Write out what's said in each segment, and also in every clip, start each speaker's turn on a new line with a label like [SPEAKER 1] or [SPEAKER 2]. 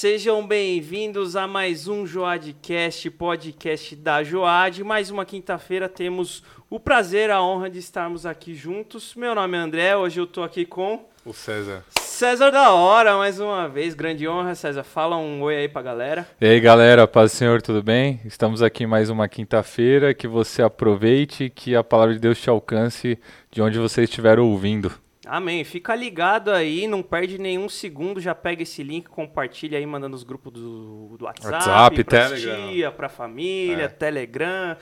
[SPEAKER 1] Sejam bem-vindos a mais um Joadcast, podcast da Joad. Mais uma quinta-feira temos o prazer, a honra de estarmos aqui juntos. Meu nome é André, hoje eu tô aqui com
[SPEAKER 2] O César.
[SPEAKER 1] César da Hora, mais uma vez, grande honra. César, fala um oi aí pra galera.
[SPEAKER 2] E aí, galera, paz do Senhor, tudo bem? Estamos aqui mais uma quinta-feira, que você aproveite, que a palavra de Deus te alcance de onde você estiver ouvindo.
[SPEAKER 1] Amém. Fica ligado aí, não perde nenhum segundo, já pega esse link, compartilha aí, manda nos grupos do, do WhatsApp,
[SPEAKER 2] WhatsApp,
[SPEAKER 1] pra
[SPEAKER 2] Telegram.
[SPEAKER 1] tia, pra família,
[SPEAKER 2] É.
[SPEAKER 1] Telegram,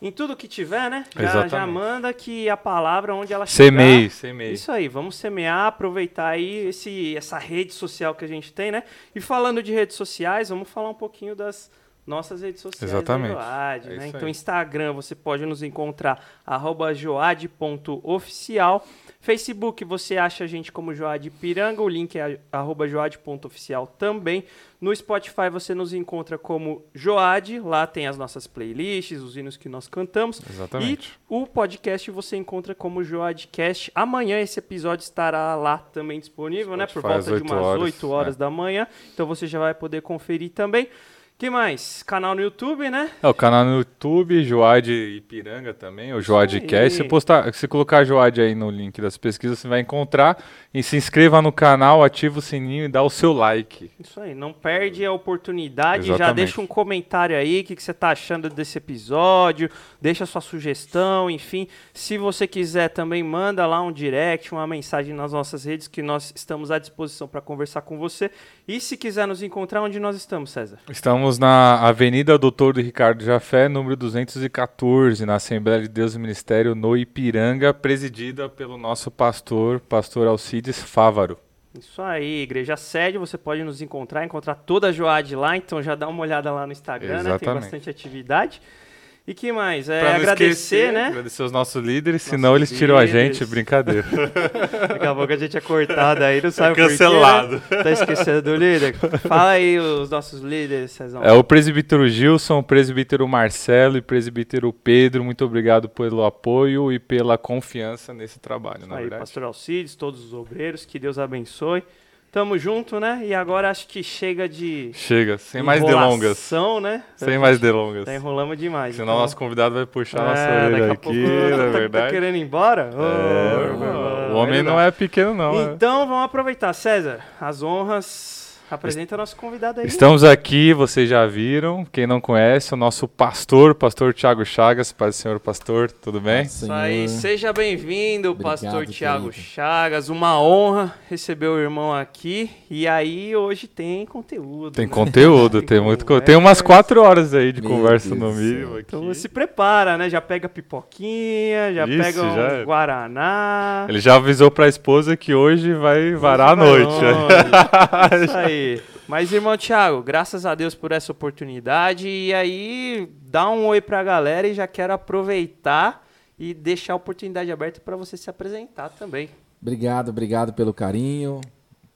[SPEAKER 1] em tudo que tiver, né? Já,
[SPEAKER 2] Exatamente.
[SPEAKER 1] já manda que a palavra onde ela chegar...
[SPEAKER 2] Semei, semei.
[SPEAKER 1] Isso aí, vamos semear, aproveitar aí esse, essa rede social que a gente tem, né? E falando de redes sociais, vamos falar um pouquinho das nossas redes sociais
[SPEAKER 2] Exatamente.
[SPEAKER 1] da Joad,
[SPEAKER 2] É
[SPEAKER 1] né? Então,
[SPEAKER 2] aí.
[SPEAKER 1] Instagram, você pode nos encontrar arroba joad.oficial. Facebook, você acha a gente como Joad Piranga, o link é arroba joad.oficial também. No Spotify, você nos encontra como Joad, lá tem as nossas playlists, os hinos que nós cantamos.
[SPEAKER 2] Exatamente.
[SPEAKER 1] E o podcast você encontra como Joadcast. Amanhã esse episódio estará lá também disponível, né? Por
[SPEAKER 2] Spotify às
[SPEAKER 1] volta de
[SPEAKER 2] 8
[SPEAKER 1] umas
[SPEAKER 2] horas,
[SPEAKER 1] 8 horas
[SPEAKER 2] é.
[SPEAKER 1] da manhã. Então você já vai poder conferir também. Que mais? Canal no YouTube, né?
[SPEAKER 2] É, o canal no YouTube, Joad Ipiranga também, o Joadcast. Se,
[SPEAKER 1] aí.
[SPEAKER 2] postar, se colocar Joad aí no link das pesquisas, você vai encontrar. E se inscreva no canal, ativa o sininho e dá o seu like.
[SPEAKER 1] Isso aí, não perde a oportunidade. Já
[SPEAKER 2] Exatamente.
[SPEAKER 1] deixa um comentário aí, o que, que você tá achando desse episódio, deixa sua sugestão, enfim. Se você quiser também, manda lá um direct, uma mensagem nas nossas redes que nós estamos à disposição para conversar com você. E se quiser nos encontrar, onde nós estamos, César?
[SPEAKER 2] Estamos na Avenida Doutor Ricardo Jafé, número 214, na Assembleia de Deus e Ministério, no Ipiranga, presidida pelo nosso pastor, pastor Alcides Fávaro.
[SPEAKER 1] Isso aí, igreja sede, você pode nos encontrar, encontrar toda a Joad lá, então já dá uma olhada lá no Instagram, né? Tem bastante atividade. E que mais? É agradecer,
[SPEAKER 2] esquecer,
[SPEAKER 1] né?
[SPEAKER 2] Agradecer os nossos líderes,
[SPEAKER 1] Nossos
[SPEAKER 2] senão eles tiram a gente, brincadeira.
[SPEAKER 1] Daqui a pouco a gente é cortado aí, não sabe quê,
[SPEAKER 2] Cancelado.
[SPEAKER 1] né? Tá esquecendo do líder? Fala aí os nossos líderes, Cezão.
[SPEAKER 2] É o presbítero Gilson, o presbítero Marcelo e o presbítero Pedro, muito obrigado pelo apoio e pela confiança nesse trabalho, na
[SPEAKER 1] aí,
[SPEAKER 2] verdade.
[SPEAKER 1] pastor Alcides, todos os obreiros, que Deus abençoe. Tamo junto, né? E agora acho que chega de
[SPEAKER 2] Chega, sem mais delongas.
[SPEAKER 1] né?
[SPEAKER 2] Sem mais delongas.
[SPEAKER 1] Tá enrolamos demais.
[SPEAKER 2] Senão
[SPEAKER 1] então-
[SPEAKER 2] nosso convidado vai puxar
[SPEAKER 1] É,
[SPEAKER 2] nossa
[SPEAKER 1] daqui
[SPEAKER 2] orelha
[SPEAKER 1] a
[SPEAKER 2] aqui,
[SPEAKER 1] pouco
[SPEAKER 2] na
[SPEAKER 1] tá- Tá
[SPEAKER 2] verdade.
[SPEAKER 1] querendo ir embora?
[SPEAKER 2] É,
[SPEAKER 1] Oh,
[SPEAKER 2] o homem não é pequeno, não. é.
[SPEAKER 1] Então vamos aproveitar. César, as honras. Apresenta nosso convidado aí.
[SPEAKER 2] Estamos aqui, vocês já viram. Quem não conhece, o nosso pastor, pastor Tiago Chagas. Paz do Senhor, pastor, tudo bem?
[SPEAKER 1] Isso aí, seja bem-vindo,
[SPEAKER 3] Obrigado,
[SPEAKER 1] pastor Tiago. Chagas. Uma honra receber o irmão aqui. E aí, hoje tem conteúdo.
[SPEAKER 2] Tem
[SPEAKER 1] né?
[SPEAKER 2] conteúdo, tem muito conteúdo. Tem umas quatro horas aí de
[SPEAKER 3] Meu
[SPEAKER 2] conversa
[SPEAKER 3] Deus
[SPEAKER 2] no mínimo aqui.
[SPEAKER 1] Então se prepara, né? Já pega pipoquinha, já
[SPEAKER 2] Isso,
[SPEAKER 1] pega um
[SPEAKER 2] já é.
[SPEAKER 1] Guaraná.
[SPEAKER 2] Ele já avisou pra esposa que hoje vai varar a
[SPEAKER 1] Vai
[SPEAKER 2] noite.
[SPEAKER 1] longe. Isso aí. Mas, irmão Thiago, graças a Deus por essa oportunidade. E aí, dá um oi pra galera e já quero aproveitar e deixar a oportunidade aberta para você se apresentar também.
[SPEAKER 3] Obrigado, obrigado pelo carinho.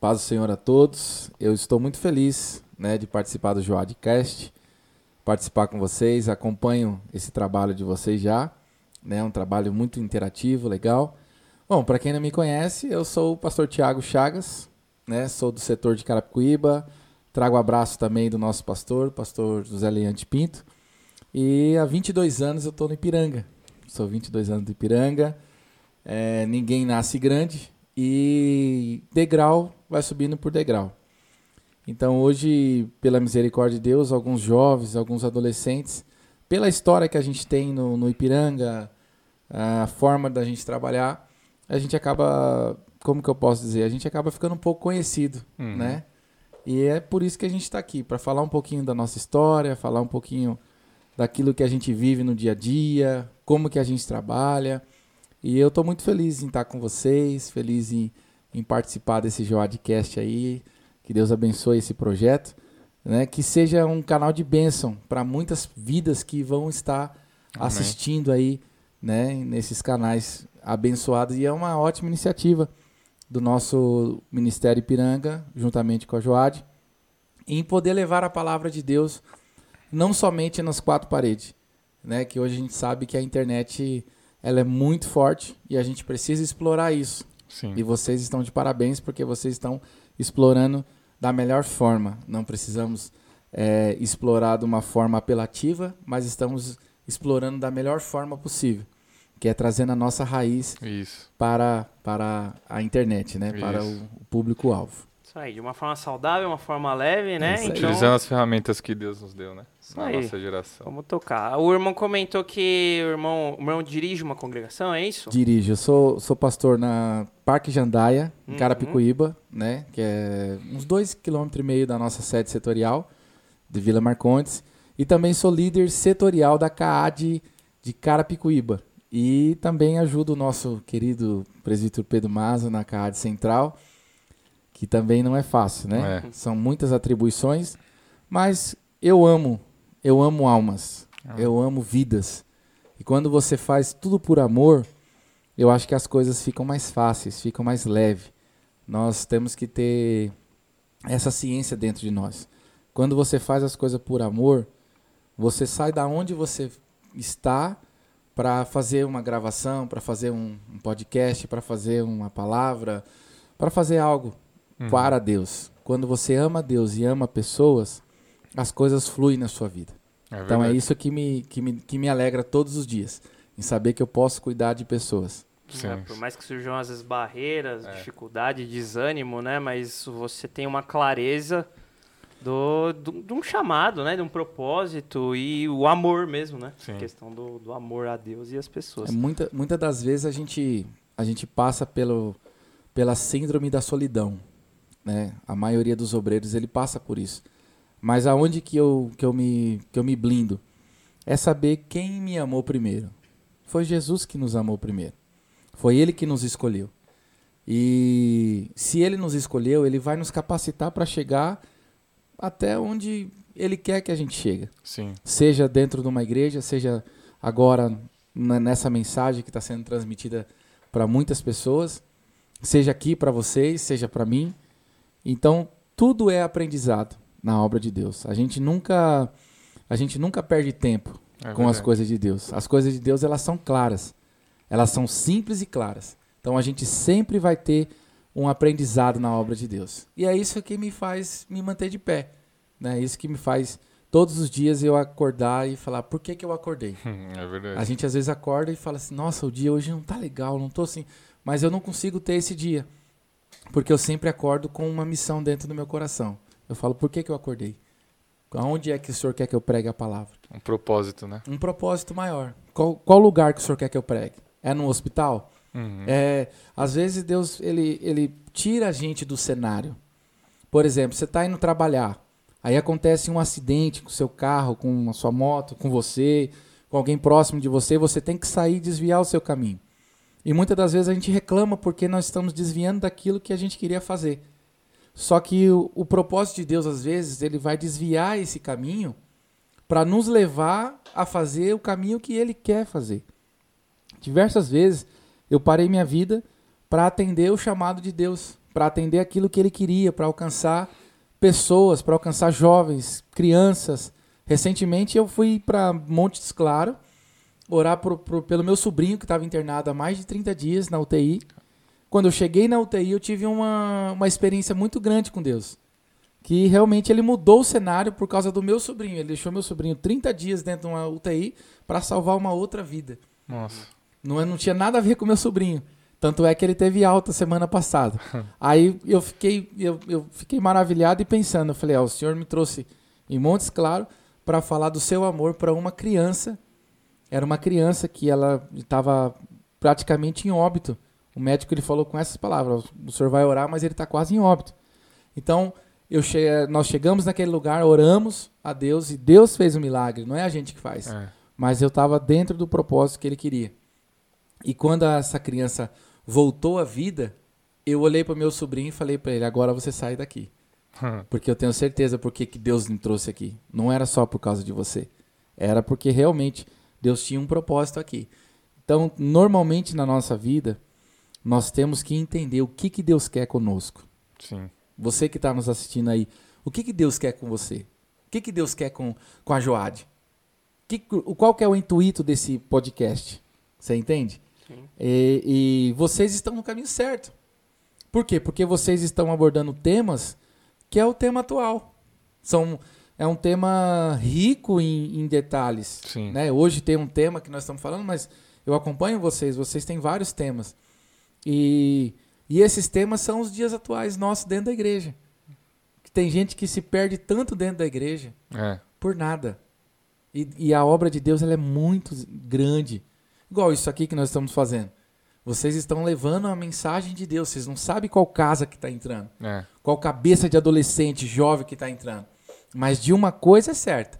[SPEAKER 3] Paz do Senhor a todos. Eu estou muito feliz né, de participar do Joadcast, participar com vocês. Acompanho esse trabalho de vocês já. né, um trabalho muito interativo, legal. Bom, para quem não me conhece, eu sou o pastor Tiago Chagas, né, sou do setor de Carapicuíba. Trago abraço também do nosso pastor, pastor José Leante Pinto. E há 22 anos eu estou no Ipiranga. Sou 22 anos do Ipiranga. É, ninguém nasce grande e degrau vai subindo por degrau. Então hoje, pela misericórdia de Deus, alguns jovens, alguns adolescentes, pela história que a gente tem no, no Ipiranga, a forma da gente trabalhar, a gente acaba, como que eu posso dizer, a gente acaba ficando um pouco conhecido,
[SPEAKER 2] Uhum.
[SPEAKER 3] né? E é por isso que a gente está aqui, para falar um pouquinho da nossa história, falar um pouquinho daquilo que a gente vive no dia a dia, como que a gente trabalha. E eu estou muito feliz em estar com vocês, feliz em, em participar desse Joadcast aí. Que Deus abençoe esse projeto, né? Que seja um canal de bênção para muitas vidas que vão estar
[SPEAKER 2] Amém.
[SPEAKER 3] assistindo aí, né? Nesses canais abençoados. E é uma ótima iniciativa do nosso Ministério Ipiranga, juntamente com a Joad, em poder levar a palavra de Deus não somente nas quatro paredes, né? Que hoje a gente sabe que a internet ela é muito forte e a gente precisa explorar isso,
[SPEAKER 2] Sim.
[SPEAKER 3] E vocês estão de parabéns porque vocês estão explorando da melhor forma. Não precisamos é, explorar de uma forma apelativa, mas estamos explorando da melhor forma possível, que é trazendo a nossa raiz
[SPEAKER 2] Isso.
[SPEAKER 3] para, para a internet, né? Para o,
[SPEAKER 2] Isso.
[SPEAKER 3] o público-alvo.
[SPEAKER 1] Isso aí, de uma forma saudável, uma forma leve, né?
[SPEAKER 3] Isso aí.
[SPEAKER 1] Então,
[SPEAKER 2] Utilizando as ferramentas que Deus nos deu, né?
[SPEAKER 1] Isso
[SPEAKER 2] Na
[SPEAKER 1] aí.
[SPEAKER 2] nossa geração.
[SPEAKER 1] vamos tocar. O irmão comentou que o irmão, o irmão dirige uma congregação, é isso?
[SPEAKER 3] Dirijo, eu sou, sou pastor na Parque Jandaia, em
[SPEAKER 1] Uhum.
[SPEAKER 3] Carapicuíba, né? Que é uns dois quilômetros e meio da nossa sede setorial de Vila Marcondes. E também sou líder setorial da CAAD de Carapicuíba. E também ajudo o nosso querido presbítero Pedro Mazo na CAAD Central, que também não é fácil, né?
[SPEAKER 2] É.
[SPEAKER 3] São muitas atribuições, mas eu amo, eu amo almas,
[SPEAKER 2] Ah.
[SPEAKER 3] eu amo vidas. E quando você faz tudo por amor, eu acho que as coisas ficam mais fáceis, ficam mais leves. Nós temos que ter essa ciência dentro de nós. Quando você faz as coisas por amor, você sai da onde você está para fazer uma gravação, para fazer um, um podcast, para fazer uma palavra, para fazer algo
[SPEAKER 2] Uhum.
[SPEAKER 3] para Deus. Quando você ama Deus e ama pessoas, as coisas fluem na sua vida.
[SPEAKER 2] É
[SPEAKER 3] Então é isso que me, que, me, que me alegra todos os dias, em saber que eu posso cuidar de pessoas.
[SPEAKER 1] É, por mais que surjam às vezes barreiras,
[SPEAKER 2] É.
[SPEAKER 1] dificuldade, desânimo, né? Mas você tem uma clareza do, do- de um chamado, né? De um propósito e o amor mesmo, né?
[SPEAKER 2] Sim.
[SPEAKER 1] A questão do, do amor a Deus e às pessoas.
[SPEAKER 3] É, muita, muitas das vezes a gente, a gente passa pelo, pela síndrome da solidão. Né? A maioria dos obreiros ele passa por isso. Mas aonde que eu, que, eu me, que eu me blindo? É saber quem me amou primeiro. Foi Jesus que nos amou primeiro. Foi Ele que nos escolheu. E se Ele nos escolheu, Ele vai nos capacitar para chegar até onde Ele quer que a gente chegue
[SPEAKER 2] Sim.
[SPEAKER 3] seja dentro de uma igreja, seja agora nessa mensagem que está sendo transmitida para muitas pessoas, seja aqui para vocês, seja para mim. Então, tudo é aprendizado na obra de Deus. A gente nunca a gente nunca perde tempo
[SPEAKER 2] É
[SPEAKER 3] com as coisas de Deus. As coisas de Deus, elas são claras. Elas são simples e claras. Então, a gente sempre vai ter um aprendizado na obra de Deus. E é isso que me faz me manter de pé. Né? Isso que me faz todos os dias eu acordar e falar, por que, que eu acordei?
[SPEAKER 2] É verdade.
[SPEAKER 3] A gente às vezes acorda e fala assim, nossa, o dia hoje não tá legal, não tô assim. Mas eu não consigo ter esse dia. Porque eu sempre acordo com uma missão dentro do meu coração. Eu falo, por que, que eu acordei? Aonde é que o senhor quer que eu pregue a palavra?
[SPEAKER 2] Um propósito, né?
[SPEAKER 3] Um propósito maior. Qual, qual lugar que o senhor quer que eu pregue? É no hospital?
[SPEAKER 2] Uhum.
[SPEAKER 3] É, às vezes Deus ele, ele tira a gente do cenário. Por exemplo, você está indo trabalhar, aí acontece um acidente com seu carro, com a sua moto, com você, com alguém próximo de você, você tem que sair e desviar o seu caminho. E muitas das vezes a gente reclama porque nós estamos desviando daquilo que a gente queria fazer. Só que o, o propósito de Deus, às vezes, ele vai desviar esse caminho para nos levar a fazer o caminho que ele quer fazer. Diversas vezes eu parei minha vida para atender o chamado de Deus, para atender aquilo que ele queria, para alcançar pessoas, para alcançar jovens, crianças. Recentemente eu fui para Montes Claro orar pelo meu sobrinho que estava internado há mais de 30 dias na UTI. Quando eu cheguei na UTI, eu tive uma, uma experiência muito grande com Deus. Que realmente ele mudou o cenário por causa do meu sobrinho. Ele deixou meu sobrinho 30 dias dentro de uma UTI para salvar uma outra vida.
[SPEAKER 2] Nossa.
[SPEAKER 3] Não, é- não tinha nada a ver com meu sobrinho. Tanto é que ele teve alta semana passada. Aí eu fiquei, eu, eu fiquei maravilhado e pensando. Eu falei, ó, o senhor me trouxe em Montes Claro para falar do seu amor para uma criança. Era uma criança que ela estava praticamente em óbito. O médico ele falou com essas palavras: o senhor vai orar, mas ele está quase em óbito. Então, che nós chegamos naquele lugar, oramos a Deus e Deus fez o milagre. Não é a gente que faz
[SPEAKER 2] É.
[SPEAKER 3] mas eu estava dentro do propósito que ele queria. E quando essa criança voltou à vida, eu olhei para meu sobrinho e falei para ele: agora você sai daqui, porque eu tenho certeza porque que Deus me trouxe aqui. Não era só por causa de você, era porque realmente Deus tinha um propósito aqui. Então, normalmente na nossa vida, nós temos que entender o que que Deus quer conosco.
[SPEAKER 2] Sim.
[SPEAKER 3] Você que está nos assistindo aí, o que, que Deus quer com você? O que, que Deus quer com, com a Joade? Que, o, qual que é o intuito desse podcast? Você entende? E, e vocês estão no caminho certo. Por quê? Porque vocês estão abordando temas que é o tema atual. São, é um tema rico em, em detalhes. Né? Hoje tem um tema que nós estamos falando, mas eu acompanho vocês, vocês têm vários temas. E, e esses temas são os dias atuais nossos dentro da igreja. Tem gente que se perde tanto dentro da igreja
[SPEAKER 2] É.
[SPEAKER 3] por nada. E, e a obra de Deus ela é muito grande. Igual isso aqui que nós estamos fazendo. Vocês estão levando a mensagem de Deus. Vocês não sabem qual casa que está entrando.
[SPEAKER 2] É.
[SPEAKER 3] Qual cabeça de adolescente, jovem que está entrando. Mas de uma coisa é certa.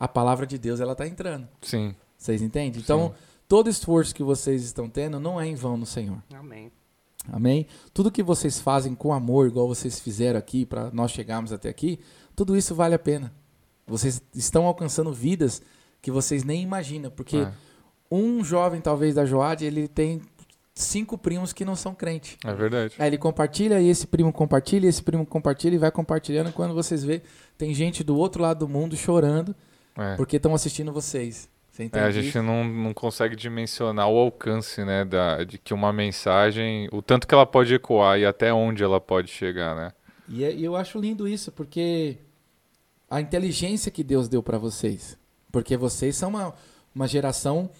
[SPEAKER 3] A palavra de Deus ela está entrando.
[SPEAKER 2] Sim.
[SPEAKER 3] Vocês entendem? Então, todo esforço que vocês estão tendo não é em vão no Senhor.
[SPEAKER 1] Amém.
[SPEAKER 3] Amém? Tudo que vocês fazem com amor, igual vocês fizeram aqui, para nós chegarmos até aqui, tudo isso vale a pena. Vocês estão alcançando vidas que vocês nem imaginam. Porque
[SPEAKER 2] É.
[SPEAKER 3] um jovem, talvez, da Joad, ele tem cinco primos que não são crentes.
[SPEAKER 2] É verdade.
[SPEAKER 3] Aí ele compartilha, e esse primo compartilha, e esse primo compartilha, e vai compartilhando. E quando vocês vê, tem gente do outro lado do mundo chorando
[SPEAKER 2] É.
[SPEAKER 3] porque estão assistindo vocês. Você
[SPEAKER 2] É, a gente não, não consegue dimensionar o alcance, né, da, de que uma mensagem, o tanto que ela pode ecoar e até onde ela pode chegar, né?
[SPEAKER 3] E, é- e eu acho lindo isso, porque a inteligência que Deus deu para vocês. Porque vocês são uma, uma geração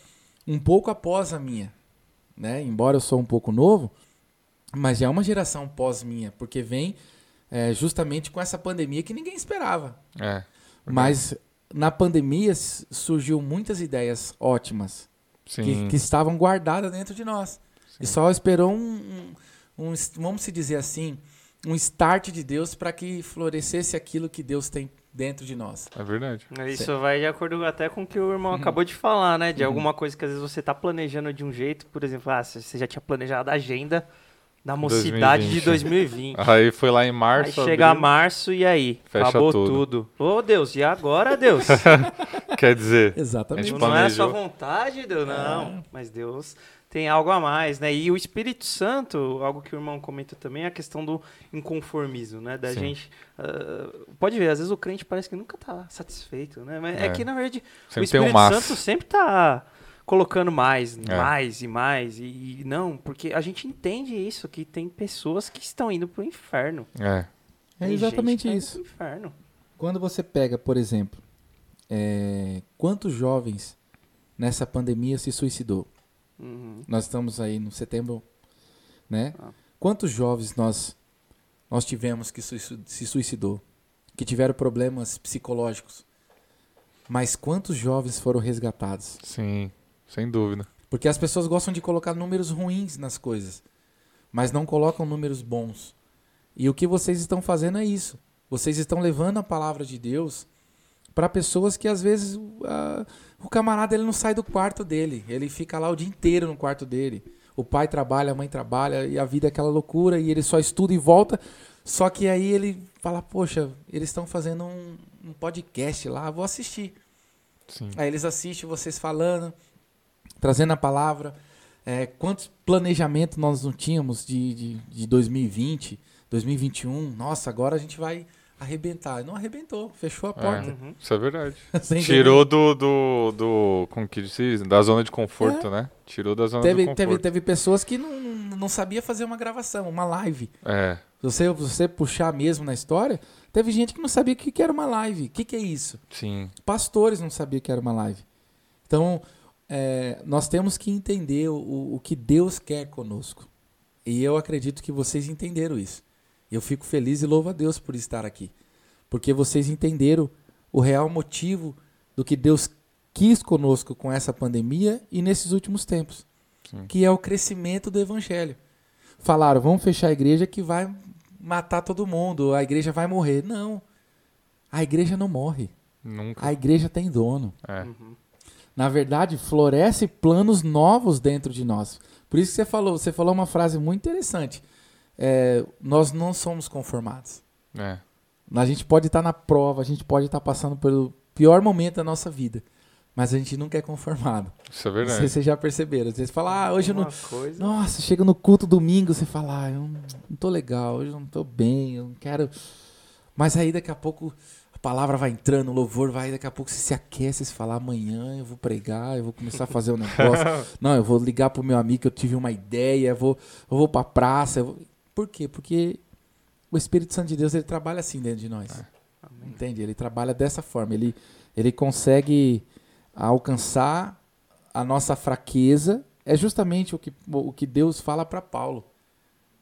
[SPEAKER 3] um pouco após a minha. Né? Embora eu sou um pouco novo, mas já é uma geração pós minha, porque vem é, justamente com essa pandemia que ninguém esperava.
[SPEAKER 2] É.
[SPEAKER 3] Mas na pandemia surgiu muitas ideias ótimas
[SPEAKER 2] Sim.
[SPEAKER 3] que, que estavam guardadas dentro de nós. E só esperou um, um, um vamos se dizer assim, um start de Deus para que florescesse aquilo que Deus tem dentro de nós.
[SPEAKER 2] É verdade.
[SPEAKER 1] Isso vai de acordo até com o que o irmão acabou de falar, né? De alguma coisa que às vezes você tá planejando de um jeito, por exemplo, ah, você já tinha planejado a agenda da mocidade de 2020.
[SPEAKER 2] Aí foi lá em
[SPEAKER 1] Aí
[SPEAKER 2] março.
[SPEAKER 1] chega
[SPEAKER 2] abril.
[SPEAKER 1] março e aí?
[SPEAKER 2] Fecha
[SPEAKER 1] acabou
[SPEAKER 2] tudo.
[SPEAKER 1] tudo. Ô Deus, e agora, Deus?
[SPEAKER 2] Quer dizer,
[SPEAKER 3] Exatamente.
[SPEAKER 2] A gente
[SPEAKER 1] não é a sua vontade, Deus, não. Mas Deus tem algo a mais, né? E o Espírito Santo, algo que o irmão comenta também, é a questão do inconformismo, né? Da
[SPEAKER 2] Sim.
[SPEAKER 1] gente. ah, pode ver, às vezes o crente parece que nunca tá satisfeito, né? Mas é,
[SPEAKER 2] É.
[SPEAKER 1] que, na verdade, o
[SPEAKER 2] sempre tem
[SPEAKER 1] Espírito
[SPEAKER 2] um.
[SPEAKER 1] Santo sempre tá colocando mais,
[SPEAKER 2] É.
[SPEAKER 1] mais e mais. E, e não, porque a gente entende isso, que tem pessoas que estão indo pro inferno.
[SPEAKER 2] É.
[SPEAKER 3] É exatamente
[SPEAKER 1] tá
[SPEAKER 3] isso. Quando você pega, por exemplo, é, quantos jovens nessa pandemia se suicidou?
[SPEAKER 1] Uhum.
[SPEAKER 3] Nós estamos aí no setembro, né?
[SPEAKER 1] Ah.
[SPEAKER 3] Quantos jovens nós nós tivemos que se suicidou, que tiveram problemas psicológicos? Mas quantos jovens foram resgatados?
[SPEAKER 2] Sim, sem dúvida.
[SPEAKER 3] Porque as pessoas gostam de colocar números ruins nas coisas, mas não colocam números bons. E o que vocês estão fazendo é isso. Vocês estão levando a palavra de Deus para pessoas que às vezes ah, o camarada ele não sai do quarto dele, ele fica lá o dia inteiro no quarto dele. O pai trabalha, a mãe trabalha e a vida é aquela loucura e ele só estuda e volta. Só que aí ele fala: Poxa, eles estão fazendo um, um podcast lá, vou assistir.
[SPEAKER 2] Sim.
[SPEAKER 3] Aí eles assistem vocês falando, trazendo a palavra. É, quantos planejamentos nós não tínhamos de, de, de 2020, 2021? Nossa, agora a gente vai arrebentar. Não arrebentou, fechou a porta.
[SPEAKER 1] Uhum.
[SPEAKER 2] Isso é verdade. Tirou do, do, do. Como que se diz? Da zona de conforto, né? Tirou da zona
[SPEAKER 3] É. Teve, teve,
[SPEAKER 2] conforto.
[SPEAKER 3] teve pessoas que não, não sabia fazer uma gravação, uma live.
[SPEAKER 2] É.
[SPEAKER 3] Se você, você puxar mesmo na história, teve gente que não sabia o que, que era uma live. O que, que é isso?
[SPEAKER 2] Sim.
[SPEAKER 3] pastores não sabiam que era uma live. Então, é, nós temos que entender o, o que Deus quer conosco. E eu acredito que vocês entenderam isso. Eu fico feliz e louvo a Deus por estar aqui. Porque vocês entenderam o real motivo do que Deus quis conosco com essa pandemia e nesses últimos tempos.
[SPEAKER 2] Sim.
[SPEAKER 3] Que é o crescimento do evangelho. Falaram, vamos fechar a igreja que vai matar todo mundo, a igreja vai morrer. Não. A igreja não morre.
[SPEAKER 2] Nunca.
[SPEAKER 3] A igreja tem dono.
[SPEAKER 2] É.
[SPEAKER 1] Uhum.
[SPEAKER 3] Na verdade, floresce planos novos dentro de nós. Por isso que você falou, você falou uma frase muito interessante. É, nós não somos conformados.
[SPEAKER 2] É.
[SPEAKER 3] A gente pode estar na prova, a gente pode estar passando pelo pior momento da nossa vida, mas a gente nunca é conformado.
[SPEAKER 2] Isso é
[SPEAKER 3] sei
[SPEAKER 2] verdade.
[SPEAKER 3] se vocês já perceberam. Às vezes fala, ah, hoje eu não,
[SPEAKER 1] coisa...
[SPEAKER 3] nossa, chega no culto domingo, você fala, ah, eu não, não tô legal, hoje eu não tô bem, eu não quero. Mas aí daqui a pouco a palavra vai entrando, o louvor vai, daqui a pouco você se aquece, você fala, amanhã eu vou pregar, eu vou começar a fazer um negócio. não, eu vou ligar pro meu amigo que eu tive uma ideia, eu vou, eu vou pra praça. eu vou- Por quê? Porque o Espírito Santo de Deus ele trabalha assim dentro de nós.
[SPEAKER 1] Amém.
[SPEAKER 3] Entende? Ele trabalha dessa forma. Ele, ele consegue alcançar a nossa fraqueza. É justamente o que, o que Deus fala para Paulo.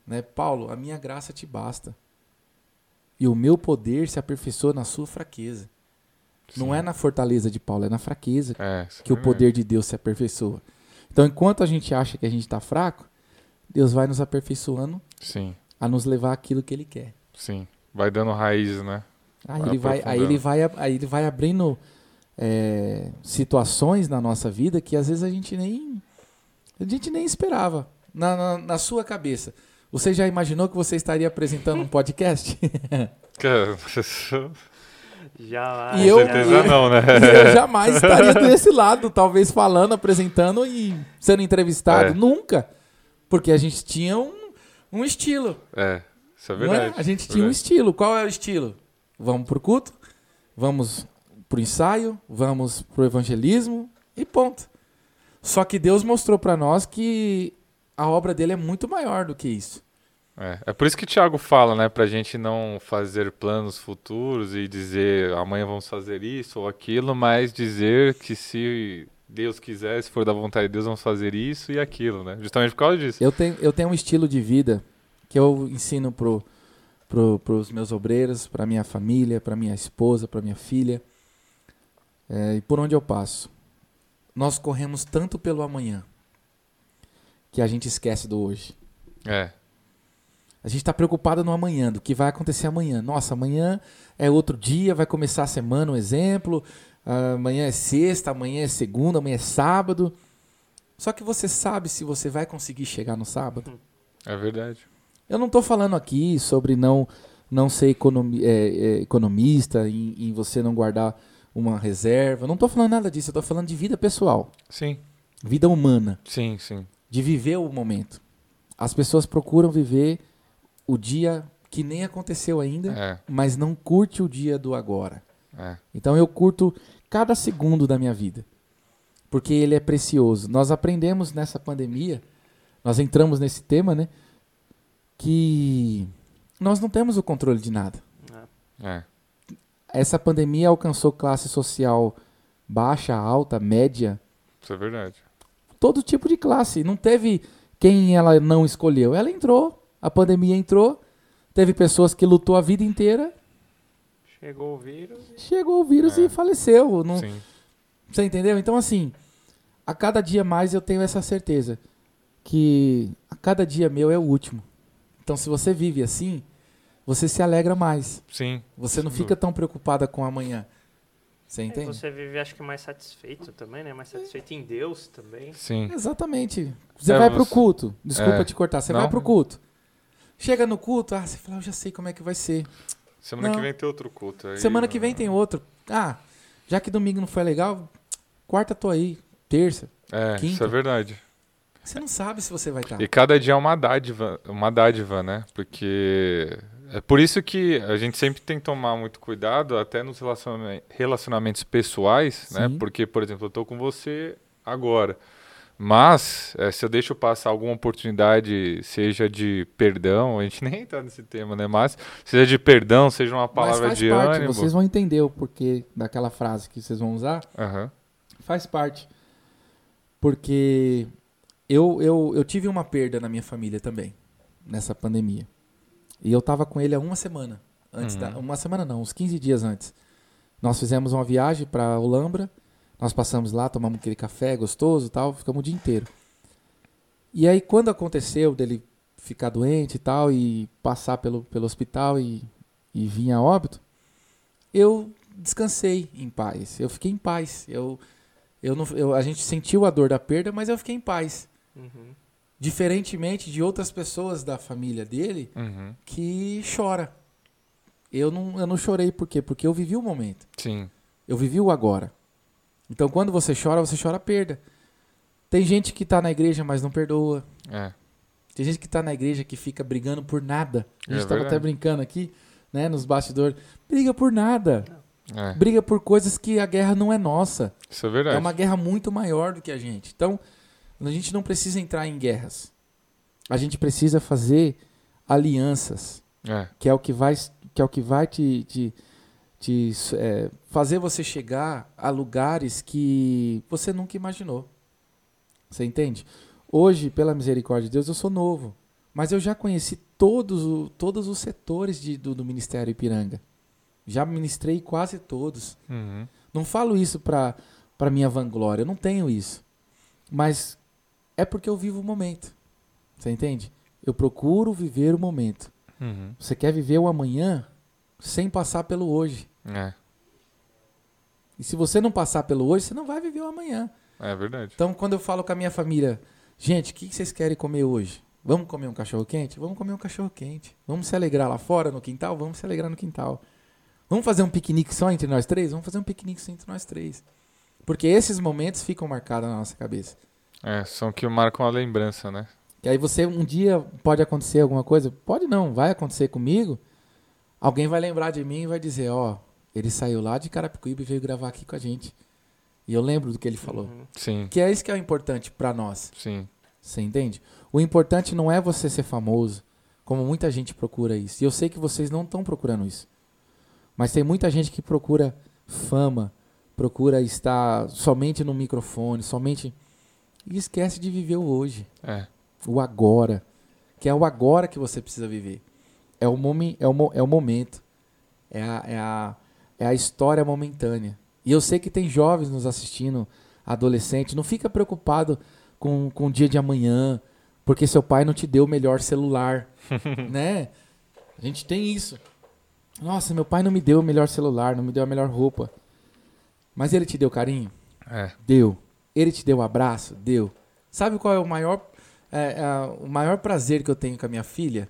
[SPEAKER 3] Né? Paulo, a minha graça te basta. E o meu poder se aperfeiçoa na sua fraqueza. Não
[SPEAKER 2] Sim.
[SPEAKER 3] é na fortaleza de Paulo, é na fraqueza
[SPEAKER 2] É, é
[SPEAKER 3] que o poder de Deus se aperfeiçoa. Então, enquanto a gente acha que a gente está fraco, Deus vai nos aperfeiçoando
[SPEAKER 2] Sim,
[SPEAKER 3] a nos levar aquilo que Ele quer.
[SPEAKER 2] sim. Vai dando raiz, né?
[SPEAKER 3] Aí
[SPEAKER 2] Vai
[SPEAKER 3] ele vai, aí ele vai, aí ele vai abrindo é, situações na nossa vida que às vezes a gente nem, a gente nem esperava na, na, na sua cabeça. Você já imaginou que você estaria apresentando um podcast?
[SPEAKER 2] Cara,
[SPEAKER 1] Já,
[SPEAKER 3] E eu-
[SPEAKER 1] já-
[SPEAKER 2] certeza não, né?
[SPEAKER 3] E eu jamais estaria desse lado, talvez falando, apresentando e sendo entrevistado.
[SPEAKER 2] É.
[SPEAKER 3] Nunca. Porque a gente tinha um, um estilo.
[SPEAKER 2] É, isso é
[SPEAKER 3] é?
[SPEAKER 2] verdade.
[SPEAKER 3] A gente tinha um
[SPEAKER 2] verdade.
[SPEAKER 3] estilo. Qual é o estilo? Vamos pro culto, vamos pro ensaio, vamos pro evangelismo e ponto. Só que Deus mostrou pra nós que a obra dele é muito maior do que isso.
[SPEAKER 2] É, é por isso que o Thiago fala, né, pra gente não fazer planos futuros e dizer amanhã vamos fazer isso ou aquilo, mas dizer que se Deus quiser, se for da vontade de Deus, vamos fazer isso e aquilo, né? Justamente por causa disso.
[SPEAKER 3] Eu tenho, eu tenho um estilo de vida que eu ensino pro, pro, pros meus obreiros, pra minha família, pra minha esposa, pra minha filha. É, e por onde eu passo. Nós corremos tanto pelo amanhã que a gente esquece do hoje.
[SPEAKER 2] É,
[SPEAKER 3] A gente está preocupado no amanhã, do que vai acontecer amanhã. Nossa, amanhã é outro dia, vai começar a semana, um exemplo. Ah, Amanhã é sexta, amanhã é segunda, amanhã é sábado. Só que você sabe se você vai conseguir chegar no sábado?
[SPEAKER 2] é verdade.
[SPEAKER 3] Eu não estou falando aqui sobre não, não ser economi- é, é, economista, em, em você não guardar uma reserva. Não estou falando nada disso, eu estou falando de vida pessoal,
[SPEAKER 2] Sim,
[SPEAKER 3] vida humana.
[SPEAKER 2] sim, sim.
[SPEAKER 3] de viver o momento. As pessoas procuram viver o dia que nem aconteceu ainda,
[SPEAKER 2] É,
[SPEAKER 3] mas não curte o dia do agora.
[SPEAKER 2] É.
[SPEAKER 3] Então eu curto cada segundo da minha vida, porque ele é precioso. Nós aprendemos nessa pandemia, nós entramos nesse tema, né, que nós não temos o controle de nada.
[SPEAKER 2] É,
[SPEAKER 3] Essa pandemia alcançou classe social baixa, alta, média,
[SPEAKER 2] isso é verdade.
[SPEAKER 3] todo tipo de classe. Não teve quem ela não escolheu. Ela entrou, a pandemia entrou, teve pessoas que lutou a vida inteira,
[SPEAKER 1] Chegou o vírus.
[SPEAKER 3] chegou o vírus
[SPEAKER 2] É.
[SPEAKER 3] e faleceu. Não,
[SPEAKER 2] Sim,
[SPEAKER 3] você entendeu? Então, assim, a cada dia mais eu tenho essa certeza que a cada dia meu é o último. Então, se você vive assim, você se alegra mais.
[SPEAKER 2] sim.
[SPEAKER 3] Você não fica tão preocupada com amanhã. Você
[SPEAKER 1] É,
[SPEAKER 3] entende?
[SPEAKER 1] você vive, acho que, mais satisfeito também, né? Mais satisfeito em Deus também.
[SPEAKER 2] Sim,
[SPEAKER 3] Exatamente. Você
[SPEAKER 2] É,
[SPEAKER 3] vai pro
[SPEAKER 2] você-
[SPEAKER 3] culto. Desculpa
[SPEAKER 2] É.
[SPEAKER 3] te cortar. Você
[SPEAKER 2] Não.
[SPEAKER 3] vai pro culto. Chega no culto, ah, você fala, eu já sei como é que vai ser.
[SPEAKER 2] Semana
[SPEAKER 3] Não.
[SPEAKER 2] que vem tem outro culto. aí-
[SPEAKER 3] Semana que vem tem outro. Ah, já que domingo não foi legal, quarta tô aí. Terça.
[SPEAKER 2] É, isso
[SPEAKER 3] quinta.
[SPEAKER 2] é verdade.
[SPEAKER 3] Você não sabe se você vai estar.
[SPEAKER 2] E cada dia é uma dádiva, uma dádiva, né? Porque é por isso que a gente sempre tem que tomar muito cuidado, até nos relaciona- relacionamentos pessoais, né?
[SPEAKER 3] Sim.
[SPEAKER 2] Porque, por exemplo, eu tô com você agora. Mas, eh, se eu deixo passar alguma oportunidade, seja de perdão, a gente nem entra nesse tema, né? Mas, seja de perdão, seja uma palavra
[SPEAKER 3] faz
[SPEAKER 2] de
[SPEAKER 3] parte,
[SPEAKER 2] ânimo.
[SPEAKER 3] vocês vão entender o porquê daquela frase que vocês vão usar.
[SPEAKER 2] Aham,
[SPEAKER 3] Faz parte. Porque eu, eu, eu tive uma perda na minha família também, nessa pandemia. E eu tava com ele há uma semana. Antes
[SPEAKER 2] Uhum.
[SPEAKER 3] da, uma semana não, uns 15 dias antes. Nós fizemos uma viagem para Olambra. Nós passamos lá, tomamos aquele café gostoso e tal, ficamos o dia inteiro. E aí, quando aconteceu dele ficar doente e tal, e passar pelo, pelo hospital e, e vir a óbito, eu descansei em paz. Eu fiquei em paz. Eu, eu não, eu, a gente sentiu a dor da perda, mas eu fiquei em paz.
[SPEAKER 1] Uhum.
[SPEAKER 3] Diferentemente de outras pessoas da família dele
[SPEAKER 2] uhum.
[SPEAKER 3] que chora. Eu não, eu não chorei por quê? Porque eu vivi o momento.
[SPEAKER 2] Sim,
[SPEAKER 3] Eu vivi o agora. Então quando você chora, você chora perda. Tem gente que tá na igreja, mas não perdoa.
[SPEAKER 2] é.
[SPEAKER 3] Tem gente que tá na igreja que fica brigando por nada. A gente
[SPEAKER 2] É
[SPEAKER 3] tava até brincando aqui, né, nos bastidores. Briga por nada.
[SPEAKER 2] é.
[SPEAKER 3] Briga por coisas que a guerra não é nossa.
[SPEAKER 2] Isso é verdade.
[SPEAKER 3] É uma guerra muito maior do que a gente. Então, a gente não precisa entrar em guerras. A gente precisa fazer alianças,
[SPEAKER 2] É.
[SPEAKER 3] que é o que vai, que é o que vai te, te, te, é, fazer você chegar a lugares que você nunca imaginou. Você entende? Hoje, pela misericórdia de Deus, eu sou novo. Mas eu já conheci todos, todos os setores de- do, do Ministério Ipiranga. Já ministrei quase todos.
[SPEAKER 2] Uhum.
[SPEAKER 3] Não falo isso para para minha vanglória, eu não tenho isso. Mas é porque eu vivo o momento. Você entende? Eu procuro viver o momento.
[SPEAKER 2] Uhum.
[SPEAKER 3] Você quer viver o amanhã sem passar pelo hoje.
[SPEAKER 2] É.
[SPEAKER 3] E se você não passar pelo hoje, você não vai viver o amanhã.
[SPEAKER 2] É verdade.
[SPEAKER 3] Então, quando eu falo com a minha família, gente, o que vocês querem comer hoje? Vamos comer um cachorro quente? Vamos comer um cachorro quente. Vamos se alegrar lá fora no quintal? Vamos se alegrar no quintal. Vamos fazer um piquenique só entre nós três? Vamos fazer um piquenique só entre nós três. Porque esses momentos ficam marcados na nossa cabeça.
[SPEAKER 2] É, são que marcam a lembrança, né?
[SPEAKER 3] E aí você, um dia, pode acontecer alguma coisa? Pode não, vai acontecer comigo. Alguém vai lembrar de mim e vai dizer, ó, ele saiu lá de Carapicuíba e veio gravar aqui com a gente. E eu lembro do que ele falou.
[SPEAKER 1] Uhum.
[SPEAKER 2] Sim,
[SPEAKER 3] Que é isso que é o importante pra nós.
[SPEAKER 2] sim.
[SPEAKER 3] Você entende? O importante não é você ser famoso, como muita gente procura isso. E eu sei que vocês não estão procurando isso. Mas tem muita gente que procura fama, procura estar somente no microfone, somente. E esquece de viver o hoje,
[SPEAKER 2] É.
[SPEAKER 3] o agora. Que é o agora que você precisa viver. É o, momen, é o, mo- é o momento. É a, é, a, é a história momentânea. E eu sei que tem jovens nos assistindo, adolescentes. Não fica preocupado com, com o dia de amanhã, porque seu pai não te deu o melhor celular, né? A gente tem isso. Nossa, meu pai não me deu o melhor celular, não me deu a melhor roupa. Mas ele te deu carinho?
[SPEAKER 2] É.
[SPEAKER 3] Deu. Ele te deu um abraço? Deu. Sabe qual é o maior, é, é, o maior prazer que eu tenho com a minha filha?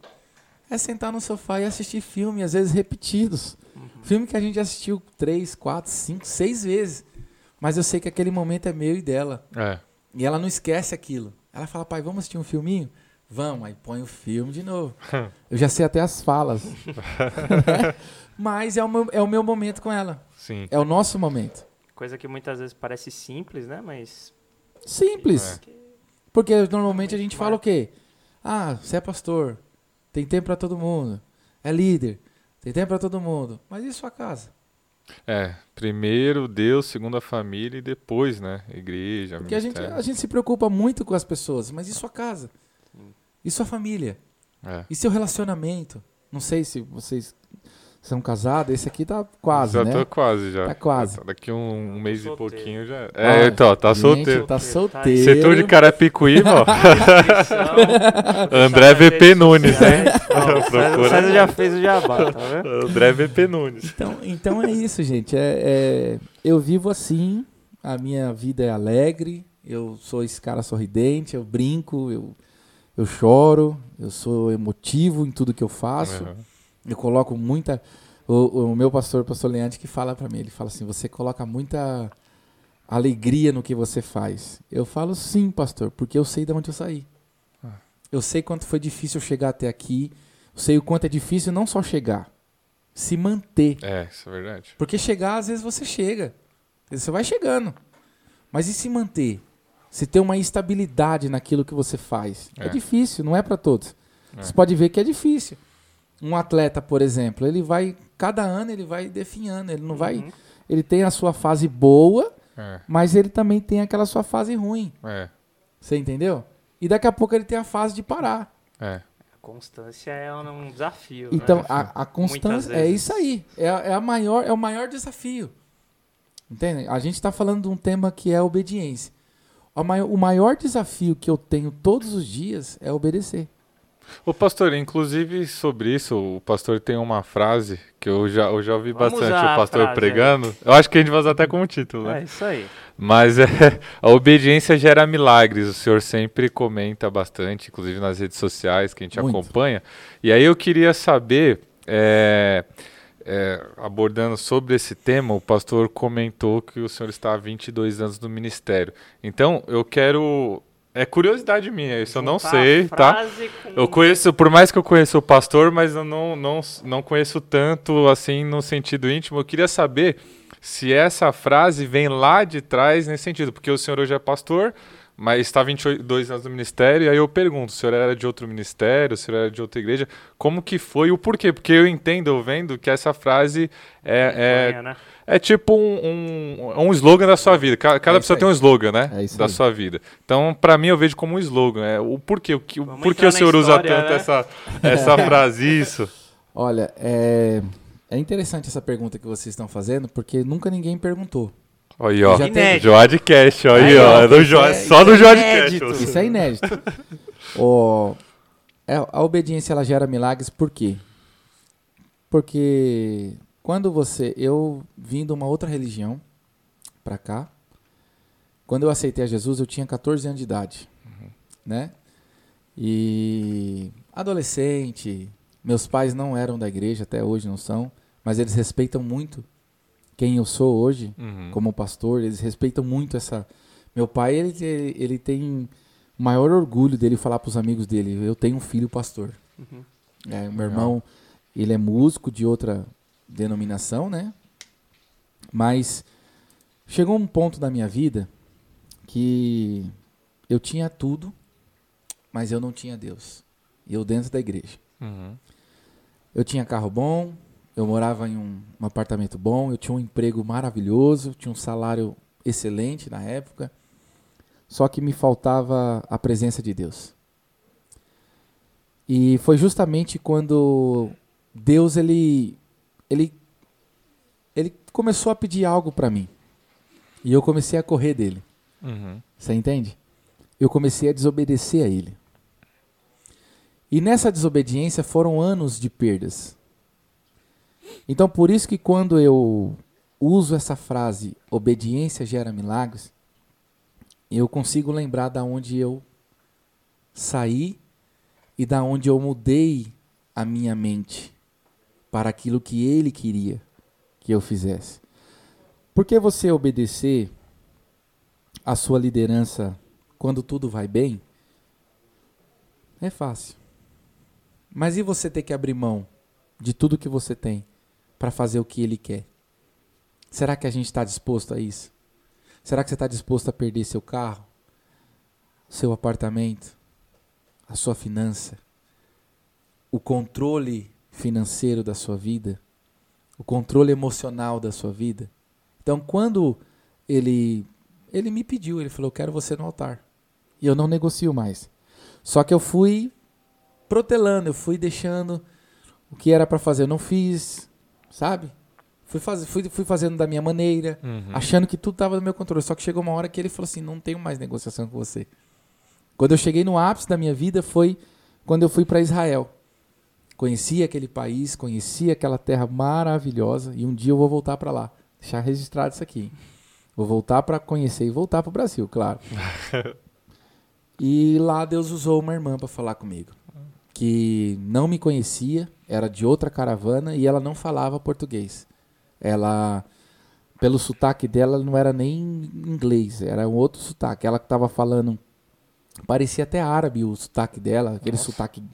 [SPEAKER 3] É sentar no sofá e assistir filme, às vezes repetidos. Filme que a gente assistiu três, quatro, cinco, seis vezes. Mas eu sei que aquele momento é meu e dela.
[SPEAKER 2] É.
[SPEAKER 3] E ela não esquece aquilo. Ela fala, pai, vamos assistir um filminho? Vamos, aí põe o filme de novo. Eu já sei até as falas. Mas é o, meu, é o meu momento com ela.
[SPEAKER 2] Sim.
[SPEAKER 3] É o nosso momento.
[SPEAKER 1] Coisa que muitas vezes parece simples, né? Mas.
[SPEAKER 3] Simples. Porque normalmente a gente fala o quê? Ah, você é pastor. Tem tempo pra todo mundo. É líder. Tem tempo pra todo mundo. Mas e sua casa?
[SPEAKER 2] É. Primeiro Deus, segundo a família e depois, né? Igreja,
[SPEAKER 3] Porque a gente, a gente se preocupa muito com as pessoas. Mas e sua casa? E sua família?
[SPEAKER 2] É.
[SPEAKER 3] E seu relacionamento? Não sei se vocês são casados. Esse aqui tá quase,
[SPEAKER 2] já
[SPEAKER 3] né?
[SPEAKER 2] tô quase já.
[SPEAKER 3] Tá quase.
[SPEAKER 2] Já tá- Daqui um, um mês e
[SPEAKER 1] Solteiro.
[SPEAKER 2] pouquinho já.
[SPEAKER 3] Ah,
[SPEAKER 2] É, então, tá
[SPEAKER 3] gente,
[SPEAKER 2] solteiro.
[SPEAKER 3] Tá
[SPEAKER 1] Solteiro,
[SPEAKER 3] solteiro.
[SPEAKER 2] Setor de Carapicuíba, ó. André VP Nunes,
[SPEAKER 1] sociais.
[SPEAKER 2] hein?
[SPEAKER 1] O César já fez o jabá, tá vendo?
[SPEAKER 2] André VP Nunes.
[SPEAKER 3] Então, então é isso, gente. É, é- eu vivo assim, a minha vida é alegre, eu sou esse cara sorridente, eu brinco, eu, eu choro, eu sou emotivo em tudo que eu faço.
[SPEAKER 2] Uhum.
[SPEAKER 3] Eu coloco muita. O, o meu pastor, o pastor Leandro, que fala pra mim, ele fala assim: você coloca muita alegria no que você faz. Eu falo sim, pastor, porque eu sei de onde eu saí.
[SPEAKER 2] Ah.
[SPEAKER 3] Eu sei quanto foi difícil chegar até aqui. Eu sei o quanto é difícil não só chegar, se manter.
[SPEAKER 2] É, isso é verdade.
[SPEAKER 3] Porque chegar, às vezes você chega. Você vai chegando. Mas e se manter? Se ter uma estabilidade naquilo que você faz. É,
[SPEAKER 2] É.
[SPEAKER 3] difícil, não é para todos.
[SPEAKER 2] É.
[SPEAKER 3] Você pode ver que é difícil. Um atleta, por exemplo, ele vai. Cada ano ele vai definhando. Ele não vai.
[SPEAKER 1] Uhum.
[SPEAKER 3] Ele tem a sua fase boa,
[SPEAKER 2] É,
[SPEAKER 3] mas ele também tem aquela sua fase ruim.
[SPEAKER 2] é,
[SPEAKER 3] Você entendeu? E daqui a pouco ele tem a fase de parar.
[SPEAKER 2] é.
[SPEAKER 1] A constância é um um desafio.
[SPEAKER 3] Então,
[SPEAKER 1] né?
[SPEAKER 3] a, a constância é isso aí. É, é, a maior, é o maior desafio. Entende? A gente está falando de um tema que é a obediência. O maior, o maior desafio que eu tenho todos os dias é obedecer.
[SPEAKER 2] Ô pastor, inclusive sobre isso, o pastor tem uma frase que eu já, eu já ouvi
[SPEAKER 1] Vamos
[SPEAKER 2] bastante o pastor
[SPEAKER 1] frase
[SPEAKER 2] pregando. Eu acho que a gente vai usar até como título, né?
[SPEAKER 1] É isso aí.
[SPEAKER 2] Mas é, a obediência gera milagres. O senhor sempre comenta bastante, inclusive nas redes sociais que a gente
[SPEAKER 3] Muito.
[SPEAKER 2] acompanha. E aí eu queria saber, é, é, abordando sobre esse tema, o pastor comentou que o senhor está há 22 anos no ministério. Então eu quero. É curiosidade minha, isso eu não sei, tá? Eu conheço, por mais que eu conheça o pastor, mas eu não, não, não conheço tanto assim no sentido íntimo. Eu queria saber se essa frase vem lá de trás nesse sentido, porque o senhor hoje é pastor, mas está 22 anos no ministério, e aí eu pergunto, o senhor era de outro ministério, o senhor era de outra igreja, como que foi e o porquê? Porque eu entendo, eu vendo, que essa frase é, é,
[SPEAKER 1] né?
[SPEAKER 2] é tipo um, um, um slogan da sua vida. Cada, cada
[SPEAKER 3] É
[SPEAKER 2] pessoa
[SPEAKER 3] aí.
[SPEAKER 2] tem um slogan, né?
[SPEAKER 3] É isso
[SPEAKER 2] da
[SPEAKER 3] aí.
[SPEAKER 2] sua vida. Então, para mim, eu vejo como um slogan. É, o porquê, o, que, o
[SPEAKER 1] Vamos
[SPEAKER 2] porquê o senhor usa
[SPEAKER 1] história,
[SPEAKER 2] tanto
[SPEAKER 1] né?
[SPEAKER 2] essa, essa frase, isso?
[SPEAKER 3] Olha, é, é interessante essa pergunta que vocês estão fazendo, porque nunca ninguém perguntou.
[SPEAKER 2] Olha aí, ó.
[SPEAKER 3] Tem-.
[SPEAKER 2] Joadcast, ó aí,
[SPEAKER 3] Aí,
[SPEAKER 2] ó. é do Jo-
[SPEAKER 3] é-
[SPEAKER 2] só
[SPEAKER 1] isso
[SPEAKER 2] no
[SPEAKER 1] é
[SPEAKER 2] Joadcast.
[SPEAKER 3] Isso é inédito. Ó, é, a obediência ela gera milagres por quê? Porque quando você. Eu vim de uma outra religião pra cá. Quando eu aceitei a Jesus, eu tinha 14 anos de idade. Né? E. Adolescente. Meus pais não eram da igreja, até hoje não são. Mas eles respeitam muito quem eu sou hoje
[SPEAKER 2] Uhum.
[SPEAKER 3] como pastor, eles respeitam muito essa. Meu pai, ele, ele, ele tem o maior orgulho dele falar para os amigos dele: eu tenho um filho pastor.
[SPEAKER 1] Uhum.
[SPEAKER 3] É, o meu
[SPEAKER 2] Legal.
[SPEAKER 3] irmão, ele é músico de outra denominação, né? Mas chegou um ponto da minha vida que eu tinha tudo, mas eu não tinha Deus. E eu dentro da igreja.
[SPEAKER 2] Uhum.
[SPEAKER 3] Eu tinha carro bom, eu morava em um, um apartamento bom, eu tinha um emprego maravilhoso, tinha um salário excelente na época. Só que me faltava a presença de Deus. E foi justamente quando Deus ele ele ele começou a pedir algo para mim. E eu comecei a correr dele.
[SPEAKER 2] Uhum.
[SPEAKER 3] Você entende? Eu comecei a desobedecer a ele. E nessa desobediência foram anos de perdas. Então, por isso que quando eu uso essa frase, obediência gera milagres, eu consigo lembrar da onde eu saí e da onde eu mudei a minha mente para aquilo que ele queria que eu fizesse. Porque você obedecer a sua liderança quando tudo vai bem, é fácil. Mas e você ter que abrir mão de tudo que você tem para fazer o que ele quer? Será que a gente está disposto a isso? Será que você está disposto a perder seu carro, seu apartamento, a sua finança, o controle financeiro da sua vida, o controle emocional da sua vida? Então, quando ele ele me pediu, ele falou: "Eu quero você no altar". E eu não negocio mais. Só que eu fui protelando, eu fui deixando o que era para fazer, eu não fiz, sabe? Fui, faz, fui, fui fazendo da minha maneira,
[SPEAKER 2] Uhum.
[SPEAKER 3] achando que tudo estava no meu controle. Só que chegou uma hora que ele falou assim: não tenho mais negociação com você. Quando eu cheguei no ápice da minha vida foi quando eu fui para Israel. Conheci aquele país, conheci aquela terra maravilhosa e um dia eu vou voltar para lá. Deixar registrado isso aqui. Vou voltar para conhecer e voltar para o Brasil, claro. e lá Deus usou uma irmã para falar comigo, que não me conhecia, era de outra caravana e ela não falava português. Ela, pelo sotaque dela, não era nem inglês, era um outro sotaque. Ela que estava falando, parecia até árabe o sotaque dela, aquele
[SPEAKER 2] Nossa.
[SPEAKER 3] sotaque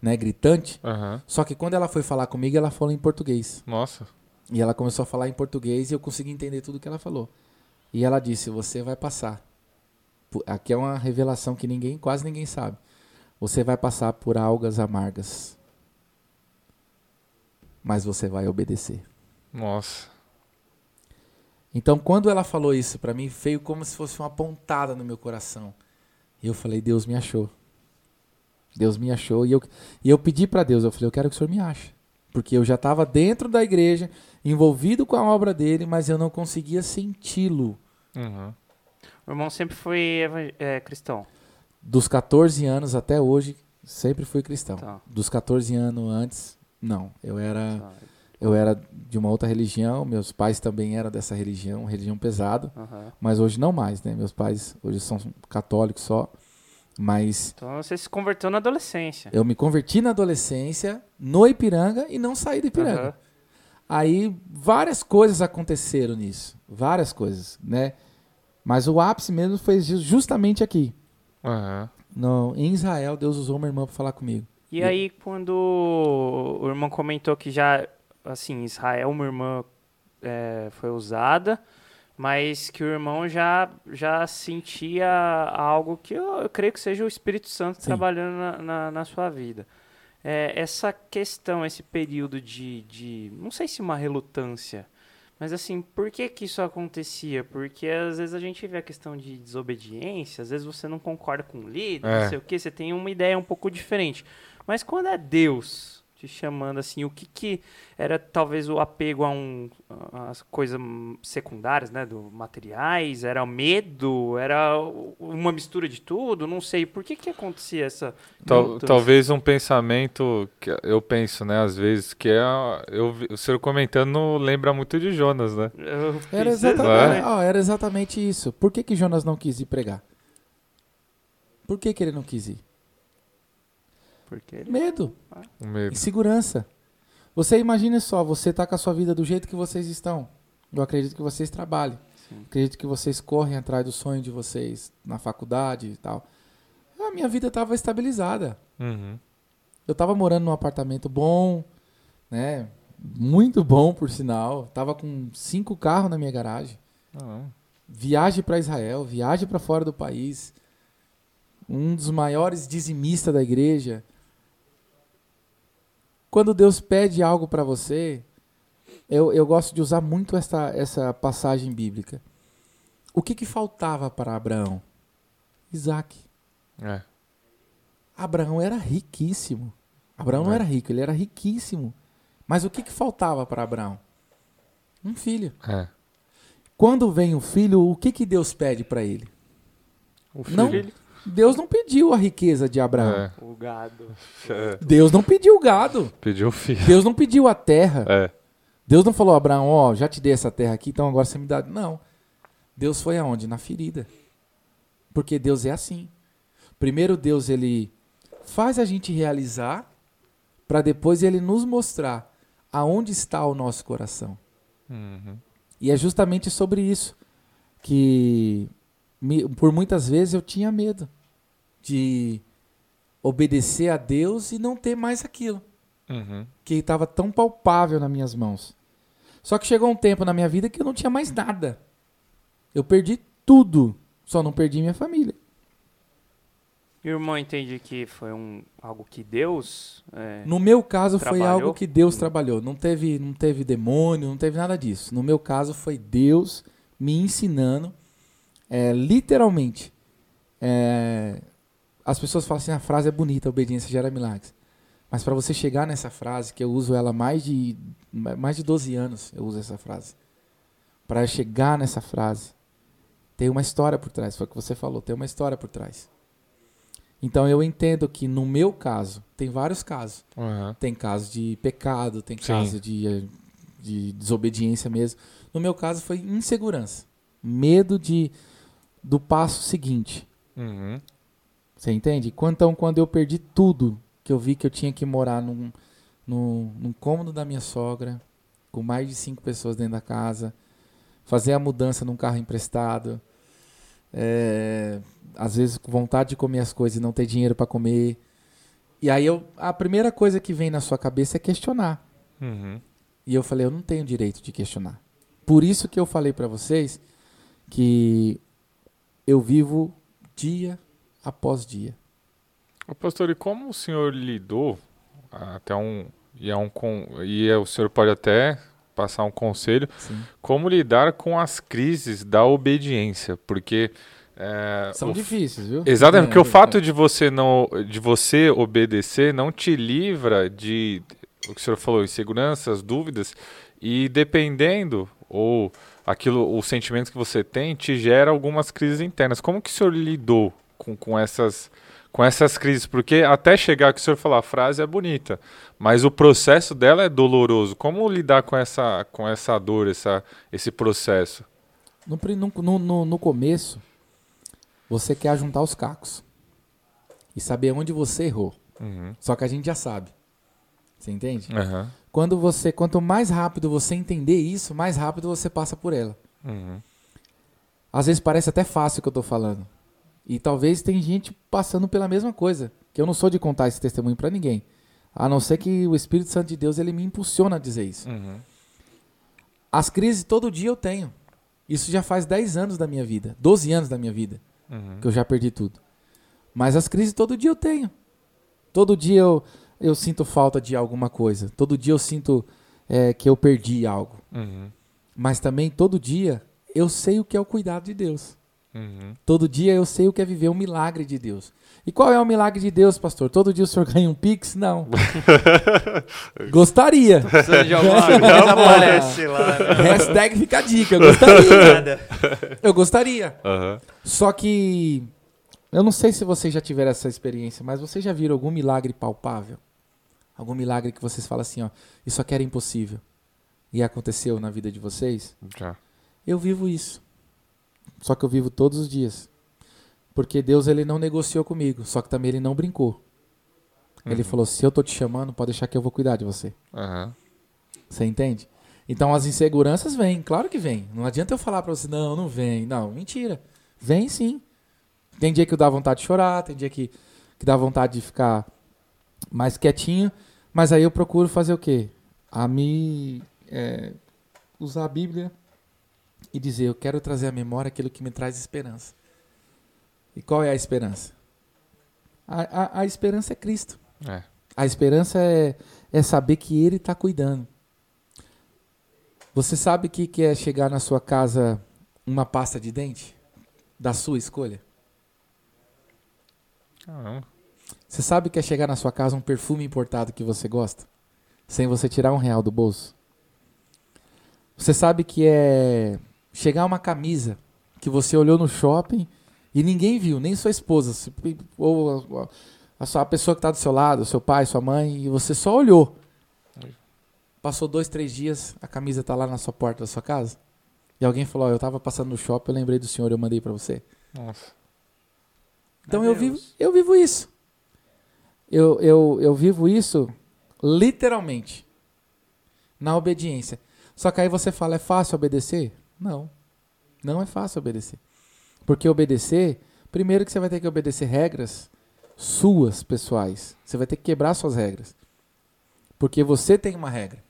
[SPEAKER 3] né, gritante.
[SPEAKER 2] Aham.
[SPEAKER 3] Só que quando ela foi falar comigo, ela falou em português.
[SPEAKER 2] Nossa.
[SPEAKER 3] E ela começou a falar em português e eu consegui entender tudo que ela falou. E ela disse: Você vai passar. Aqui é uma revelação que ninguém, quase ninguém sabe. Você vai passar por algas amargas. Mas você vai obedecer.
[SPEAKER 2] Nossa.
[SPEAKER 3] Então, quando ela falou isso pra mim, veio como se fosse uma pontada no meu coração. E eu falei: Deus me achou. Deus me achou. E eu, e eu pedi pra Deus: Eu falei, eu quero que o Senhor me ache. Porque eu já estava dentro da igreja, envolvido com a obra dele, mas eu não conseguia senti-lo.
[SPEAKER 2] Uhum.
[SPEAKER 1] O irmão sempre foi é, cristão.
[SPEAKER 3] Dos 14 anos até hoje, sempre fui cristão.
[SPEAKER 1] Tá.
[SPEAKER 3] Dos 14 anos antes, não. Eu era,
[SPEAKER 1] Tá.
[SPEAKER 3] eu era de uma outra religião, meus pais também eram dessa religião, religião pesada,
[SPEAKER 1] Aham.
[SPEAKER 3] mas hoje não mais, né? Meus pais hoje são católicos só, mas
[SPEAKER 1] Então você se converteu na adolescência.
[SPEAKER 3] eu me converti na adolescência no Ipiranga e não saí do Ipiranga.
[SPEAKER 1] Aham.
[SPEAKER 3] Aí várias coisas aconteceram nisso, várias coisas, né? Mas o ápice mesmo foi ju- justamente aqui.
[SPEAKER 2] Aham.
[SPEAKER 3] No, em Israel, Deus usou uma irmã para falar comigo.
[SPEAKER 1] E aí, quando o irmão comentou que já, assim, Israel, uma irmã é, foi usada, mas que o irmão já, já sentia algo que eu, eu creio que seja o Espírito Santo
[SPEAKER 3] Sim.
[SPEAKER 1] trabalhando na, na, na sua vida. É, essa questão, esse período de, de, não sei se uma relutância, mas assim, por que que isso acontecia? Porque às vezes a gente vê a questão de desobediência, às vezes você não concorda com o líder,
[SPEAKER 2] É.
[SPEAKER 1] não sei o que, você tem uma ideia um pouco diferente. Mas quando é Deus te chamando assim, o que que era talvez o apego a um as coisas secundárias, né, do materiais, era o medo, era uma mistura de tudo, não sei, por que que acontecia essa
[SPEAKER 2] Tal- talvez um pensamento que eu penso, né, às vezes, que é. Eu, vi- o senhor comentando lembra muito de Jonas, né?
[SPEAKER 3] Era exatamente,
[SPEAKER 1] também.
[SPEAKER 3] ó, era exatamente isso. Por que, que Jonas não quis ir pregar? Por que, que ele não quis ir?
[SPEAKER 1] Porque ele-
[SPEAKER 3] Medo,
[SPEAKER 2] medo.
[SPEAKER 3] insegurança. Você imagine só, você tá com a sua vida do jeito que vocês estão. Eu acredito que vocês trabalhem.
[SPEAKER 1] Sim.
[SPEAKER 3] Acredito que vocês correm atrás do sonho de vocês na faculdade e tal. A minha vida estava estabilizada.
[SPEAKER 2] Uhum.
[SPEAKER 3] Eu tava morando num apartamento bom, né? Muito bom, por sinal. Tava com cinco carros na minha garagem.
[SPEAKER 2] Não.
[SPEAKER 3] Viagem para Israel, viagem para fora do país. Um dos maiores dizimistas da igreja. Quando Deus pede algo para você, eu, eu gosto de usar muito essa, essa passagem bíblica. O que, que faltava para Abraão? Isaac.
[SPEAKER 2] É.
[SPEAKER 3] Abraão era riquíssimo. Abraão não
[SPEAKER 2] É.
[SPEAKER 3] era rico, ele era riquíssimo. Mas o que, que faltava para Abraão? Um filho.
[SPEAKER 2] É.
[SPEAKER 3] Quando vem o filho, o que, que Deus pede para ele?
[SPEAKER 2] O
[SPEAKER 3] Não. Deus não pediu a riqueza de Abraão.
[SPEAKER 2] É.
[SPEAKER 1] o gado.
[SPEAKER 2] É.
[SPEAKER 3] Deus não pediu o gado.
[SPEAKER 2] Pediu o filho.
[SPEAKER 3] Deus não pediu a terra.
[SPEAKER 2] É.
[SPEAKER 3] Deus não falou, Abraão, ó, já te dei essa terra aqui, então agora você me dá. Não. Deus foi aonde? Na ferida. Porque Deus é assim. Primeiro Deus ele faz a gente realizar para depois ele nos mostrar aonde está o nosso coração.
[SPEAKER 2] Uhum.
[SPEAKER 3] E é justamente sobre isso que me- por muitas vezes eu tinha medo de obedecer a Deus e não ter mais aquilo
[SPEAKER 2] Uhum.
[SPEAKER 3] que estava tão palpável nas minhas mãos. Só que chegou um tempo na minha vida que eu não tinha mais nada. Eu perdi tudo, só não perdi minha família.
[SPEAKER 1] E o irmão entende que foi um, algo que Deus. é,
[SPEAKER 3] No meu caso foi
[SPEAKER 1] Trabalhou?
[SPEAKER 3] algo que Deus trabalhou. Não teve, não teve demônio, não teve nada disso. No meu caso foi Deus me ensinando, é, literalmente. é, as pessoas falam assim, a frase é bonita, obediência gera milagres. Mas para você chegar nessa frase, que eu uso ela há mais de mais de 12 anos, eu uso essa frase. Para chegar nessa frase, tem uma história por trás. Foi o que você falou, tem uma história por trás. Então eu entendo que no meu caso, tem vários casos.
[SPEAKER 2] Uhum.
[SPEAKER 3] Tem caso de pecado, tem
[SPEAKER 2] Sim.
[SPEAKER 3] caso de, de desobediência mesmo. No meu caso foi insegurança. Medo de do passo seguinte.
[SPEAKER 2] Uhum.
[SPEAKER 3] Você entende? Então, quando eu perdi tudo, que eu vi que eu tinha que morar num, num, num cômodo da minha sogra, com mais de cinco pessoas dentro da casa, fazer a mudança num carro emprestado, é, às vezes com vontade de comer as coisas e não ter dinheiro para comer. E aí eu, a primeira coisa que vem na sua cabeça é questionar.
[SPEAKER 2] Uhum.
[SPEAKER 3] E eu falei, eu não tenho direito de questionar. Por isso que eu falei para vocês que eu vivo dia após dia.
[SPEAKER 2] Pastor, e como o senhor lidou até um e é um e é- o senhor pode até passar um conselho
[SPEAKER 3] Sim.
[SPEAKER 2] como lidar com as crises da obediência, porque é,
[SPEAKER 3] São
[SPEAKER 2] o-
[SPEAKER 3] difíceis, viu?
[SPEAKER 2] Exatamente, porque
[SPEAKER 3] É,
[SPEAKER 2] o fato de você não de você obedecer não te livra de o que o senhor falou, inseguranças, dúvidas e dependendo ou aquilo, os sentimentos que você tem te gera algumas crises internas. Como que o senhor lidou com, com essas com essas crises? Porque até chegar que o senhor falou, a frase é bonita, mas o processo dela é doloroso. Como lidar com essa com essa dor, essa esse processo?
[SPEAKER 3] No, no, no, no- começo, você quer juntar os cacos e saber onde você errou.
[SPEAKER 2] Uhum.
[SPEAKER 3] Só que a gente já sabe. Você entende?
[SPEAKER 2] Aham.
[SPEAKER 3] Quando você, quanto mais rápido você entender isso, mais rápido você passa por ela.
[SPEAKER 2] Uhum.
[SPEAKER 3] Às vezes parece até fácil o que eu tô falando. E talvez tem gente passando pela mesma coisa. Que eu não sou de contar esse testemunho pra ninguém. A não ser que o Espírito Santo de Deus ele me impulsiona a dizer isso.
[SPEAKER 2] Uhum.
[SPEAKER 3] As crises todo dia eu tenho. Isso já faz 10 anos da minha vida, 12 anos da minha vida,
[SPEAKER 2] Uhum.
[SPEAKER 3] que eu já perdi tudo. Mas as crises todo dia eu tenho. Todo dia eu, eu sinto falta de alguma coisa. Todo dia eu sinto é, que eu perdi algo.
[SPEAKER 2] Uhum.
[SPEAKER 3] Mas também todo dia eu sei o que é o cuidado de Deus.
[SPEAKER 2] Uhum.
[SPEAKER 3] Todo dia eu sei o que é viver um milagre de Deus. E qual é o milagre de Deus, pastor? Todo dia o senhor ganha um pix? Não. Gostaria.
[SPEAKER 1] De alguma coisa, aparece lá. né?
[SPEAKER 3] Hashtag fica a dica. Eu gostaria.
[SPEAKER 1] Nada.
[SPEAKER 3] Eu gostaria.
[SPEAKER 2] Aham.
[SPEAKER 3] Só que eu não sei se vocês já tiveram essa experiência, mas vocês já viram algum milagre palpável? Algum milagre que vocês falam assim, ó, isso aqui era impossível. E aconteceu na vida de vocês?
[SPEAKER 2] Já.
[SPEAKER 3] Eu vivo isso. Só que eu vivo todos os dias. Porque Deus ele não negociou comigo, só que também ele não brincou. Ele
[SPEAKER 2] Uhum.
[SPEAKER 3] falou: "Se eu tô te chamando, pode deixar que eu vou cuidar de você".
[SPEAKER 2] Aham.
[SPEAKER 3] Você entende? Então as inseguranças vêm, claro que vêm. Não adianta eu falar pra você: "Não, não vem". Não, mentira. Vem sim. Tem dia que dá vontade de chorar, tem dia que que dá vontade de ficar mais quietinho, mas aí eu procuro fazer o quê? A me é, usar a Bíblia e dizer, eu quero trazer à memória aquilo que me traz esperança. E qual é a esperança? A, a, a esperança é Cristo.
[SPEAKER 2] É.
[SPEAKER 3] A esperança é, é saber que Ele está cuidando. Você sabe o que, que é chegar na sua casa uma pasta de dente? Da sua escolha?
[SPEAKER 2] Caramba.
[SPEAKER 3] Você sabe que é chegar na sua casa um perfume importado que você gosta? Sem você tirar um real do bolso? Você sabe que é chegar uma camisa que você olhou no shopping e ninguém viu, nem sua esposa, ou a, sua- a pessoa que está do seu lado, seu pai, sua mãe, e você só olhou. Passou dois, três dias, a camisa está lá na sua porta da sua casa. E alguém falou: ó, eu estava passando no shopping, eu lembrei do senhor, eu mandei para você.
[SPEAKER 2] Nossa.
[SPEAKER 3] Então eu vivo, eu vivo isso. Eu, eu, eu vivo isso literalmente. Na obediência. Só que aí você fala, é fácil obedecer? Não. Não é fácil obedecer. Porque obedecer, primeiro que você vai ter que obedecer regras suas, pessoais. Você vai ter que quebrar suas regras. Porque você tem uma regra.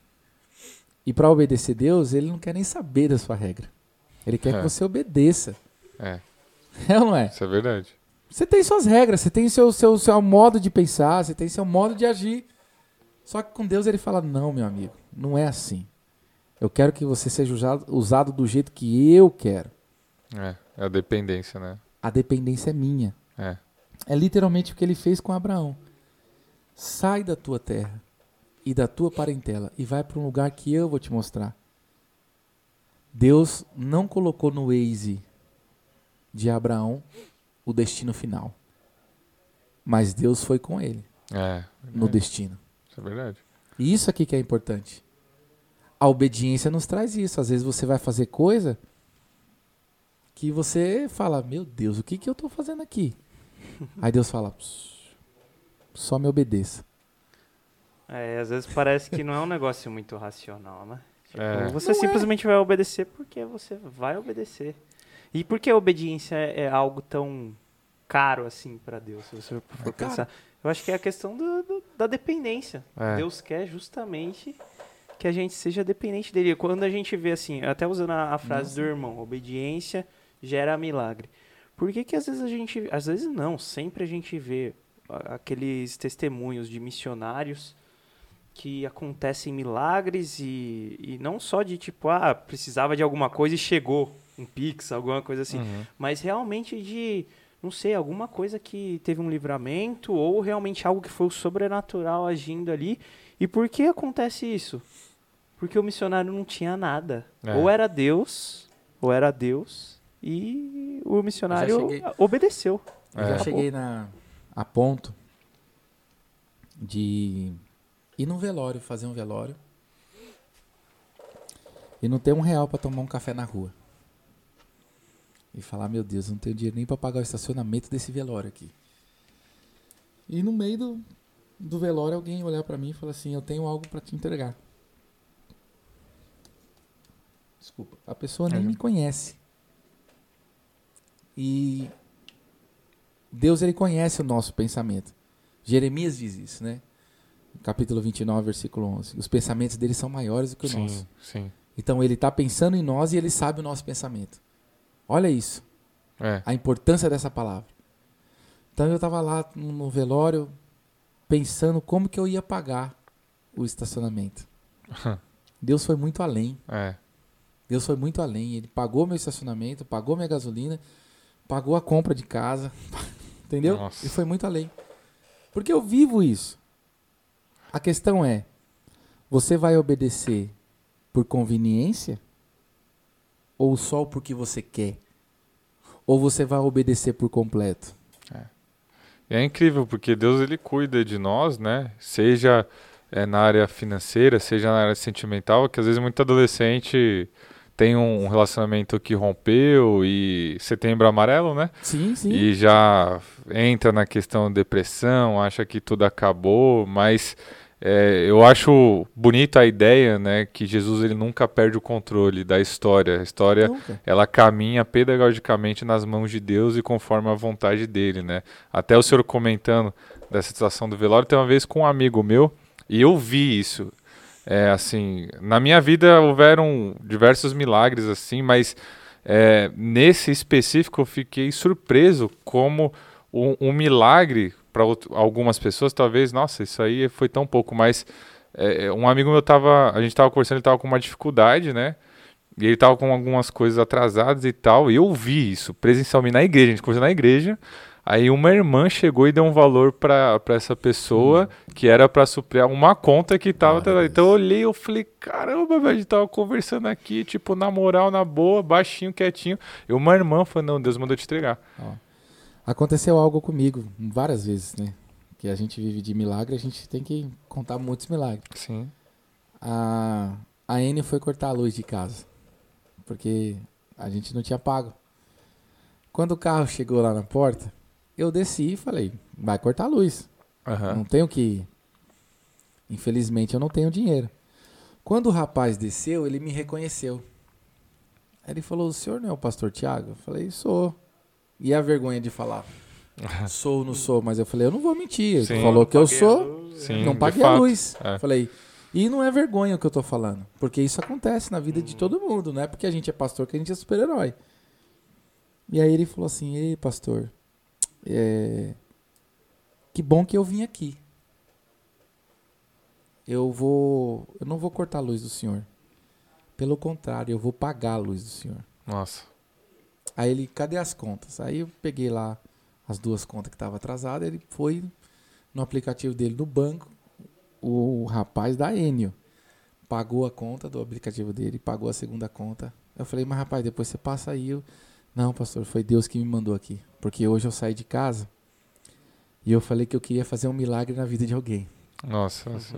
[SPEAKER 3] E para obedecer Deus, ele não quer nem saber da sua regra. Ele quer
[SPEAKER 2] É.
[SPEAKER 3] que você obedeça.
[SPEAKER 2] É,
[SPEAKER 3] É ou não é?
[SPEAKER 2] isso é verdade.
[SPEAKER 3] Você tem suas regras, você tem seu, seu, seu modo de pensar, você tem seu modo de agir. Só que com Deus ele fala: não, meu amigo, não é assim. Eu quero que você seja usado, usado do jeito que eu quero.
[SPEAKER 2] É, é a dependência, né?
[SPEAKER 3] A dependência é minha.
[SPEAKER 2] É.
[SPEAKER 3] É literalmente o que ele fez com Abraão. Sai da tua terra e da tua parentela e vai para um lugar que eu vou te mostrar. Deus não colocou no Waze de Abraão o destino final. Mas Deus foi com ele
[SPEAKER 2] É.
[SPEAKER 3] no
[SPEAKER 2] é,
[SPEAKER 3] destino.
[SPEAKER 2] Isso é verdade.
[SPEAKER 3] E isso aqui que é importante. A obediência nos traz isso. Às vezes você vai fazer coisa que você fala, meu Deus, o que, que eu estou fazendo aqui? Aí Deus fala, "Pss, só me obedeça.
[SPEAKER 1] É, às vezes parece que não é um negócio muito racional, né? Tipo,
[SPEAKER 2] É.
[SPEAKER 1] Você
[SPEAKER 3] Não é.
[SPEAKER 1] simplesmente vai obedecer porque você vai obedecer. E por que a obediência é, é algo tão caro assim pra Deus, se você for pensar? Eu acho que é a questão do- do- da dependência.
[SPEAKER 2] É.
[SPEAKER 1] Deus quer justamente que a gente seja dependente dele. Quando a gente vê assim, até usando a, a frase
[SPEAKER 3] Nossa.
[SPEAKER 1] do irmão, obediência gera milagre. Por que que às vezes a gente, às vezes não, sempre a gente vê aqueles testemunhos de missionários que acontecem milagres e, e não só de tipo, ah, precisava de alguma coisa e chegou um pix, alguma coisa assim,
[SPEAKER 2] Uhum.
[SPEAKER 1] mas realmente de, não sei, alguma coisa que teve um livramento ou realmente algo que foi o sobrenatural agindo ali. E por que acontece isso? Porque o missionário não tinha nada.
[SPEAKER 2] É.
[SPEAKER 1] Ou era Deus, ou era Deus, e o missionário
[SPEAKER 3] cheguei-
[SPEAKER 1] obedeceu.
[SPEAKER 3] Eu
[SPEAKER 2] É.
[SPEAKER 3] já
[SPEAKER 1] Acabou.
[SPEAKER 3] cheguei na, a ponto de ir num velório, fazer um velório, e não ter um real para tomar um café na rua. E falar, meu Deus, não tenho dinheiro nem para pagar o estacionamento desse velório aqui. E no meio do, do velório alguém olhar para mim e falar assim, eu tenho algo para te entregar. Desculpa. A pessoa nem
[SPEAKER 2] Uhum.
[SPEAKER 3] me conhece. E Deus ele conhece o nosso pensamento. Jeremias diz isso, né? Capítulo 29, versículo 11. Os pensamentos dele são maiores do que o
[SPEAKER 2] Sim,
[SPEAKER 3] nosso.
[SPEAKER 2] sim.
[SPEAKER 3] Então ele está pensando em nós e ele sabe o nosso pensamento. Olha isso,
[SPEAKER 2] É.
[SPEAKER 3] a importância dessa palavra. Então eu estava lá no velório pensando como que eu ia pagar o estacionamento. Deus foi muito além.
[SPEAKER 2] É.
[SPEAKER 3] Deus foi muito além. Ele pagou meu estacionamento, pagou minha gasolina, pagou a compra de casa. Entendeu?
[SPEAKER 2] Nossa.
[SPEAKER 3] E foi muito além. Porque eu vivo isso. A questão é: você vai obedecer por conveniência? Ou só porque você quer? Ou você vai obedecer por completo?
[SPEAKER 2] E é incrível porque Deus ele cuida de nós, né? Seja é, na área financeira, seja na área sentimental, que às vezes muito adolescente tem um relacionamento que rompeu e setembro amarelo, né?
[SPEAKER 3] Sim, sim.
[SPEAKER 2] E já entra na questão depressão, acha que tudo acabou, mas é, eu acho bonito a ideia, né, que Jesus ele nunca perde o controle da história. A história
[SPEAKER 3] Nunca.
[SPEAKER 2] ela caminha pedagogicamente nas mãos de Deus e conforme a vontade dele, né? Até o senhor comentando dessa situação do velório, tem uma vez com um amigo meu e eu vi isso. É, assim, na minha vida houveram diversos milagres assim, mas é, nesse específico eu fiquei surpreso como um, um milagre para algumas pessoas, talvez, nossa, isso aí foi tão pouco, mas é, um amigo meu tava, a gente tava conversando, ele tava com uma dificuldade, né? E ele tava com algumas coisas atrasadas e tal, e eu vi isso presencialmente na igreja, a gente conversou na igreja. Aí uma irmã chegou e deu um valor para essa pessoa que era para suprir uma conta que tava.
[SPEAKER 3] Glória a Deus.
[SPEAKER 2] então eu olhei e eu falei, caramba, velho, a gente tava conversando aqui, tipo, na moral, na boa, baixinho, quietinho. E uma irmã falou, não, Deus mandou te entregar.
[SPEAKER 3] Aconteceu algo comigo várias vezes, né? Que a gente vive de milagre, a gente tem que contar muitos milagres.
[SPEAKER 2] Sim.
[SPEAKER 3] A, a N foi cortar a luz de casa. Porque a gente não tinha pago. Quando o carro chegou lá na porta, eu desci e falei, vai cortar a luz.
[SPEAKER 2] Aham.
[SPEAKER 3] Não tenho que ir. Infelizmente eu não tenho dinheiro. Quando o rapaz desceu, ele me reconheceu. Aí ele falou, o senhor não é o pastor Tiago? Eu falei, sou. E a vergonha de falar, sou ou não sou? Mas eu falei, eu não vou mentir. Ele
[SPEAKER 2] Sim.
[SPEAKER 3] falou que eu sou,
[SPEAKER 2] Sim,
[SPEAKER 3] não
[SPEAKER 2] de
[SPEAKER 3] paguei a luz.
[SPEAKER 2] É.
[SPEAKER 3] Falei, e não é vergonha o que eu tô falando. Porque isso acontece na vida de todo mundo. Não é porque a gente é pastor que a gente é super-herói. E aí ele falou assim, ei pastor, é, que bom que eu vim aqui. Eu vou. Eu não vou cortar a luz do senhor. Pelo contrário, eu vou pagar a luz do senhor.
[SPEAKER 2] Nossa.
[SPEAKER 3] Aí ele, cadê as contas? Aí eu peguei lá as duas contas que estavam atrasadas. Ele foi no aplicativo dele do banco. O rapaz da Enio pagou a conta do aplicativo dele, pagou a segunda conta. Eu falei, mas rapaz, depois você passa aí. Eu, não, pastor, foi Deus que me mandou aqui. Porque hoje eu saí de casa e eu falei que eu queria fazer um milagre na vida de alguém.
[SPEAKER 2] Nossa. nossa.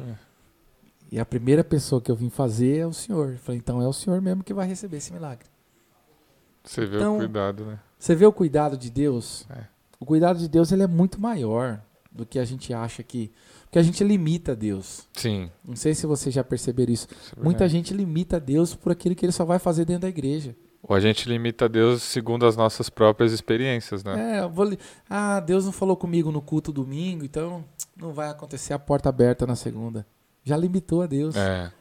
[SPEAKER 3] E a primeira pessoa que eu vim fazer é o senhor. Eu falei, então é o senhor mesmo que vai receber esse milagre.
[SPEAKER 2] Você vê
[SPEAKER 3] Então-
[SPEAKER 2] o cuidado, né?
[SPEAKER 3] Você vê o cuidado de Deus?
[SPEAKER 2] É.
[SPEAKER 3] O cuidado de Deus ele é muito maior do que a gente acha que. Porque a gente limita Deus.
[SPEAKER 2] Sim.
[SPEAKER 3] Não sei se vocês já perceberam isso.
[SPEAKER 2] é
[SPEAKER 3] Muita gente limita Deus por aquilo que ele só vai fazer dentro da igreja.
[SPEAKER 2] Ou a gente limita Deus segundo as nossas próprias experiências, né?
[SPEAKER 3] É, eu vou ah, Deus não falou comigo no culto domingo, então não vai acontecer a porta aberta na segunda. Já limitou a Deus.
[SPEAKER 2] É.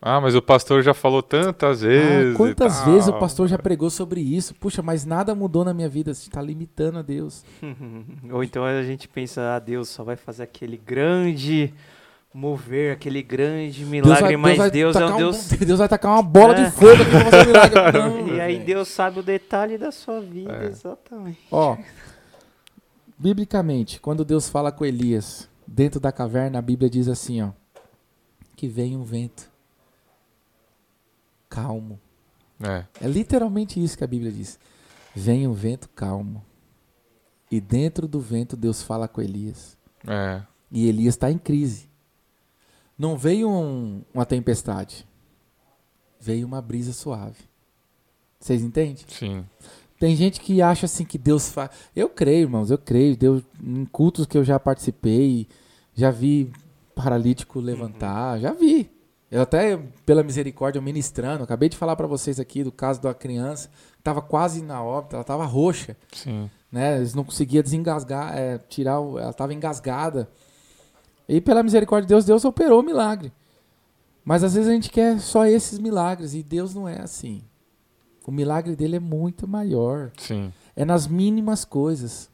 [SPEAKER 2] Ah, mas o pastor já falou tantas vezes.
[SPEAKER 3] Ah,
[SPEAKER 2] e
[SPEAKER 3] quantas
[SPEAKER 2] tal.
[SPEAKER 3] vezes o pastor já pregou sobre isso? Puxa, mas nada mudou na minha vida. Você está limitando a Deus.
[SPEAKER 1] Ou então a gente pensa, ah, Deus só vai fazer aquele grande mover, aquele grande milagre, mas Deus, é
[SPEAKER 3] tacar
[SPEAKER 1] um
[SPEAKER 3] um-
[SPEAKER 1] Deus.
[SPEAKER 3] Deus vai tacar uma bola
[SPEAKER 1] É.
[SPEAKER 3] de fogo aqui pra fazer milagre. Não,
[SPEAKER 1] E aí. Deus sabe o detalhe da sua vida,
[SPEAKER 2] É.
[SPEAKER 1] exatamente.
[SPEAKER 3] Ó, biblicamente, quando Deus fala com Elias dentro da caverna, a Bíblia diz assim, ó, que vem um vento calmo.
[SPEAKER 2] É.
[SPEAKER 3] É literalmente isso que a Bíblia diz. Vem um vento calmo. E dentro do vento Deus fala com Elias.
[SPEAKER 2] É.
[SPEAKER 3] E Elias está em crise. Não veio um- uma tempestade. Veio uma brisa suave. Vocês entendem?
[SPEAKER 2] Sim.
[SPEAKER 3] Tem gente que acha assim que Deus faz. Eu creio, irmãos, eu creio. Deus, em cultos que eu já participei, já vi paralítico levantar, já vi. Eu até, pela misericórdia, ministrando, acabei de falar para vocês aqui do caso da criança, estava quase na óbita, ela estava roxa,
[SPEAKER 2] Sim.
[SPEAKER 3] né? Eles não conseguiam desengasgar, é, tirar, o- ela estava engasgada. E pela misericórdia de Deus, Deus operou o milagre. Mas às vezes a gente quer só esses milagres e Deus não é assim. O milagre dele é muito maior.
[SPEAKER 2] Sim.
[SPEAKER 3] É nas mínimas coisas.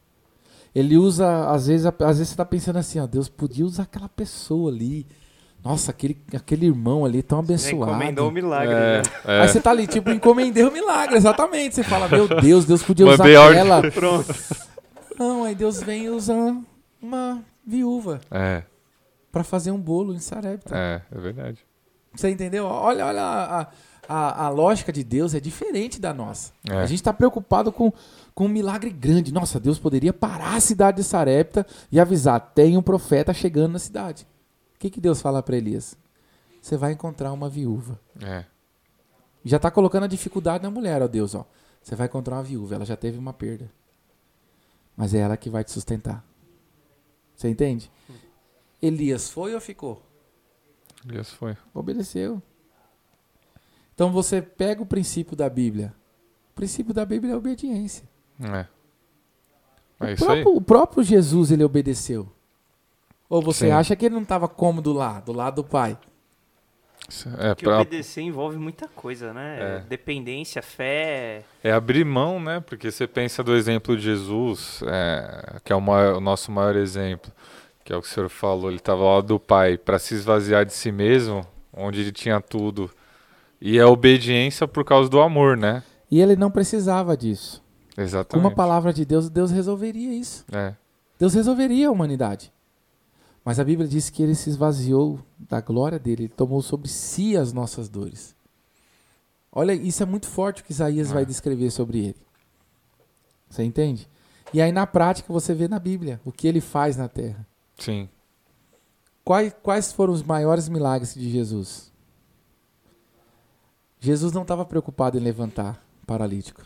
[SPEAKER 3] Ele usa, às vezes, às vezes você está pensando assim, ó, Deus podia usar aquela pessoa ali. Nossa, aquele, aquele irmão ali tão
[SPEAKER 1] Você
[SPEAKER 3] abençoado.
[SPEAKER 1] encomendou o milagre.
[SPEAKER 2] É,
[SPEAKER 1] né?
[SPEAKER 2] é.
[SPEAKER 3] Aí você tá ali, tipo, encomendei o milagre, exatamente. Você fala, meu Deus, Deus podia usar aquela.
[SPEAKER 1] Pronto.
[SPEAKER 3] Não, aí Deus vem e usa uma viúva
[SPEAKER 2] É,
[SPEAKER 3] para fazer um bolo em Sarepta.
[SPEAKER 2] é, é verdade.
[SPEAKER 3] Você entendeu? Olha, olha a, a, a lógica de Deus é diferente da nossa.
[SPEAKER 2] É.
[SPEAKER 3] A gente está preocupado com, com um milagre grande. Nossa, Deus poderia parar a cidade de Sarepta e avisar: tem um profeta chegando na cidade. O que, que Deus fala para Elias? Você vai encontrar uma viúva.
[SPEAKER 2] É,
[SPEAKER 3] Já está colocando a dificuldade na mulher, ó Deus, ó. Você vai encontrar uma viúva, ela já teve uma perda. Mas é ela que vai te sustentar. Você entende? Elias foi ou ficou?
[SPEAKER 2] Elias foi.
[SPEAKER 3] Obedeceu. Então você pega o princípio da Bíblia. O princípio da Bíblia é a obediência.
[SPEAKER 2] É.
[SPEAKER 3] O
[SPEAKER 2] É aí.
[SPEAKER 3] próprio, o próprio Jesus ele obedeceu. Ou você
[SPEAKER 2] Sim.
[SPEAKER 3] acha que ele não estava cômodo lá, do lado do Pai?
[SPEAKER 2] É,
[SPEAKER 1] Porque
[SPEAKER 2] pra,
[SPEAKER 1] obedecer envolve muita coisa, né?
[SPEAKER 2] É.
[SPEAKER 1] Dependência, fé.
[SPEAKER 2] é abrir mão, né? Porque você pensa do exemplo de Jesus, é, que é o, maior- o nosso maior exemplo, que é o que o senhor falou. Ele estava lá do Pai para se esvaziar de si mesmo, onde ele tinha tudo. E é obediência por causa do amor, né?
[SPEAKER 3] E ele não precisava disso. Com
[SPEAKER 2] Exatamente.
[SPEAKER 3] uma palavra de Deus, Deus resolveria isso.
[SPEAKER 2] É,
[SPEAKER 3] Deus resolveria a humanidade. Mas a Bíblia diz que ele se esvaziou da glória dele, ele tomou sobre si as nossas dores. Olha, isso é muito forte o que Isaías
[SPEAKER 2] É.
[SPEAKER 3] vai descrever sobre ele. Você entende? E aí na prática você vê na Bíblia o que ele faz na terra.
[SPEAKER 2] sim.
[SPEAKER 3] Quais, quais foram os maiores milagres de Jesus? Jesus não estava preocupado em levantar paralítico.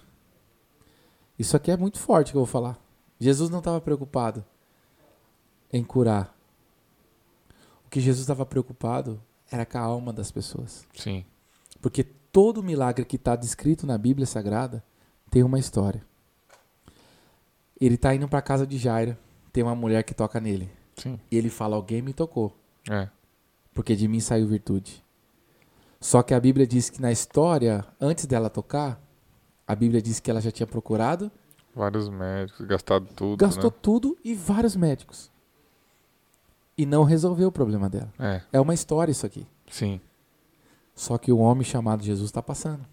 [SPEAKER 3] Isso aqui é muito forte que eu vou falar. Jesus não estava preocupado em curar. O que Jesus estava preocupado era com a alma das pessoas.
[SPEAKER 2] Sim.
[SPEAKER 3] Porque todo milagre que está descrito na Bíblia Sagrada tem uma história. Ele está indo para a casa de Jairo, tem uma mulher que toca nele.
[SPEAKER 2] Sim.
[SPEAKER 3] E ele fala: Alguém me tocou
[SPEAKER 2] É.
[SPEAKER 3] porque de mim saiu virtude. Só que a Bíblia diz que na história, antes dela tocar, a Bíblia diz que ela já tinha procurado,
[SPEAKER 2] Vários médicos, gastado tudo.
[SPEAKER 3] gastou tudo e vários médicos. E não resolveu o problema dela.
[SPEAKER 2] Né?
[SPEAKER 3] É uma história isso aqui.
[SPEAKER 2] É, sim.
[SPEAKER 3] Só que o homem chamado Jesus está passando.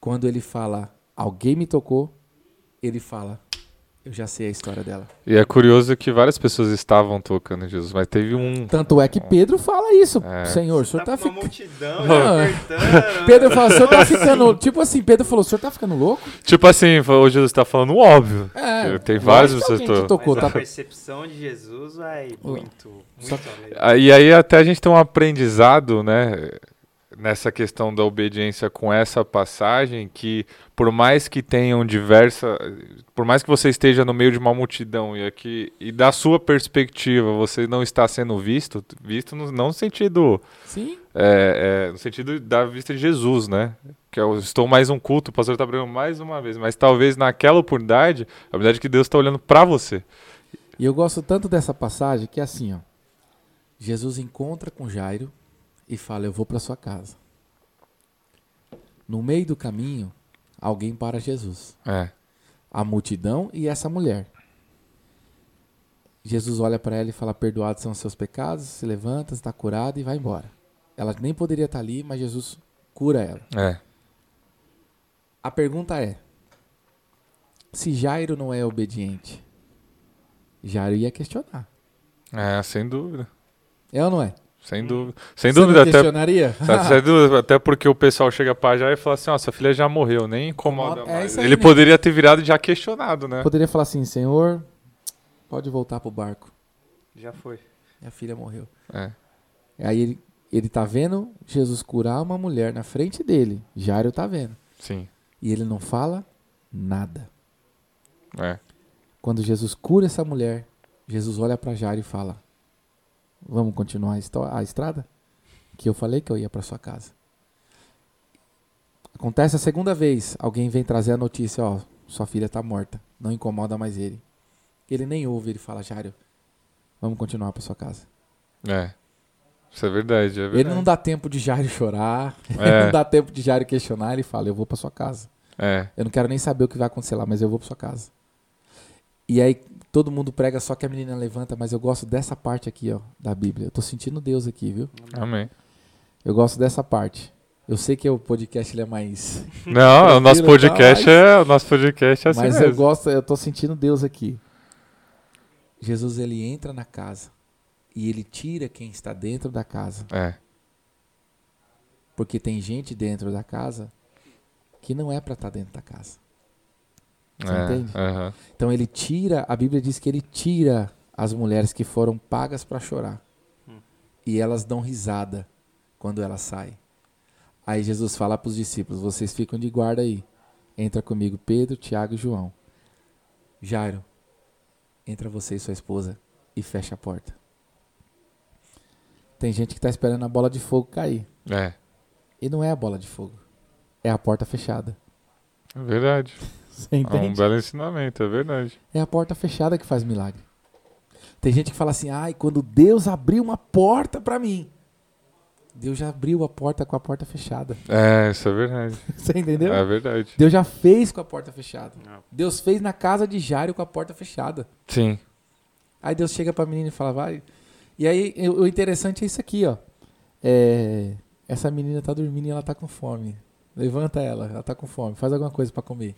[SPEAKER 3] Quando ele fala, alguém me tocou, ele fala, eu já sei a história dela.
[SPEAKER 2] E é curioso que várias pessoas estavam tocando em Jesus, mas teve um.
[SPEAKER 3] Tanto é que Pedro fala isso.
[SPEAKER 2] É.
[SPEAKER 3] Senhor, o senhor tá,
[SPEAKER 1] uma
[SPEAKER 3] ficando.
[SPEAKER 1] multidão, já apertando.
[SPEAKER 3] Pedro fala, o senhor tá ficando. Tipo assim, Pedro falou, o senhor tá ficando louco?
[SPEAKER 2] Tipo assim, o Jesus tá falando óbvio.
[SPEAKER 3] É,
[SPEAKER 2] Tem vários
[SPEAKER 3] lógico que tocou,
[SPEAKER 1] Mas a
[SPEAKER 3] tá?
[SPEAKER 1] percepção de Jesus vai muito,
[SPEAKER 3] Só-
[SPEAKER 1] muito além.
[SPEAKER 2] Ah, E aí até a gente tem um aprendizado, né, nessa questão da obediência com essa passagem, que por mais que tenham diversa, por mais que você esteja no meio de uma multidão e aqui e da sua perspectiva você não está sendo visto, visto no, não no sentido
[SPEAKER 3] Sim.
[SPEAKER 2] é, é, no sentido da vista de Jesus, né? Que eu estou mais um culto, o pastor está pregando mais uma vez, mas talvez naquela oportunidade, a verdade é que Deus está olhando para você.
[SPEAKER 3] E eu gosto tanto dessa passagem que é assim, ó. Jesus encontra com Jairo e fala: Eu vou para sua casa. No meio do caminho, alguém para Jesus.
[SPEAKER 2] É,
[SPEAKER 3] A multidão e essa mulher. Jesus olha para ela e fala: Perdoados são os seus pecados, se levanta, está curada e vai embora. Ela nem poderia estar ali, mas Jesus cura ela.
[SPEAKER 2] é,
[SPEAKER 3] A pergunta é: se Jairo não é obediente, Jairo ia questionar.
[SPEAKER 2] é, sem dúvida.
[SPEAKER 3] É ou não é?
[SPEAKER 2] Sem dúvida. Sem
[SPEAKER 3] Você
[SPEAKER 2] dúvida,
[SPEAKER 3] não
[SPEAKER 2] até,
[SPEAKER 3] questionaria?
[SPEAKER 2] sem dúvida, até porque o pessoal chega pra já e fala assim, ó, sua filha já morreu, nem incomoda
[SPEAKER 3] É
[SPEAKER 2] mais. Ele
[SPEAKER 3] né?
[SPEAKER 2] poderia ter virado e já questionado, né?
[SPEAKER 3] Poderia falar assim, Senhor, pode voltar pro barco.
[SPEAKER 1] Já foi.
[SPEAKER 3] Minha filha morreu.
[SPEAKER 2] É,
[SPEAKER 3] Aí ele, ele tá vendo Jesus curar uma mulher na frente dele. Jairo tá vendo.
[SPEAKER 2] sim,
[SPEAKER 3] E ele não fala nada.
[SPEAKER 2] é,
[SPEAKER 3] Quando Jesus cura essa mulher, Jesus olha para Jairo e fala: Vamos continuar a, a estrada? Que eu falei que eu ia para sua casa. Acontece a segunda vez, alguém vem trazer a notícia: Ó, sua filha está morta, não incomoda mais ele. Ele nem ouve, ele fala: Jairo, vamos continuar para sua casa.
[SPEAKER 2] é. Isso é verdade, é verdade.
[SPEAKER 3] Ele não dá tempo de Jairo chorar,
[SPEAKER 2] É.
[SPEAKER 3] não dá tempo de Jairo questionar, ele fala: Eu vou pra sua casa.
[SPEAKER 2] É,
[SPEAKER 3] Eu não quero nem saber o que vai acontecer lá, mas eu vou pra sua casa. E aí todo mundo prega só que a menina levanta, mas eu gosto dessa parte aqui, ó, da Bíblia. Eu tô sentindo Deus aqui, viu?
[SPEAKER 2] amém.
[SPEAKER 3] Eu gosto dessa parte. Eu sei que o podcast é mais.
[SPEAKER 2] Não, o nosso
[SPEAKER 3] tá,
[SPEAKER 2] podcast
[SPEAKER 3] mas-
[SPEAKER 2] é, o nosso podcast é assim
[SPEAKER 3] mas eu
[SPEAKER 2] mesmo.
[SPEAKER 3] gosto, eu tô sentindo Deus aqui. Jesus ele entra na casa e ele tira quem está dentro da casa,
[SPEAKER 2] É,
[SPEAKER 3] porque tem gente dentro da casa que não é para estar dentro da casa. Você
[SPEAKER 2] é,
[SPEAKER 3] entende?
[SPEAKER 2] aham.
[SPEAKER 3] Então ele tira, a Bíblia diz que ele tira as mulheres que foram pagas para chorar.
[SPEAKER 1] Hum.
[SPEAKER 3] E elas dão risada quando elas saem. Aí Jesus fala para os discípulos: vocês ficam de guarda aí. Entra comigo Pedro, Tiago e João. Jairo, entra você e sua esposa e fecha a porta. Tem gente que está esperando a bola de fogo cair.
[SPEAKER 2] É,
[SPEAKER 3] E não é a bola de fogo. É a porta fechada.
[SPEAKER 2] é verdade.
[SPEAKER 3] Você
[SPEAKER 2] É um
[SPEAKER 3] entende?
[SPEAKER 2] belo ensinamento, é verdade.
[SPEAKER 3] É a porta fechada que faz milagre. Tem gente que fala assim: ai, quando Deus abriu uma porta pra mim. Deus já abriu a porta com a porta fechada.
[SPEAKER 2] É, isso é verdade.
[SPEAKER 3] Você entendeu?
[SPEAKER 2] É verdade.
[SPEAKER 3] Deus já fez com a porta fechada.
[SPEAKER 1] Não.
[SPEAKER 3] Deus fez na casa de Jairo com a porta fechada.
[SPEAKER 2] Sim.
[SPEAKER 3] Aí Deus chega pra menina e fala: vai. E aí o interessante é isso aqui, ó. É, essa menina tá dormindo e ela tá com fome. Levanta ela, ela tá com fome. Faz alguma coisa pra comer.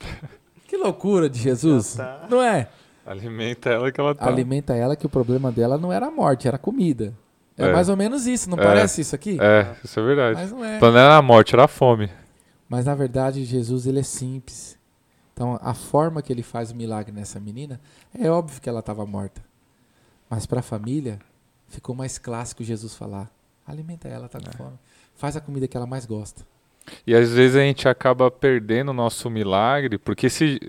[SPEAKER 3] que loucura de Jesus.
[SPEAKER 1] Tá.
[SPEAKER 3] Não é?
[SPEAKER 2] Alimenta ela que ela tá.
[SPEAKER 3] alimenta ela que o problema dela não era a morte, era a comida. É,
[SPEAKER 2] É.
[SPEAKER 3] mais ou menos isso, não
[SPEAKER 2] É.
[SPEAKER 3] parece isso aqui?
[SPEAKER 2] É, isso é verdade.
[SPEAKER 3] Mas não é.
[SPEAKER 2] Então não era a morte, era a fome.
[SPEAKER 3] Mas na verdade, Jesus ele é simples. Então, a forma que ele faz o milagre nessa menina, é óbvio que ela estava morta. Mas para a família, ficou mais clássico Jesus falar: alimenta ela, tá com
[SPEAKER 2] É.
[SPEAKER 3] fome. Faz a comida que ela mais gosta.
[SPEAKER 2] E às vezes a gente acaba perdendo o nosso milagre, porque se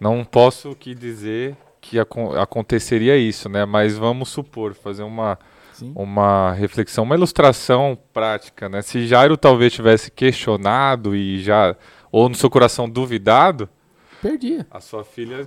[SPEAKER 2] não posso que dizer que acon- aconteceria isso, né? Mas vamos supor, fazer uma,
[SPEAKER 3] Sim.
[SPEAKER 2] uma reflexão, uma ilustração prática, né? Se Jairo talvez tivesse questionado e já ou no seu coração duvidado,
[SPEAKER 3] Perdia.
[SPEAKER 2] a sua filha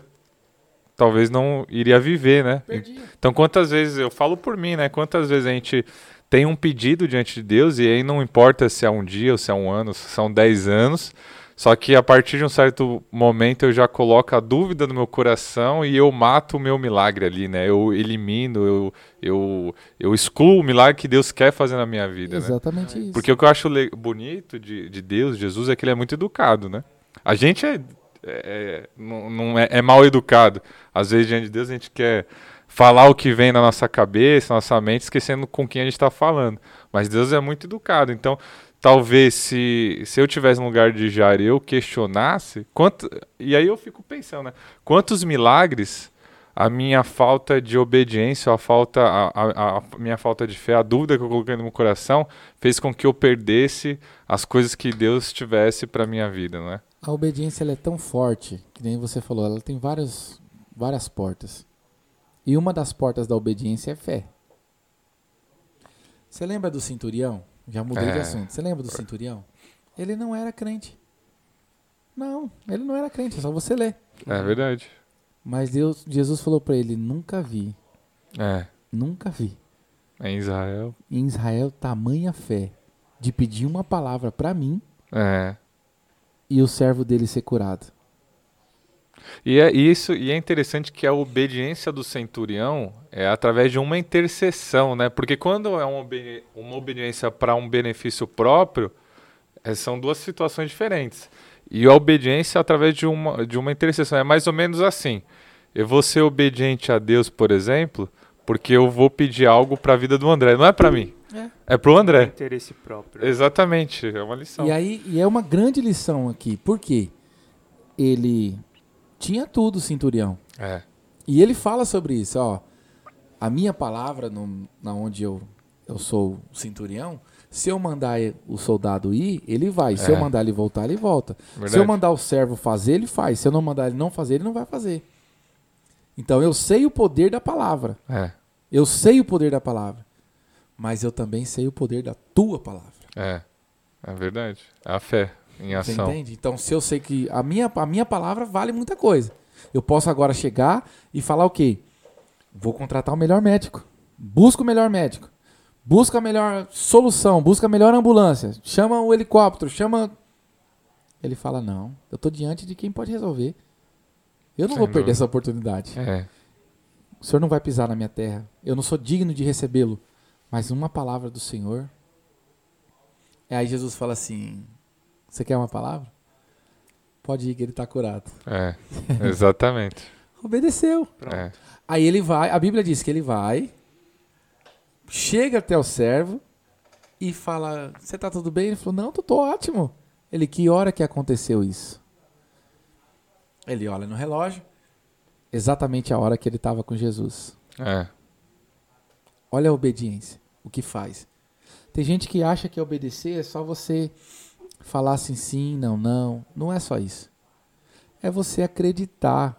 [SPEAKER 2] talvez não iria viver, né?
[SPEAKER 3] Perdia.
[SPEAKER 2] Então, quantas vezes, eu falo por mim, né? Quantas vezes a gente tem um pedido diante de Deus e aí não importa se é um dia ou se é um ano, se são dez anos, só que a partir de um certo momento eu já coloco a dúvida no meu coração e eu mato o meu milagre ali, né? Eu elimino, eu, eu, eu excluo o milagre que Deus quer fazer na minha vida, né?
[SPEAKER 3] Exatamente isso.
[SPEAKER 2] Porque o que eu acho bonito de, de Deus, Jesus, é que ele é muito educado, né? A gente é, é- não, não é, é mal educado. Às vezes, diante de Deus, a gente quer falar o que vem na nossa cabeça, na nossa mente, esquecendo com quem a gente está falando. Mas Deus é muito educado. Então, talvez se, se eu tivesse no lugar de Jair eu questionasse, quanto, e aí eu fico pensando, né? Quantos milagres a minha falta de obediência, a, falta, a, a- a minha falta de fé, a dúvida que eu coloquei no meu coração, fez com que eu perdesse as coisas que Deus tivesse para minha vida, não é?
[SPEAKER 3] A obediência é tão forte, que nem você falou, ela tem várias, várias portas. E uma das portas da obediência é fé. Você lembra do centurião? Já mudei de
[SPEAKER 2] É.
[SPEAKER 3] assunto. Você lembra do centurião? Ele não era crente. Não, ele não era crente, é só você ler.
[SPEAKER 2] É verdade.
[SPEAKER 3] Mas Deus, Jesus falou para ele: nunca vi,
[SPEAKER 2] É,
[SPEAKER 3] nunca vi
[SPEAKER 2] em Israel.
[SPEAKER 3] em Israel tamanha fé de pedir uma palavra para mim
[SPEAKER 2] É.
[SPEAKER 3] e o servo dele ser curado.
[SPEAKER 2] E é isso, e é interessante que a obediência do centurião é através de uma intercessão, né? Porque quando é uma, obedi- uma obediência para um benefício próprio, eh, são duas situações diferentes. E a obediência é através de uma, de uma intercessão é mais ou menos assim. Eu vou ser obediente a Deus, por exemplo, porque eu vou pedir algo para a vida do André. Não é para mim,
[SPEAKER 3] É.
[SPEAKER 2] é para o André.
[SPEAKER 1] Interesse próprio.
[SPEAKER 2] Exatamente, é uma lição.
[SPEAKER 3] E aí, e é uma grande lição aqui. Por quê? Ele tinha tudo, o centurião.
[SPEAKER 2] É,
[SPEAKER 3] E ele fala sobre isso, ó. A minha palavra, no, na onde eu, eu sou o centurião, se eu mandar o soldado ir, ele vai. Se
[SPEAKER 2] É.
[SPEAKER 3] eu mandar ele voltar, ele volta. Se
[SPEAKER 2] verdade.
[SPEAKER 3] eu mandar o servo fazer, ele faz. Se eu não mandar ele não fazer, ele não vai fazer. Então eu sei o poder da palavra.
[SPEAKER 2] É,
[SPEAKER 3] Eu sei o poder da palavra. Mas eu também sei o poder da tua palavra.
[SPEAKER 2] é, é verdade. É a fé em
[SPEAKER 3] Você
[SPEAKER 2] ação.
[SPEAKER 3] entende? Então, se eu sei que a minha, a minha palavra vale muita coisa, eu posso agora chegar e falar o quê? Vou contratar o melhor médico. Busca o melhor médico. Busca a melhor solução, busca a melhor ambulância, chama o helicóptero, chama. Ele fala: Não, eu tô diante de quem pode resolver. Eu não
[SPEAKER 2] Sem
[SPEAKER 3] vou perder
[SPEAKER 2] dúvida.
[SPEAKER 3] essa oportunidade.
[SPEAKER 2] É.
[SPEAKER 3] O Senhor não vai pisar na minha terra. Eu não sou digno de recebê-lo. Mas uma palavra do Senhor. E aí Jesus fala assim: Você quer uma palavra? Pode ir, que ele está curado.
[SPEAKER 2] É. Exatamente.
[SPEAKER 3] Obedeceu.
[SPEAKER 2] É.
[SPEAKER 3] Aí ele vai, a Bíblia diz que ele vai, chega até o servo e fala: Você tá tudo bem? Ele falou: Não, tô, tô ótimo. Ele, que hora que aconteceu isso? Ele olha no relógio, exatamente a hora que ele estava com Jesus.
[SPEAKER 2] É.
[SPEAKER 3] Olha a obediência, o que faz. Tem gente que acha que obedecer é só você falar assim, sim, não, não. Não é só isso. É você acreditar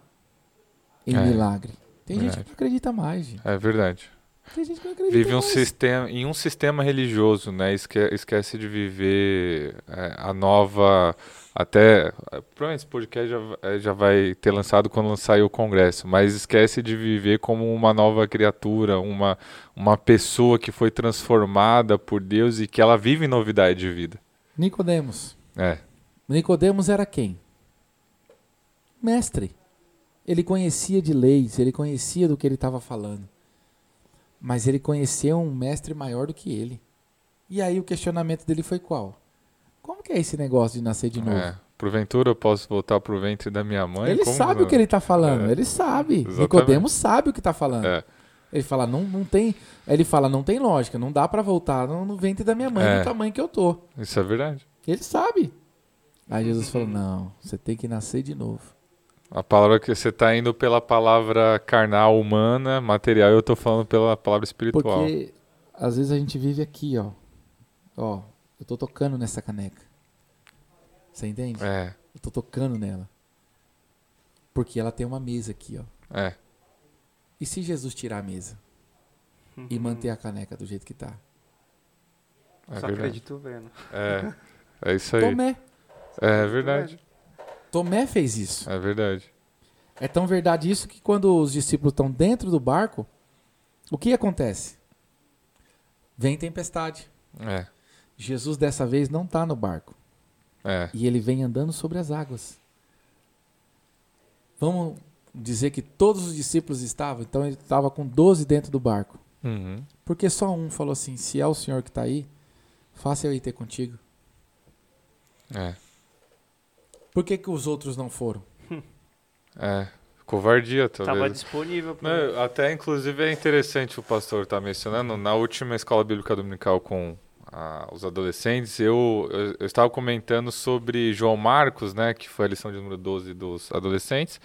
[SPEAKER 3] em
[SPEAKER 2] É.
[SPEAKER 3] milagre. Tem gente
[SPEAKER 2] Verdade.
[SPEAKER 3] que não acredita mais, gente.
[SPEAKER 2] É verdade.
[SPEAKER 3] Tem gente que não acredita
[SPEAKER 2] Vive um
[SPEAKER 3] mais.
[SPEAKER 2] sistema, em um sistema religioso, né? Esque, esquece de viver é, a nova. Até. é, Provavelmente esse podcast já, é, já vai ter lançado quando sair o congresso, mas esquece de viver como uma nova criatura, uma, uma pessoa que foi transformada por Deus e que ela vive novidade de vida.
[SPEAKER 3] Nicodemos.
[SPEAKER 2] É.
[SPEAKER 3] Nicodemos era quem? Mestre. Ele conhecia de leis, ele conhecia do que ele estava falando. Mas ele conheceu um mestre maior do que ele. E aí o questionamento dele foi qual? Como que é esse negócio de nascer de novo?
[SPEAKER 2] é. Porventura eu posso voltar pro ventre da minha mãe?
[SPEAKER 3] Ele
[SPEAKER 2] Como
[SPEAKER 3] sabe
[SPEAKER 2] não?
[SPEAKER 3] o que ele está falando,
[SPEAKER 2] É.
[SPEAKER 3] ele sabe.
[SPEAKER 2] Exatamente.
[SPEAKER 3] Nicodemos sabe o que está falando.
[SPEAKER 2] É.
[SPEAKER 3] Ele fala, não, não tem. Ele fala, não tem lógica, não dá para voltar no, no ventre da minha mãe
[SPEAKER 2] É.
[SPEAKER 3] do tamanho que eu tô.
[SPEAKER 2] Isso é verdade.
[SPEAKER 3] Ele sabe. Aí Jesus falou, não, você tem que nascer de novo.
[SPEAKER 2] A palavra que você está indo pela palavra carnal, humana, material, eu estou falando pela palavra espiritual.
[SPEAKER 3] Porque às vezes a gente vive aqui, ó. Ó, eu tô tocando nessa caneca. Você entende?
[SPEAKER 2] É,
[SPEAKER 3] Eu tô tocando nela. Porque ela tem uma mesa aqui, ó.
[SPEAKER 2] é,
[SPEAKER 3] E se Jesus tirar a mesa e manter a caneca do jeito que tá?
[SPEAKER 2] é
[SPEAKER 1] Só
[SPEAKER 2] verdade.
[SPEAKER 1] acredito vendo.
[SPEAKER 2] É, é isso aí.
[SPEAKER 3] Tomé.
[SPEAKER 2] É verdade,
[SPEAKER 3] Tomé fez isso.
[SPEAKER 2] é verdade.
[SPEAKER 3] É tão verdade isso que quando os discípulos estão dentro do barco, o que acontece? Vem tempestade.
[SPEAKER 2] É,
[SPEAKER 3] Jesus dessa vez não está no barco.
[SPEAKER 2] é,
[SPEAKER 3] E ele vem andando sobre as águas. Vamos dizer que todos os discípulos estavam, então ele estava com 12 dentro do barco.
[SPEAKER 2] uhum,
[SPEAKER 3] Porque só um falou assim: se é o Senhor que está aí, faça eu ir ter contigo.
[SPEAKER 2] é,
[SPEAKER 3] Por que, que os outros não foram?
[SPEAKER 2] é. Covardia, talvez.
[SPEAKER 1] disponível pra
[SPEAKER 2] Não, até, inclusive, é interessante o pastor estar mencionando. Na última escola bíblica dominical com ah, os adolescentes, eu, eu, eu estava comentando sobre João Marcos, né, que foi a lição de número 12 dos adolescentes,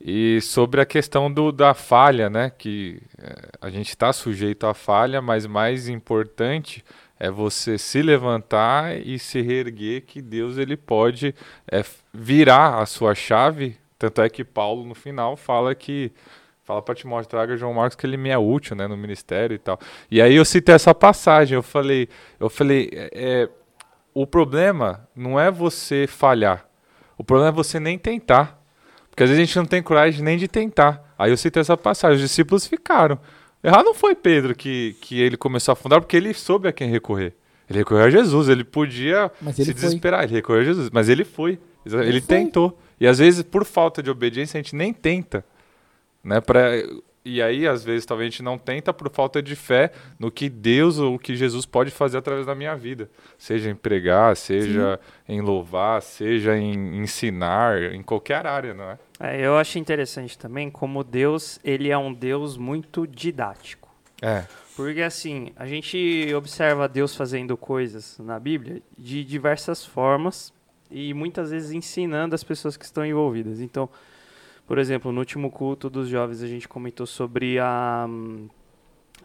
[SPEAKER 2] e sobre a questão do, da falha, né, que eh, a gente está sujeito à falha, mas mais importante é você se levantar e se reerguer, que Deus ele pode eh, virar a sua chave. Tanto é que Paulo, no final, fala que fala para Timóteo, traga João Marcos que ele me é útil, né, no ministério e tal. E aí eu citei essa passagem, eu falei, eu falei, é, é, o problema não é você falhar, o problema é você nem tentar, porque às vezes a gente não tem coragem nem de tentar. Aí eu citei essa passagem, os discípulos ficaram. Errado não foi Pedro que, que ele começou a afundar, porque ele soube a quem recorrer. Ele recorreu a Jesus, ele podia
[SPEAKER 3] ele
[SPEAKER 2] se
[SPEAKER 3] foi.
[SPEAKER 2] desesperar, ele recorreu a Jesus, mas ele foi. Ele,
[SPEAKER 3] Ele foi.
[SPEAKER 2] tentou. E às vezes, por falta de obediência, a gente nem tenta. Né? Pra, e aí, às vezes, talvez a gente não tenta por falta de fé no que Deus ou o que Jesus pode fazer através da minha vida. Seja em pregar, seja em louvar, seja em ensinar, em qualquer área, não é?
[SPEAKER 1] É, eu acho interessante também como Deus, ele é um Deus muito didático.
[SPEAKER 2] É,
[SPEAKER 1] Porque assim, a gente observa Deus fazendo coisas na Bíblia de diversas formas e muitas vezes ensinando as pessoas que estão envolvidas. Então, por exemplo, no último culto dos jovens a gente comentou sobre a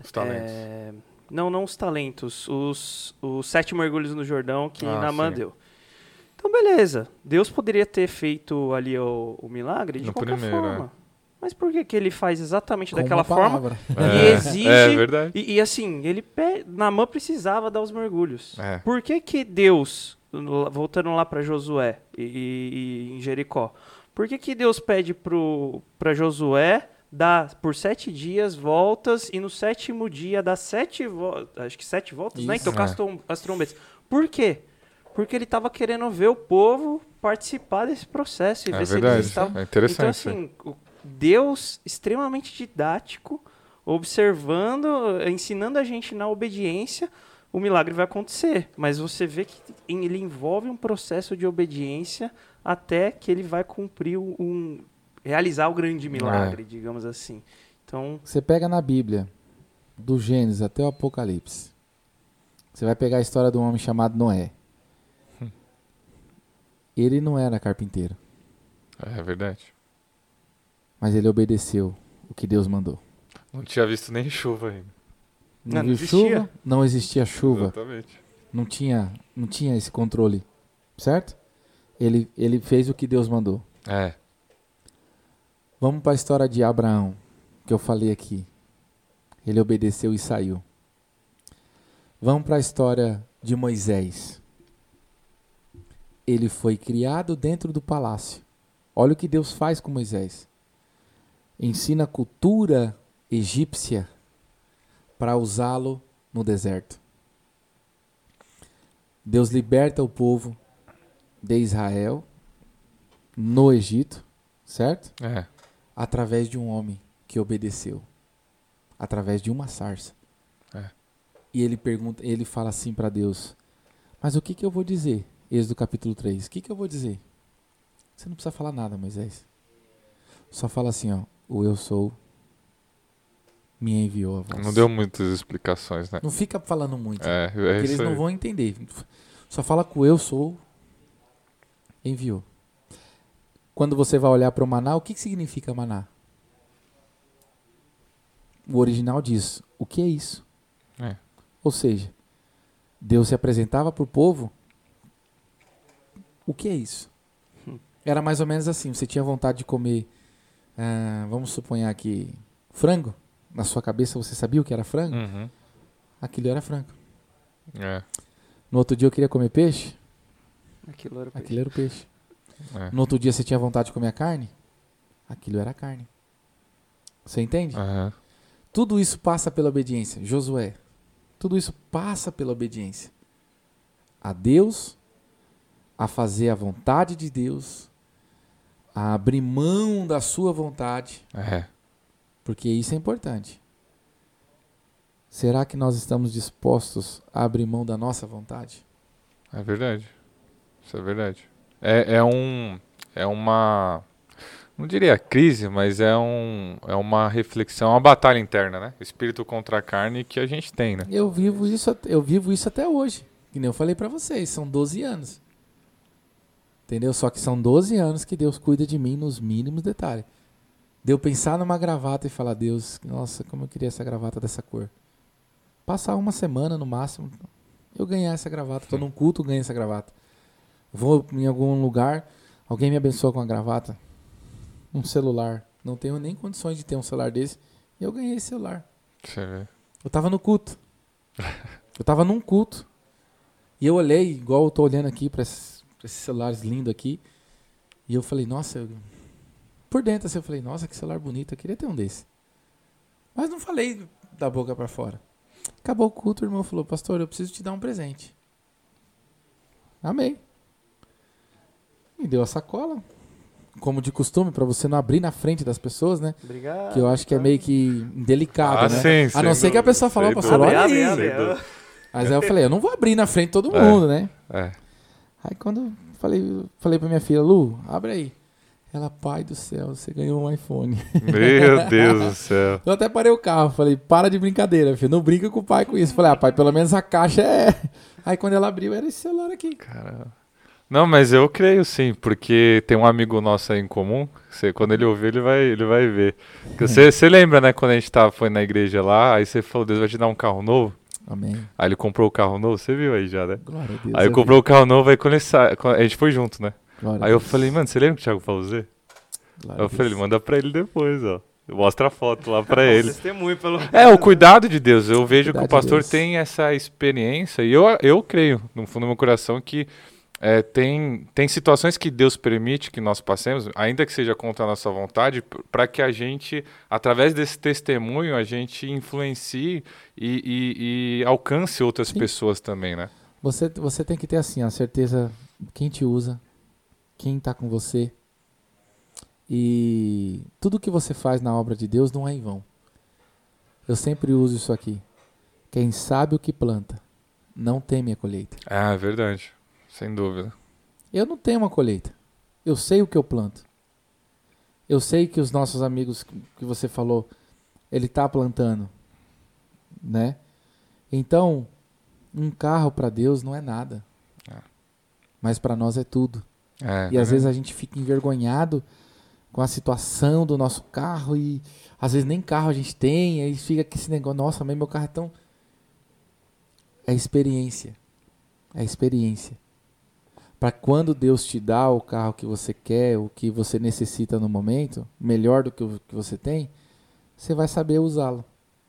[SPEAKER 2] os talentos.
[SPEAKER 1] é, não, não os talentos, os, os sete mergulhos no Jordão que
[SPEAKER 2] Ah,
[SPEAKER 1] Naamã
[SPEAKER 2] sim.
[SPEAKER 1] deu. Então, beleza. Deus poderia ter feito ali o, o milagre de
[SPEAKER 2] No
[SPEAKER 1] qualquer
[SPEAKER 2] primeiro,
[SPEAKER 1] forma. Mas por que, que ele faz exatamente
[SPEAKER 3] Com
[SPEAKER 1] daquela forma?
[SPEAKER 3] palavra.
[SPEAKER 1] E exige-
[SPEAKER 2] É verdade.
[SPEAKER 1] E, e assim, ele pe... Naamã precisava dar os mergulhos.
[SPEAKER 2] É.
[SPEAKER 1] Por que, que Deus, voltando lá para Josué e, e- e em Jericó, por que, que Deus pede pro, pra Josué dá por sete dias voltas e no sétimo dia dá sete voltas, acho que sete voltas, né?
[SPEAKER 3] Isso.
[SPEAKER 1] Então, as, trom- as trombetas. Por quê? Porque ele estava querendo ver o povo participar desse processo e
[SPEAKER 2] É
[SPEAKER 1] ver se
[SPEAKER 2] verdade.
[SPEAKER 1] eles estavam...
[SPEAKER 2] É interessante.
[SPEAKER 1] Então, assim, o Deus extremamente didático, observando, ensinando a gente na obediência, o milagre vai acontecer. Mas você vê que ele envolve um processo de obediência até que ele vai cumprir um. realizar o grande milagre, digamos assim. Então,
[SPEAKER 3] Você pega na Bíblia, do Gênesis até o Apocalipse. Você vai pegar a história de um homem chamado Noé. Ele não era carpinteiro,
[SPEAKER 2] É verdade.
[SPEAKER 3] mas ele obedeceu o que Deus mandou.
[SPEAKER 2] Não tinha visto nem chuva ainda.
[SPEAKER 3] Não,
[SPEAKER 1] Não, não existia.
[SPEAKER 3] chuva, não existia chuva,
[SPEAKER 2] Exatamente.
[SPEAKER 3] não tinha, não tinha esse controle, certo? Ele, ele fez o que Deus mandou.
[SPEAKER 2] É.
[SPEAKER 3] Vamos para a história de Abraão, que eu falei aqui. Ele obedeceu e saiu. Vamos para a história de Moisés. Ele foi criado dentro do palácio. Olha o que Deus faz com Moisés. Ensina a cultura egípcia para usá-lo no deserto. Deus liberta o povo de Israel no Egito, certo?
[SPEAKER 2] É.
[SPEAKER 3] através de um homem que obedeceu, através de uma sarça.
[SPEAKER 2] É.
[SPEAKER 3] E ele pergunta, ele fala assim para Deus: "Mas o que que eu vou dizer?" Êxodo capítulo 3. O que que eu vou dizer? Você não precisa falar nada, Moisés. Só fala assim, ó: "O eu sou me enviou a voz."
[SPEAKER 2] Não deu muitas explicações, né?
[SPEAKER 3] Não fica falando muito,
[SPEAKER 2] É, é
[SPEAKER 3] porque eles não
[SPEAKER 2] aí.
[SPEAKER 3] vão entender. Só fala com o eu sou enviou. Quando você vai olhar para o maná, o que, que significa maná? O original diz: o que é isso?
[SPEAKER 2] É.
[SPEAKER 3] Ou seja, Deus se apresentava para o povo. O que é isso? Era mais ou menos assim: você tinha vontade de comer, ah, vamos suponhar aqui, frango. Na sua cabeça você sabia o que era frango?
[SPEAKER 2] Uhum.
[SPEAKER 3] Aquilo era frango.
[SPEAKER 2] É,
[SPEAKER 3] No outro dia eu queria comer peixe?
[SPEAKER 1] aquilo era
[SPEAKER 3] Aquilo era o peixe.
[SPEAKER 2] é.
[SPEAKER 3] No outro dia você tinha vontade de comer a carne? Aquilo era carne. Você entende?
[SPEAKER 2] Aham.
[SPEAKER 3] Tudo isso passa pela obediência. Josué, tudo isso passa pela obediência. A Deus, a fazer a vontade de Deus, a abrir mão da sua vontade,
[SPEAKER 2] É.
[SPEAKER 3] porque isso é importante. Será que nós estamos dispostos a abrir mão da nossa vontade?
[SPEAKER 2] É verdade. Isso é verdade. É, é um. É uma. Não diria crise, mas é, um, é uma reflexão, uma batalha interna, né? Espírito contra a carne que a gente tem, né?
[SPEAKER 3] Eu vivo isso, eu vivo isso até hoje. Que nem eu falei pra vocês, são 12 anos. Entendeu? Só que são 12 anos que Deus cuida de mim nos mínimos detalhes. De eu pensar numa gravata e falar, Deus, nossa, como eu queria essa gravata dessa cor. Passar uma semana no máximo, eu ganhar essa gravata. Tô num culto, ganho essa gravata. Vou em algum lugar, alguém me abençoa com a gravata. Um celular. Não tenho nem condições de ter um celular desse. E eu ganhei esse celular. Eu tava no culto. Eu tava num culto. E eu olhei, igual eu tô olhando aqui pra esses, celulares lindos aqui. E eu falei, nossa, eu... por dentro assim, eu falei, nossa, que celular bonito, eu queria ter um desse. Mas não falei da boca pra fora. Acabou o culto, o irmão falou, pastor, eu preciso te dar um presente. Amei. Me deu a sacola. Como de costume, pra você não abrir na frente das pessoas, né?
[SPEAKER 1] Obrigado.
[SPEAKER 3] Que eu acho que é meio que delicado,
[SPEAKER 2] Ah,
[SPEAKER 3] né?
[SPEAKER 2] sim,
[SPEAKER 3] a não ser que a pessoa falou, pastor, olha aí. Mas aí eu falei, eu não vou abrir na frente de todo
[SPEAKER 2] É.
[SPEAKER 3] mundo, né?
[SPEAKER 2] É.
[SPEAKER 3] Aí quando eu falei, falei pra minha filha, Lu, abre aí. Ela, pai do céu, você ganhou um iPhone.
[SPEAKER 2] Meu Deus do céu.
[SPEAKER 3] Eu até parei o carro, falei, para de brincadeira, filho, não brinca com o pai com isso. Falei, ah, pai, pelo menos a caixa é. Aí quando ela abriu, era esse celular aqui.
[SPEAKER 2] Caramba. Não, mas eu creio sim, porque tem um amigo nosso aí em comum. Você, quando ele ouvir, ele vai, ele vai ver. Você, você lembra, né, quando a gente tava, foi na igreja lá, aí você falou, Deus vai te dar um carro novo?
[SPEAKER 3] Amém.
[SPEAKER 2] Aí ele comprou o carro novo, você viu aí já, né?
[SPEAKER 3] Glória a Deus.
[SPEAKER 2] Aí
[SPEAKER 3] eu
[SPEAKER 2] comprou o carro novo, aí quando ele sa... a gente foi junto, né?
[SPEAKER 3] Glória
[SPEAKER 2] Aí eu falei, mano, você lembra que o Thiago falou Z?
[SPEAKER 3] Glória
[SPEAKER 2] eu falei, manda pra ele depois, ó. Mostra a foto lá pra ele.
[SPEAKER 1] Testemunho pelo.
[SPEAKER 2] É, o cuidado de Deus. Eu vejo que o pastor tem essa experiência, e eu, eu creio, no fundo do meu coração, que é, tem, tem situações que Deus permite que nós passemos, ainda que seja contra a nossa vontade, para que a gente, através desse testemunho, a gente influencie e, e, e alcance outras
[SPEAKER 3] Sim.
[SPEAKER 2] pessoas também, né?
[SPEAKER 3] Você, você tem que ter assim, a certeza quem te usa, quem está com você. E tudo que você faz na obra de Deus não é em vão. Eu sempre uso isso aqui. Quem sabe o que planta, não teme a colheita.
[SPEAKER 2] Ah, é verdade. Sem dúvida.
[SPEAKER 3] Eu não tenho uma colheita. Eu sei o que eu planto. Eu sei que os nossos amigos que que você falou, ele está plantando, né? Então, um carro para Deus não é nada.
[SPEAKER 2] É.
[SPEAKER 3] Mas para nós é tudo.
[SPEAKER 2] É,
[SPEAKER 3] E às vezes a gente fica envergonhado com a situação do nosso carro e às vezes nem carro a gente tem, aí fica com esse negócio, nossa, mas meu carro é tão. É experiência. É experiência. Para quando Deus te dá o carro que você quer, o que você necessita no momento, melhor do que o que você tem, você vai saber usá-lo.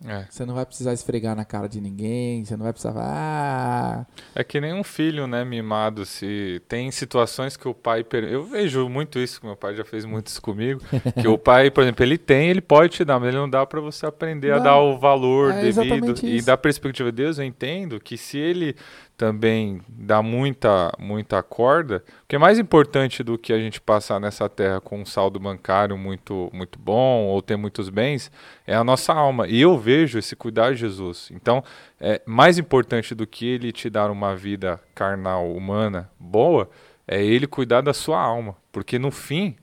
[SPEAKER 2] é.
[SPEAKER 3] Você não vai precisar esfregar na cara de ninguém, você não vai precisar. Ah,
[SPEAKER 2] É que nem um filho, né, mimado, se tem situações que o pai, per- eu vejo muito isso, que meu pai já fez muito isso comigo, que o pai, por exemplo, ele tem, ele pode te dar, mas ele não dá para você aprender a
[SPEAKER 3] Não.
[SPEAKER 2] dar o valor
[SPEAKER 3] É
[SPEAKER 2] devido e da perspectiva de Deus, eu entendo que se ele também dá muita muita corda, o que é mais importante do que a gente passar nessa terra com um saldo bancário muito muito bom ou ter muitos bens, é a nossa alma. E eu vejo esse cuidar de Jesus. Então, é mais importante do que ele te dar uma vida carnal, humana, boa, é ele cuidar da sua alma, porque no fim,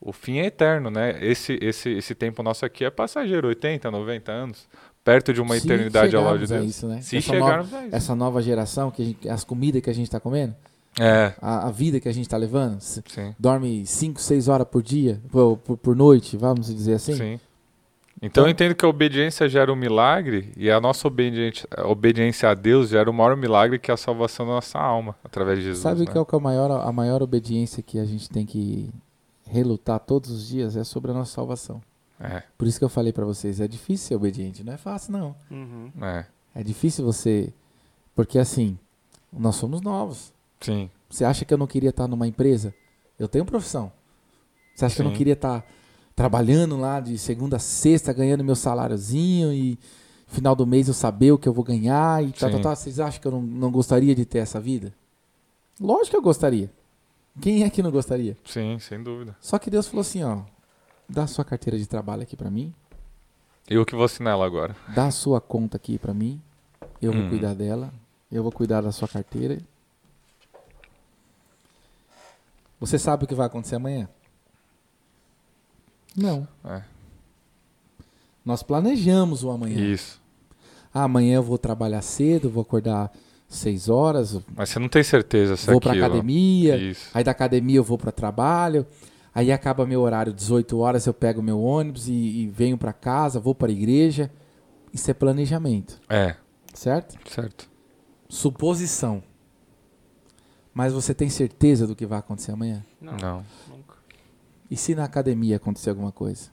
[SPEAKER 2] o fim é eterno, né? Esse esse esse tempo nosso aqui é passageiro, 80, 90 anos, perto de uma
[SPEAKER 3] se
[SPEAKER 2] eternidade ao lado de
[SPEAKER 3] a
[SPEAKER 2] Deus.
[SPEAKER 3] isso, né?
[SPEAKER 2] Se
[SPEAKER 3] Essa
[SPEAKER 2] chegarmos a isso.
[SPEAKER 3] essa nova geração, que a gente- as comidas que a gente está comendo,
[SPEAKER 2] É,
[SPEAKER 3] a, a vida que a gente está levando, dorme 5, 6 horas por dia, por, por, noite, vamos dizer assim.
[SPEAKER 2] Sim. Então
[SPEAKER 3] Então-
[SPEAKER 2] eu entendo que a obediência gera um milagre e a nossa obediência, a obediência a Deus gera o maior milagre que é a salvação da nossa alma através de Jesus.
[SPEAKER 3] Sabe
[SPEAKER 2] né?
[SPEAKER 3] é o que é o maior, a maior obediência que a gente tem que relutar todos os dias? É sobre a nossa salvação.
[SPEAKER 2] É,
[SPEAKER 3] Por isso que eu falei para vocês, é difícil ser obediente, não é fácil não.
[SPEAKER 1] Uhum.
[SPEAKER 2] é,
[SPEAKER 3] É difícil você, porque assim, nós somos novos.
[SPEAKER 2] sim,
[SPEAKER 3] Você acha que eu não queria estar numa empresa? Eu tenho profissão. Você acha que eu não
[SPEAKER 2] Sim.
[SPEAKER 3] queria estar trabalhando lá de segunda a sexta, ganhando meu saláriozinho e final do mês eu saber o que eu vou ganhar e tal, tal,
[SPEAKER 2] Sim.
[SPEAKER 3] tal. Vocês acham que eu não, não gostaria de ter essa vida? Lógico que eu gostaria. Quem é que não gostaria?
[SPEAKER 2] sim, sem dúvida.
[SPEAKER 3] Só que Deus falou assim, ó, dá a sua carteira de trabalho aqui pra mim,
[SPEAKER 2] Eu que vou assinar ela agora.
[SPEAKER 3] dá a sua conta aqui pra mim, eu vou
[SPEAKER 2] Hum.
[SPEAKER 3] cuidar dela, eu vou cuidar da sua carteira. Você sabe o que vai acontecer amanhã? Não.
[SPEAKER 2] É.
[SPEAKER 3] Nós planejamos o amanhã.
[SPEAKER 2] Isso.
[SPEAKER 3] Ah, amanhã eu vou trabalhar cedo, vou acordar seis horas,
[SPEAKER 2] Mas você não tem certeza se
[SPEAKER 3] vou pra
[SPEAKER 2] aquilo.
[SPEAKER 3] academia,
[SPEAKER 2] Isso.
[SPEAKER 3] aí da academia eu vou para trabalho, aí acaba meu horário 18 horas, eu pego meu ônibus e, e venho para casa, vou para a igreja. Isso é planejamento,
[SPEAKER 2] É,
[SPEAKER 3] certo?
[SPEAKER 2] certo.
[SPEAKER 3] Suposição. Mas você tem certeza do que vai acontecer amanhã?
[SPEAKER 1] Não,
[SPEAKER 2] Não.
[SPEAKER 1] nunca.
[SPEAKER 3] E se na academia acontecer alguma coisa?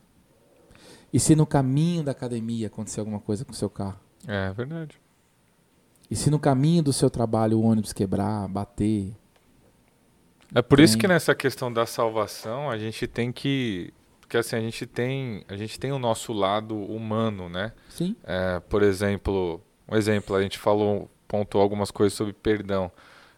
[SPEAKER 3] E se no caminho da academia acontecer alguma coisa com o seu carro?
[SPEAKER 2] É verdade.
[SPEAKER 3] E se no caminho do seu trabalho o ônibus quebrar, bater?
[SPEAKER 2] É por isso
[SPEAKER 3] Tem.
[SPEAKER 2] que nessa questão da salvação a gente tem que. Porque assim, a gente tem, a gente tem o nosso lado humano, né?
[SPEAKER 3] Sim.
[SPEAKER 2] É, por exemplo, um exemplo, a gente falou, pontuou algumas coisas sobre perdão.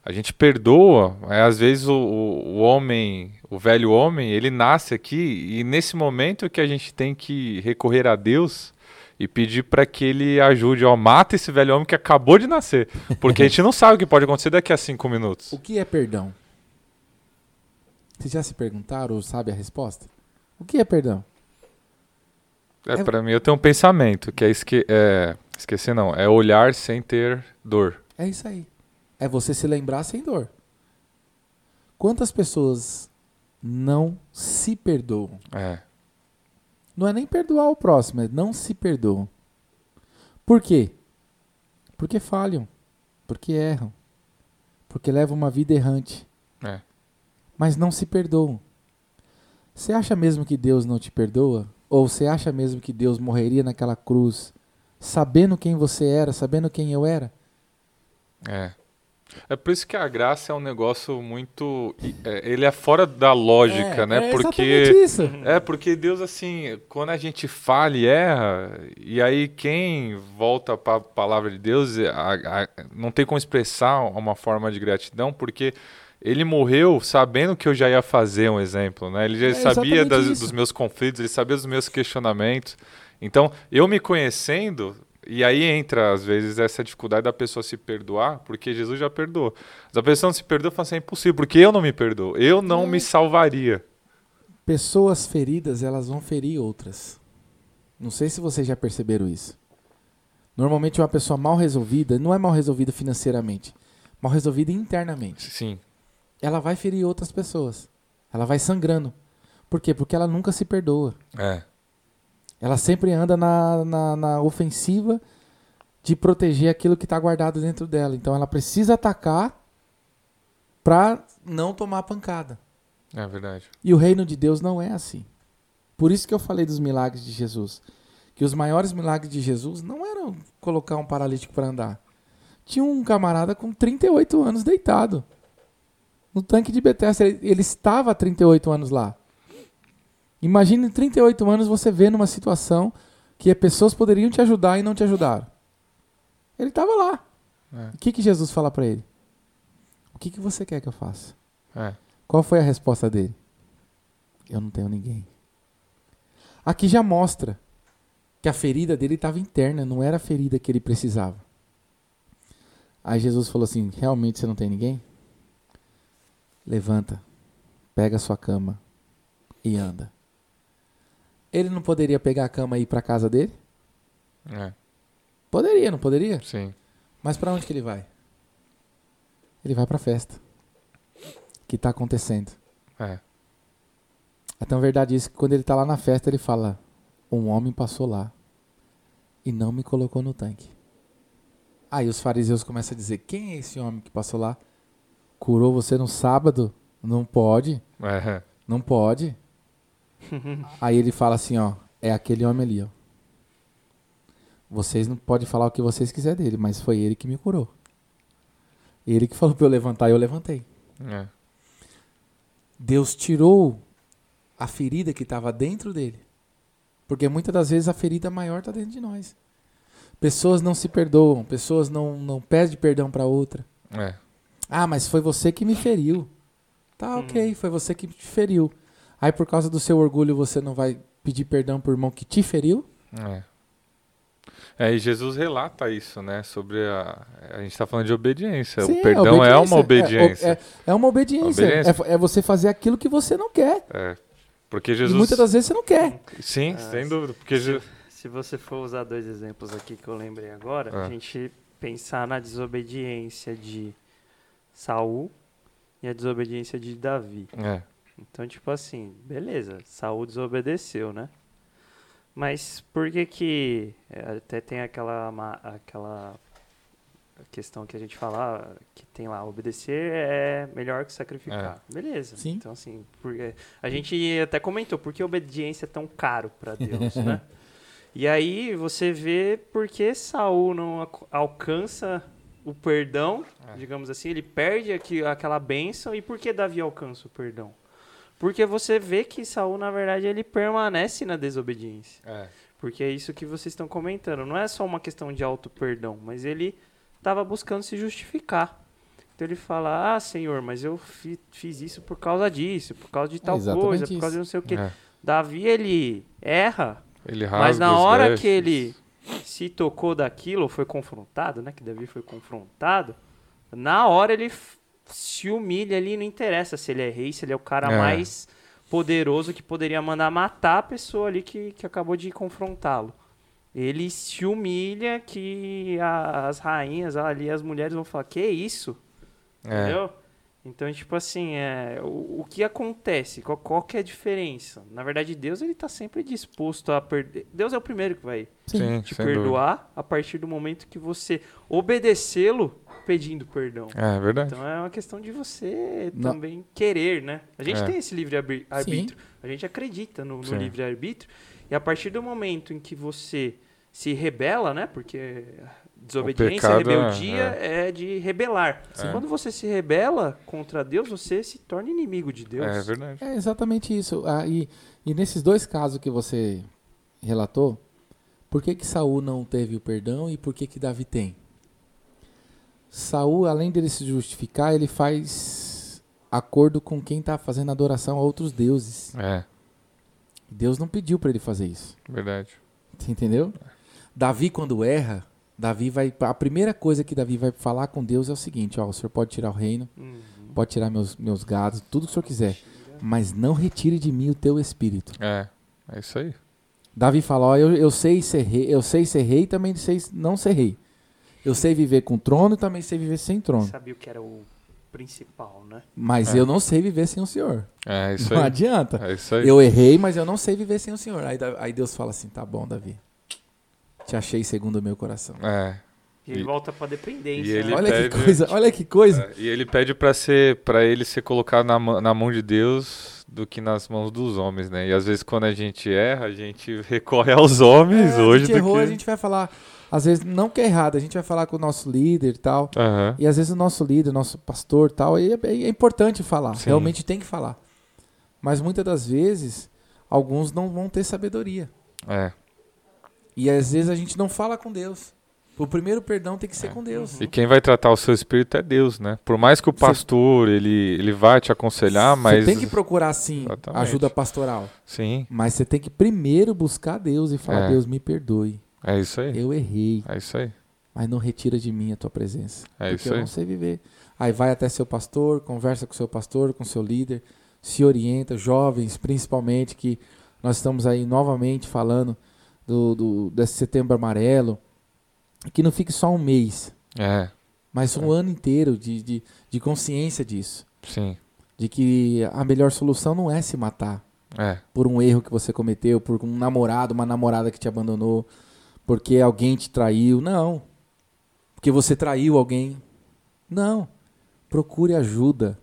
[SPEAKER 2] A gente perdoa, é, às vezes o, o, homem, o velho homem, ele nasce aqui e nesse momento que a gente tem que recorrer a Deus e pedir para que ele ajude, ó, mata esse velho homem que acabou de nascer, porque a gente não sabe o que pode acontecer daqui a cinco minutos.
[SPEAKER 3] O que é perdão? Vocês já se perguntaram ou sabe a resposta? O que é perdão?
[SPEAKER 2] É,
[SPEAKER 3] É-
[SPEAKER 2] para mim eu tenho um pensamento que é, esque é esquecer não, é olhar sem ter dor.
[SPEAKER 3] É isso aí. É você se lembrar sem dor. Quantas pessoas não se perdoam?
[SPEAKER 2] É,
[SPEAKER 3] Não é nem perdoar o próximo, é não se perdoam. Por quê? Porque falham, porque erram, porque levam uma vida errante. Mas não se perdoam. Você acha mesmo que Deus não te perdoa? Ou você acha mesmo que Deus morreria naquela cruz, sabendo quem você era, sabendo quem eu era?
[SPEAKER 2] É, É por isso que a graça é um negócio muito. é, ele é fora da lógica,
[SPEAKER 3] É,
[SPEAKER 2] né?
[SPEAKER 3] é
[SPEAKER 2] porque.
[SPEAKER 3] isso.
[SPEAKER 2] É, porque Deus, assim, quando a gente falha e erra, e aí quem volta para a palavra de Deus a- a- não tem como expressar uma forma de gratidão, porque ele morreu sabendo que eu já ia fazer um exemplo, né? Ele já
[SPEAKER 3] É
[SPEAKER 2] sabia das- dos meus conflitos, ele sabia dos meus questionamentos. Então, eu me conhecendo, e aí entra, às vezes, essa dificuldade da pessoa se perdoar, porque Jesus já perdoou. Mas a pessoa não se perdoa, fala assim, é impossível, porque eu não me perdoo. Eu não
[SPEAKER 3] É.
[SPEAKER 2] me salvaria.
[SPEAKER 3] Pessoas feridas, elas vão ferir outras. Não sei se vocês já perceberam isso. Normalmente uma pessoa mal resolvida, não é mal resolvida financeiramente, mal resolvida internamente.
[SPEAKER 2] Sim.
[SPEAKER 3] Ela vai ferir outras pessoas. Ela vai sangrando. Por quê? Porque ela nunca se perdoa.
[SPEAKER 2] É.
[SPEAKER 3] Ela sempre anda na, na, na ofensiva de proteger aquilo que está guardado dentro dela. Então ela precisa atacar para não tomar pancada.
[SPEAKER 2] É verdade.
[SPEAKER 3] E o reino de Deus não é assim. Por isso que eu falei dos milagres de Jesus. Que os maiores milagres de Jesus não eram colocar um paralítico para andar. Tinha um camarada com 38 anos deitado. No tanque de Betesda. Ele, ele estava há 38 anos lá. Imagine em 38 anos você vê numa situação que pessoas poderiam te ajudar e não te ajudaram. Ele estava lá.
[SPEAKER 2] É.
[SPEAKER 3] O que, que Jesus fala para ele? O que, que você quer que eu faça?
[SPEAKER 2] É.
[SPEAKER 3] Qual foi a resposta dele? Eu não tenho ninguém. Aqui já mostra que a ferida dele estava interna, não era a ferida que ele precisava. Aí Jesus falou assim: Realmente você não tem ninguém? Levanta, pega a sua cama e anda. Ele não poderia pegar a cama e ir para casa dele?
[SPEAKER 2] É.
[SPEAKER 3] Poderia, não poderia?
[SPEAKER 2] Sim.
[SPEAKER 3] Mas para onde que ele vai? Ele vai para a festa que está acontecendo.
[SPEAKER 2] É.
[SPEAKER 3] É tão verdade isso que quando ele tá lá na festa, ele fala: Um homem passou lá e não me colocou no tanque. Aí os fariseus começam a dizer: Quem é esse homem que passou lá? Curou você no sábado? Não pode,
[SPEAKER 2] É.
[SPEAKER 3] não pode. Aí ele fala assim: Ó, é aquele homem ali, ó. Vocês não podem falar o que vocês quiserem dele, mas foi ele que me curou. Ele que falou pra eu levantar e eu levantei.
[SPEAKER 2] É.
[SPEAKER 3] Deus tirou a ferida que estava dentro dele. Porque muitas das vezes a ferida maior está dentro de nós. Pessoas não se perdoam, pessoas não, não pedem perdão para outra.
[SPEAKER 2] É.
[SPEAKER 3] Ah, mas foi você que me feriu. Tá, ok, foi você que me feriu. Aí por causa do seu orgulho você não vai pedir perdão pro irmão que te feriu?
[SPEAKER 2] É. É, e Jesus relata isso, né? Sobre a. A gente está falando de obediência.
[SPEAKER 3] Sim,
[SPEAKER 2] o perdão é uma obediência.
[SPEAKER 3] É, é- é uma obediência.
[SPEAKER 2] Obediência.
[SPEAKER 3] É, é você fazer aquilo que você não quer.
[SPEAKER 2] É. Porque
[SPEAKER 3] E
[SPEAKER 2] Jesus.
[SPEAKER 3] muitas das vezes você não quer.
[SPEAKER 2] Sim,
[SPEAKER 1] Ah,
[SPEAKER 2] sem dúvida. Porque Je-
[SPEAKER 1] Se você for usar dois exemplos aqui que eu lembrei agora,
[SPEAKER 2] Ah.
[SPEAKER 1] a gente pensar na desobediência de Saul e a desobediência de Davi.
[SPEAKER 2] É.
[SPEAKER 1] Então, tipo assim, beleza, Saul desobedeceu, né? Mas por que que é, até tem aquela aquela questão que a gente fala que tem lá, obedecer é melhor que sacrificar. Beleza.
[SPEAKER 3] Sim.
[SPEAKER 1] Então assim, porque a gente até comentou por que a obediência é tão caro para Deus, né? E aí você vê por que Saul não alcança o perdão,
[SPEAKER 2] É.
[SPEAKER 1] digamos assim, ele perde aqui, aquela bênção e por que Davi alcança o perdão? Porque você vê que Saul, na verdade, ele permanece na desobediência.
[SPEAKER 2] É.
[SPEAKER 1] Porque é isso que vocês estão comentando. Não é só uma questão de auto-perdão, mas ele estava buscando se justificar. Então ele fala, ah, Senhor, mas eu fi- fiz isso por causa disso, por causa de tal
[SPEAKER 3] exatamente
[SPEAKER 1] coisa, por causa de não sei o quê.
[SPEAKER 2] É.
[SPEAKER 1] Davi, ele erra,
[SPEAKER 2] Ele
[SPEAKER 1] mas na hora
[SPEAKER 2] vestes.
[SPEAKER 1] que ele se tocou daquilo, ou foi confrontado, né? Que Davi foi confrontado, na hora ele se humilha ali, não interessa se ele é rei, se ele é o cara
[SPEAKER 2] É.
[SPEAKER 1] mais poderoso que poderia mandar matar a pessoa ali que, que acabou de confrontá-lo. Ele se humilha que a- as rainhas ali, as mulheres vão falar, que isso?
[SPEAKER 2] É.
[SPEAKER 1] Entendeu? Então, tipo assim, é, o, o que acontece? Qual, qual que é a diferença? Na verdade, Deus ele tá sempre disposto a perder. Deus é o primeiro que vai
[SPEAKER 2] Sim,
[SPEAKER 1] te perdoar a partir do momento que você obedecê-lo pedindo perdão.
[SPEAKER 2] dúvida. É verdade.
[SPEAKER 1] Então é uma questão de você
[SPEAKER 3] Não.
[SPEAKER 1] também querer, né? A gente
[SPEAKER 2] É.
[SPEAKER 1] tem esse livre-arbítrio. A gente acredita no, no livre-arbítrio. E a partir do momento em que você se rebela, né? Porque Desobediência,
[SPEAKER 2] pecado é-
[SPEAKER 1] rebeldia é, de rebelar.
[SPEAKER 2] Sim.
[SPEAKER 1] Quando você se rebela contra Deus, você se torna inimigo de Deus.
[SPEAKER 2] É verdade.
[SPEAKER 3] É exatamente isso. Ah, e, e nesses dois casos que você relatou, por que que Saul não teve o perdão e por que que Davi tem? Saul, além dele se justificar, ele faz acordo com quem está fazendo adoração a outros deuses.
[SPEAKER 2] É,
[SPEAKER 3] Deus não pediu para ele fazer isso.
[SPEAKER 2] verdade.
[SPEAKER 3] Você entendeu? Davi, quando erra, Davi vai. A primeira coisa que Davi vai falar com Deus é o seguinte: ó, o senhor pode tirar o reino,
[SPEAKER 1] Uhum.
[SPEAKER 3] pode tirar meus, meus gados, tudo que o senhor quiser, mas não retire de mim o teu espírito.
[SPEAKER 2] É, é isso aí.
[SPEAKER 3] Davi fala: ó, eu, eu sei ser rei, eu sei ser rei, e também sei não ser rei. Eu sei viver com trono e também sei viver sem trono.
[SPEAKER 1] Sabia o que era o principal, né?
[SPEAKER 3] Mas
[SPEAKER 2] É.
[SPEAKER 3] eu não sei viver sem o senhor.
[SPEAKER 2] É isso
[SPEAKER 3] não
[SPEAKER 2] aí.
[SPEAKER 3] adianta.
[SPEAKER 2] É isso aí.
[SPEAKER 3] Eu errei, mas eu não sei viver sem o senhor. Aí, aí Deus fala assim: tá bom, Davi. Te achei segundo o meu coração.
[SPEAKER 2] É.
[SPEAKER 1] E ele
[SPEAKER 2] E-
[SPEAKER 1] volta pra dependência.
[SPEAKER 2] ele-
[SPEAKER 1] né?
[SPEAKER 3] Olha que
[SPEAKER 2] pede-
[SPEAKER 3] coisa, olha que coisa.
[SPEAKER 2] É, E ele pede pra ser, para ele ser colocado na, mão- na mão de Deus do que nas mãos dos homens, né? E às vezes quando a gente erra, a gente recorre aos homens
[SPEAKER 3] É,
[SPEAKER 2] hoje
[SPEAKER 3] a gente
[SPEAKER 2] do
[SPEAKER 3] errou,
[SPEAKER 2] que...
[SPEAKER 3] a gente vai falar. Às vezes, não que é errado, a gente vai falar com o nosso líder e tal.
[SPEAKER 2] Aham.
[SPEAKER 3] E às vezes o nosso líder, nosso pastor e tal, e é, é importante falar.
[SPEAKER 2] Sim.
[SPEAKER 3] Realmente tem que falar. Mas muitas das vezes, alguns não vão ter sabedoria.
[SPEAKER 2] É.
[SPEAKER 3] E às vezes a gente não fala com Deus. O primeiro perdão tem que ser
[SPEAKER 2] É.
[SPEAKER 3] com Deus.
[SPEAKER 2] E quem vai tratar o seu espírito é Deus, né? Por mais que o pastor, ele, ele vai te aconselhar, mas...
[SPEAKER 3] Você tem que procurar, sim,
[SPEAKER 2] Exatamente.
[SPEAKER 3] ajuda pastoral.
[SPEAKER 2] Sim,
[SPEAKER 3] Mas você tem que primeiro buscar Deus e falar:
[SPEAKER 2] É.
[SPEAKER 3] Deus, me perdoe.
[SPEAKER 2] é isso aí.
[SPEAKER 3] Eu errei.
[SPEAKER 2] É isso aí.
[SPEAKER 3] mas não retira de mim a tua presença.
[SPEAKER 2] É
[SPEAKER 3] porque
[SPEAKER 2] isso
[SPEAKER 3] eu
[SPEAKER 2] aí.
[SPEAKER 3] não sei viver. Aí vai até seu pastor, conversa com seu pastor, com seu líder, se orienta, jovens principalmente, que nós estamos aí novamente falando do, do- desse setembro amarelo, que não fique só um mês,
[SPEAKER 2] É,
[SPEAKER 3] mas um ano inteiro de, de, de consciência disso.
[SPEAKER 2] sim.
[SPEAKER 3] De que a melhor solução não é se matar
[SPEAKER 2] É,
[SPEAKER 3] por um erro que você cometeu, por um namorado, uma namorada que te abandonou, porque alguém te traiu. Não. Porque você traiu alguém. Não. Procure ajuda.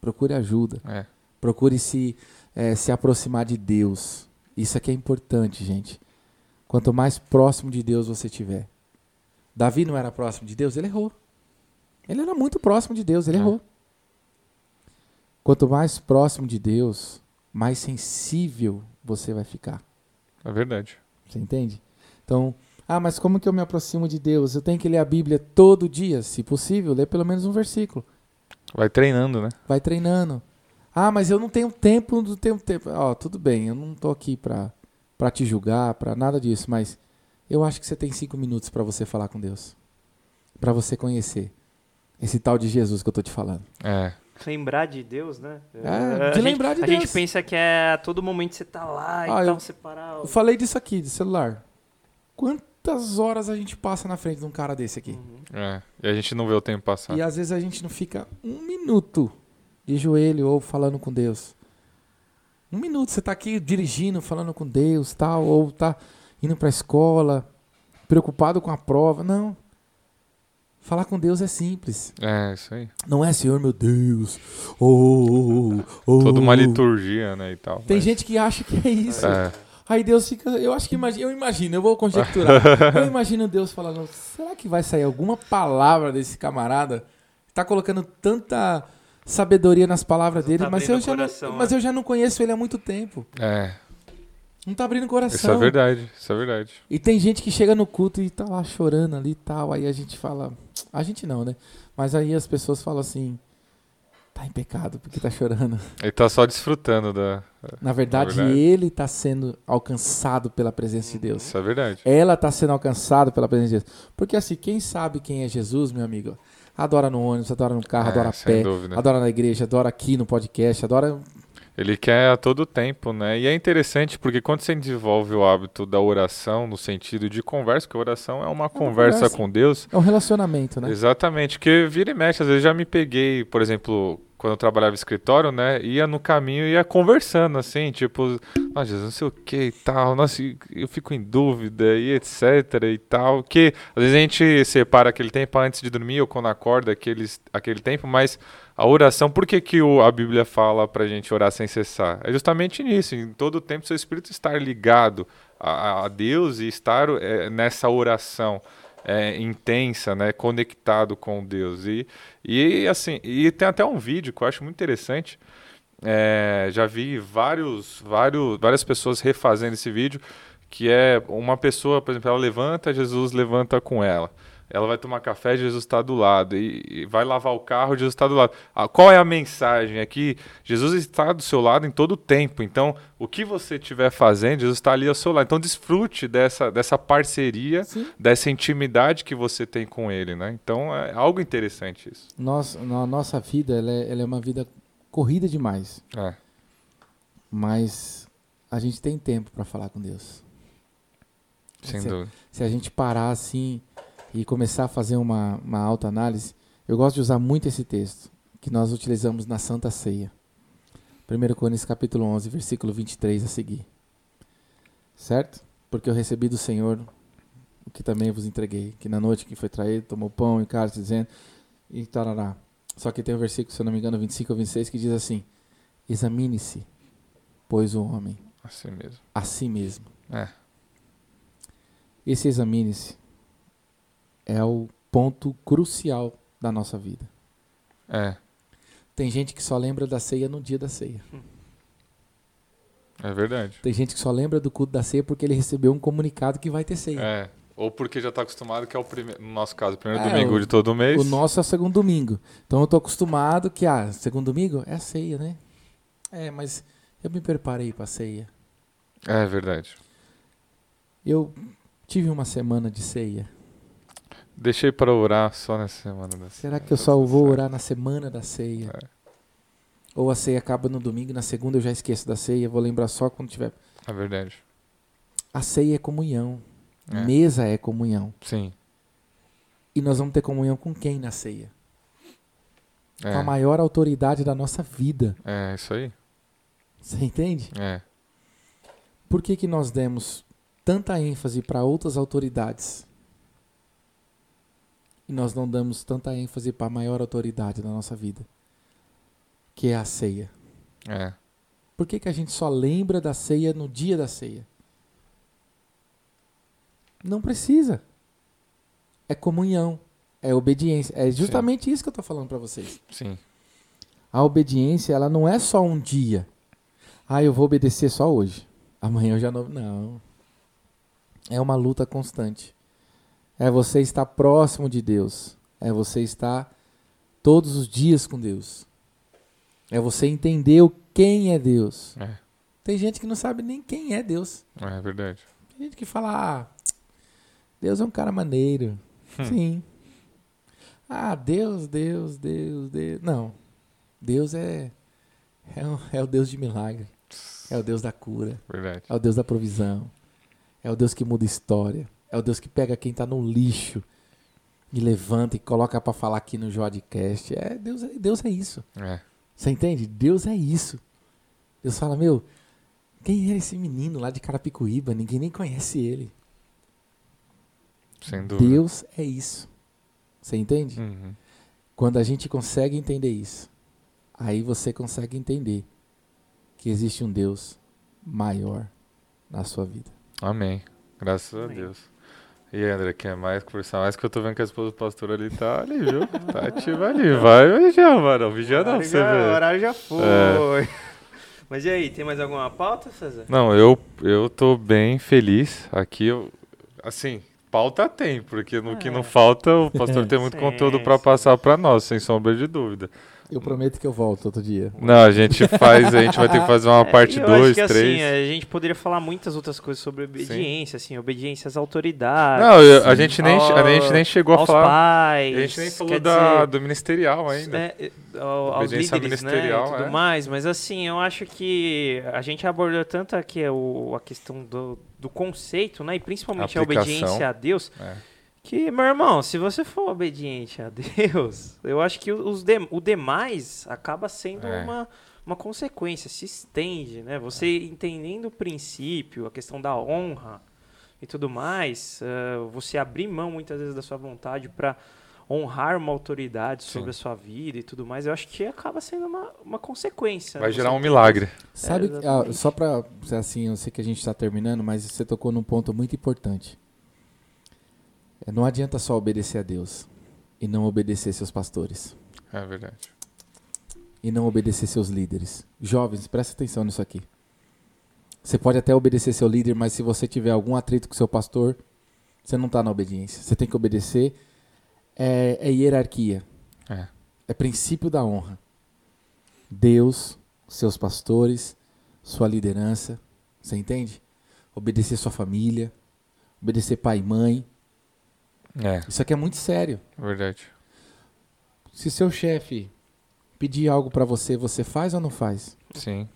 [SPEAKER 3] Procure ajuda.
[SPEAKER 2] é.
[SPEAKER 3] Procure se, eh, se aproximar de Deus. Isso aqui é importante, gente. Quanto mais próximo de Deus você tiver. Davi não era próximo de Deus? Ele errou. Ele era muito próximo de Deus, ele
[SPEAKER 2] É.
[SPEAKER 3] errou. Quanto mais próximo de Deus, mais sensível você vai ficar.
[SPEAKER 2] É verdade.
[SPEAKER 3] Você entende? Então, ah, mas como que eu me aproximo de Deus? Eu tenho que ler a Bíblia todo dia, se possível, ler pelo menos um versículo.
[SPEAKER 2] Vai treinando, né?
[SPEAKER 3] Vai treinando. Ah, mas eu não tenho tempo, não tenho tempo. Ó, tudo bem, eu não tô aqui pra, pra te julgar, pra nada disso, mas eu acho que você tem cinco minutos pra você falar com Deus. Pra você conhecer esse tal de Jesus que eu tô te falando.
[SPEAKER 2] É.
[SPEAKER 1] Lembrar de Deus, né?
[SPEAKER 3] É,
[SPEAKER 1] A
[SPEAKER 3] de
[SPEAKER 1] gente-
[SPEAKER 3] lembrar de
[SPEAKER 1] a
[SPEAKER 3] Deus.
[SPEAKER 1] gente pensa que é a todo momento você tá lá e
[SPEAKER 3] Ah,
[SPEAKER 1] tal,
[SPEAKER 3] eu-
[SPEAKER 1] separar.
[SPEAKER 3] Eu falei disso aqui, de celular. Quantas horas a gente passa na frente de um cara desse aqui?
[SPEAKER 1] Uhum.
[SPEAKER 2] É. E a gente não vê o tempo passar.
[SPEAKER 3] E às vezes a gente não fica um minuto de joelho ou falando com Deus. Um minuto, você tá aqui dirigindo, falando com Deus, tal, ou tá indo pra escola, preocupado com a prova. Não. Falar com Deus é simples.
[SPEAKER 2] É, isso aí.
[SPEAKER 3] Não é, Senhor, meu Deus. Oh, oh,
[SPEAKER 2] Toda uma
[SPEAKER 3] oh.
[SPEAKER 2] liturgia, né, e tal.
[SPEAKER 3] Tem
[SPEAKER 2] mas-
[SPEAKER 3] gente que acha que é isso.
[SPEAKER 2] É,
[SPEAKER 3] Aí Deus fica. Eu acho que imagina, eu imagino, eu vou conjecturar. eu imagino Deus falando: será que vai sair alguma palavra desse camarada? Tá colocando tanta sabedoria nas palavras dele,
[SPEAKER 1] tá
[SPEAKER 3] mas, eu já
[SPEAKER 1] coração,
[SPEAKER 3] não, mas
[SPEAKER 1] né?
[SPEAKER 3] eu já não conheço ele há muito tempo.
[SPEAKER 2] é.
[SPEAKER 3] Não tá abrindo o
[SPEAKER 2] Isso é
[SPEAKER 3] coração.
[SPEAKER 2] verdade. Isso é verdade.
[SPEAKER 3] e tem gente que chega no culto e tá lá chorando ali e tal. Aí a gente fala. A gente não, né? Mas aí as pessoas falam assim. Tá em pecado porque tá chorando.
[SPEAKER 2] Ele tá só desfrutando da.
[SPEAKER 3] Na verdade,
[SPEAKER 2] verdade.
[SPEAKER 3] ele tá sendo alcançado pela presença de Deus.
[SPEAKER 2] Isso é verdade.
[SPEAKER 3] Ela está sendo alcançada pela presença de Deus. Porque assim, quem sabe quem é Jesus, meu amigo, adora no ônibus, adora no carro,
[SPEAKER 2] É,
[SPEAKER 3] adora a pé,
[SPEAKER 2] dúvida.
[SPEAKER 3] adora na igreja, adora aqui no podcast, adora.
[SPEAKER 2] Ele quer a todo tempo, né? E é interessante porque quando você desenvolve o hábito da oração no sentido de conversa, porque a oração é uma conversa,
[SPEAKER 3] conversa.
[SPEAKER 2] com Deus.
[SPEAKER 3] É um relacionamento, né?
[SPEAKER 2] Exatamente, porque vira e mexe, às vezes já me peguei, por exemplo, quando eu trabalhava em escritório, né? Ia no caminho e ia conversando, assim, tipo, ah, Jesus, não sei o que e tal, nossa, eu fico em dúvida e etc e tal. Que às vezes a gente separa aquele tempo antes de dormir ou quando acorda, aqueles, aquele tempo, mas a oração, por que, que o- a Bíblia fala pra gente orar sem cessar? É justamente nisso, em todo o tempo seu espírito estar ligado a, a Deus e estar é, nessa oração. É, intensa, né? Conectado com Deus. E, e assim, e tem até um vídeo que eu acho muito interessante. É, já vi vários, vários, várias pessoas refazendo esse vídeo, que é uma pessoa, por exemplo, ela levanta, Jesus levanta com ela ela vai tomar café, Jesus está do lado. E, e, vai lavar o carro, Jesus está do lado. Ah, qual é a mensagem? É que Jesus está do seu lado em todo o tempo. Então, o que você estiver fazendo, Jesus está ali ao seu lado. Então, desfrute dessa, dessa parceria, Sim. dessa intimidade que você tem com Ele. Né? Então, é algo interessante isso.
[SPEAKER 3] Nossa, na nossa vida, ela é, ela é uma vida corrida demais.
[SPEAKER 2] É.
[SPEAKER 3] Mas a gente tem tempo para falar com Deus.
[SPEAKER 2] Sem se, dúvida.
[SPEAKER 3] Se a gente parar assim e começar a fazer uma, uma autoanálise, eu gosto de usar muito esse texto que nós utilizamos na Santa Ceia. 1 Coríntios capítulo 11, versículo 23 a seguir. Certo? Porque eu recebi do Senhor o que também vos entreguei, que na noite que foi traído, tomou pão e cálice, dizendo, e tarará. Só que tem um versículo, se eu não me engano, 25 ou 26, que diz assim, examine-se, pois o homem
[SPEAKER 2] a si mesmo.
[SPEAKER 3] A si mesmo.
[SPEAKER 2] É.
[SPEAKER 3] Esse examine-se é o ponto crucial da nossa vida.
[SPEAKER 2] É.
[SPEAKER 3] Tem gente que só lembra da ceia no dia da ceia.
[SPEAKER 2] É verdade.
[SPEAKER 3] Tem gente que só lembra do culto da ceia porque ele recebeu um comunicado que vai ter ceia.
[SPEAKER 2] É. Ou porque já está acostumado que é o primeiro, no nosso caso, o primeiro é, domingo o, de todo mês.
[SPEAKER 3] O nosso é o segundo domingo. Então eu estou acostumado que, ah, segundo domingo é a ceia, né? É, mas eu me preparei para a ceia.
[SPEAKER 2] É verdade.
[SPEAKER 3] Eu tive uma semana de ceia.
[SPEAKER 2] Deixei para orar só nessa semana da
[SPEAKER 3] Será que eu só vou orar na semana da ceia? É. Ou a ceia acaba no domingo, na segunda eu já esqueço da ceia, vou lembrar só quando tiver.
[SPEAKER 2] É verdade.
[SPEAKER 3] A ceia é comunhão. É. Mesa é comunhão.
[SPEAKER 2] Sim.
[SPEAKER 3] E nós vamos ter comunhão com quem na ceia? É. Com a maior autoridade da nossa vida.
[SPEAKER 2] É, isso aí.
[SPEAKER 3] Você entende?
[SPEAKER 2] É.
[SPEAKER 3] Por que, que nós demos tanta ênfase para outras autoridades e nós não damos tanta ênfase para a maior autoridade da nossa vida, que é a ceia.
[SPEAKER 2] É.
[SPEAKER 3] Por que, que a gente só lembra da ceia no dia da ceia? Não precisa. É comunhão, é obediência. É justamente Sim. isso que eu estou falando para vocês.
[SPEAKER 2] Sim.
[SPEAKER 3] A obediência, ela não é só um dia. Ah, eu vou obedecer só hoje. Amanhã eu já não. Não. É uma luta constante. É você estar próximo de Deus. É você estar todos os dias com Deus. É você entender o quem é Deus.
[SPEAKER 2] É.
[SPEAKER 3] Tem gente que não sabe nem quem é Deus.
[SPEAKER 2] É verdade.
[SPEAKER 3] Tem gente que fala, ah, Deus é um cara maneiro. Hum. Sim. Ah, Deus, Deus, Deus, Deus. Não. Deus é, é, o, é o Deus de milagre. É o Deus da cura.
[SPEAKER 2] Verdade.
[SPEAKER 3] É o Deus da provisão. É o Deus que muda história. É o Deus que pega quem está no lixo e levanta e coloca para falar aqui no Jodcast. É, Deus, é, Deus é isso.
[SPEAKER 2] É.
[SPEAKER 3] Você entende? Deus é isso. Deus fala, meu, quem era esse menino lá de Carapicuíba? Ninguém nem conhece ele.
[SPEAKER 2] Sem dúvida.
[SPEAKER 3] Deus é isso. Você entende?
[SPEAKER 2] Uhum.
[SPEAKER 3] Quando a gente consegue entender isso, aí você consegue entender que existe um Deus maior na sua vida.
[SPEAKER 2] Amém. Graças Amém. a Deus. E André, quer mais conversar mais? Que eu tô vendo que a esposa do pastor ali tá ali, viu? Tá ativa ali. Vai vigiar, mano. Vigia não, você vê.
[SPEAKER 1] O horário já foi. É. Mas e aí, tem mais alguma pauta, César?
[SPEAKER 2] Não, eu, eu tô bem feliz. Aqui, eu, assim, pauta tem, porque no que não é. falta, o pastor tem muito sim, conteúdo para passar para nós, sem sombra de dúvida.
[SPEAKER 3] Eu prometo que eu volto outro dia.
[SPEAKER 2] Não, a gente faz, a gente vai ter que fazer uma parte 2, 3. Assim,
[SPEAKER 1] a gente poderia falar muitas outras coisas sobre obediência, Sim. assim, obediência às autoridades.
[SPEAKER 2] Não, eu, a, gente nem, ao, a gente nem chegou a falar.
[SPEAKER 1] Pais,
[SPEAKER 2] a gente nem falou da, dizer, do ministerial ainda.
[SPEAKER 1] É, ao, aos líderes, né, e tudo é. mais, mas assim, eu acho que a gente abordou tanto aqui o, a questão do, do conceito, né, e principalmente a, a obediência a Deus. É que, meu irmão, se você for obediente a Deus, eu acho que os de, o demais acaba sendo é. uma, uma consequência, se estende, né? Você é. entendendo o princípio, a questão da honra e tudo mais, uh, você abrir mão muitas vezes da sua vontade para honrar uma autoridade Sim. sobre a sua vida e tudo mais, eu acho que acaba sendo uma, uma consequência.
[SPEAKER 2] Vai gerar um milagre.
[SPEAKER 3] Sabe, é, ah, só para, assim, eu sei que a gente está terminando, mas você tocou num ponto muito importante Não adianta só obedecer a Deus e não obedecer seus pastores
[SPEAKER 2] É verdade.
[SPEAKER 3] e não obedecer seus líderes. Jovens, presta atenção nisso aqui. Você pode até obedecer seu líder, mas se você tiver algum atrito com seu pastor, você não está na obediência. Você tem que obedecer. É, é hierarquia.
[SPEAKER 2] É.
[SPEAKER 3] É princípio da honra. Deus, seus pastores, sua liderança. Você entende? Obedecer sua família. Obedecer pai e mãe.
[SPEAKER 2] É,
[SPEAKER 3] Isso aqui é muito sério.
[SPEAKER 2] verdade.
[SPEAKER 3] Se seu chefe pedir algo pra você, você faz ou não faz?
[SPEAKER 2] Sim.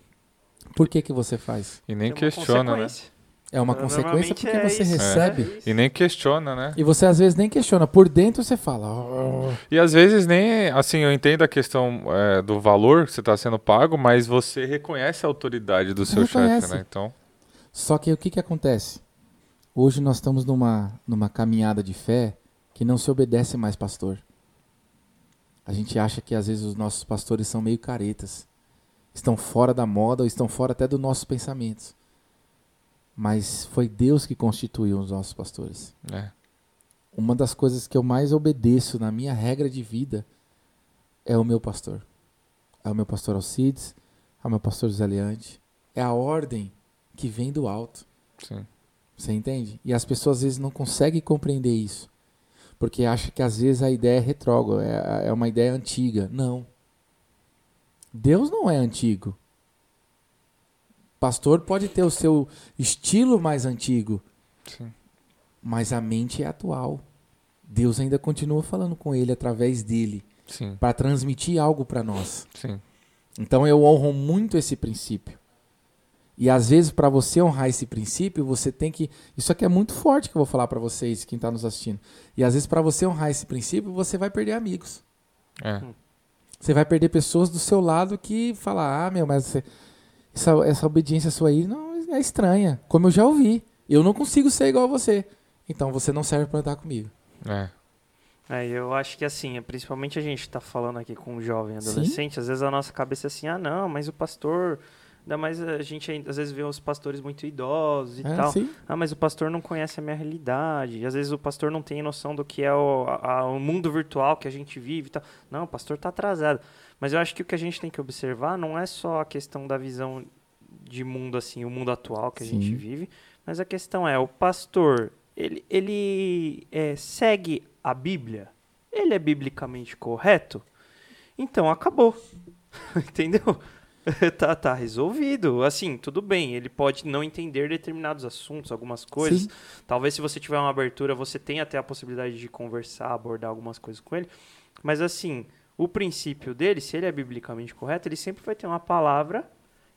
[SPEAKER 3] Por que, que você faz?
[SPEAKER 2] E nem
[SPEAKER 1] uma
[SPEAKER 2] questiona, né?
[SPEAKER 1] consequência.
[SPEAKER 3] É uma consequência porque
[SPEAKER 1] é
[SPEAKER 3] você
[SPEAKER 1] isso.
[SPEAKER 3] recebe.
[SPEAKER 1] É.
[SPEAKER 2] E nem questiona, né?
[SPEAKER 3] E você às vezes nem questiona. Por dentro você fala. "Oh".
[SPEAKER 2] E às vezes nem, assim, eu entendo a questão é, do valor que você está sendo pago, mas você reconhece a autoridade do seu chefe, né? Então,
[SPEAKER 3] Só que o que, que acontece? Hoje nós estamos numa, numa caminhada de fé que não se obedece mais pastor. A gente acha que às vezes os nossos pastores são meio caretas. Estão fora da moda ou estão fora até dos nossos pensamentos. Mas foi Deus que constituiu os nossos pastores.
[SPEAKER 2] é,
[SPEAKER 3] Uma das coisas que eu mais obedeço na minha regra de vida é o meu pastor. É o meu pastor Alcides, é o meu pastor José Leante. É a ordem que vem do alto.
[SPEAKER 2] sim.
[SPEAKER 3] Você entende? E as pessoas às vezes não conseguem compreender isso. Porque acham que às vezes a ideia é retrógrada, é, é uma ideia antiga. Não. Deus não é antigo. Pastor pode ter o seu estilo mais antigo,
[SPEAKER 2] Sim.
[SPEAKER 3] mas a mente é atual. Deus ainda continua falando com ele através dele para transmitir algo para nós.
[SPEAKER 2] Sim.
[SPEAKER 3] Então eu honro muito esse princípio. E às vezes para você honrar esse princípio, você tem que, isso aqui é muito forte que eu vou falar para vocês, quem está nos assistindo. E às vezes para você honrar esse princípio, você vai perder amigos.
[SPEAKER 2] É.
[SPEAKER 3] Você vai perder pessoas do seu lado que falam: "Ah, meu, mas você- essa, essa obediência sua aí não é estranha". Como eu já ouvi. Eu não consigo ser igual a você. Então você não serve para andar comigo.
[SPEAKER 2] É.
[SPEAKER 1] É, eu acho que assim, principalmente a gente tá falando aqui com um jovem
[SPEAKER 3] Sim.
[SPEAKER 1] adolescente, às vezes a nossa cabeça é assim, ah não, mas o pastor. Ainda mais a gente às vezes vê os pastores muito idosos e
[SPEAKER 3] É,
[SPEAKER 1] tal.
[SPEAKER 3] sim.
[SPEAKER 1] Ah, mas o pastor não conhece a minha realidade. E às vezes o pastor não tem noção do que é o, a- o mundo virtual que a gente vive e tal. Não, o pastor tá atrasado. Mas eu acho que o que a gente tem que observar não é só a questão da visão de mundo assim, o mundo atual que a gente
[SPEAKER 3] Sim.
[SPEAKER 1] vive, mas a questão é, o pastor, ele, ele é, segue a Bíblia? Ele é biblicamente correto? Então acabou. Entendeu? tá, tá resolvido. Assim, tudo bem. Ele pode não entender determinados assuntos, algumas coisas.
[SPEAKER 3] Sim.
[SPEAKER 1] Talvez se você tiver uma abertura, você tenha até a possibilidade de conversar, abordar algumas coisas com ele. Mas assim, o princípio dele, se ele é biblicamente correto, ele sempre vai ter uma palavra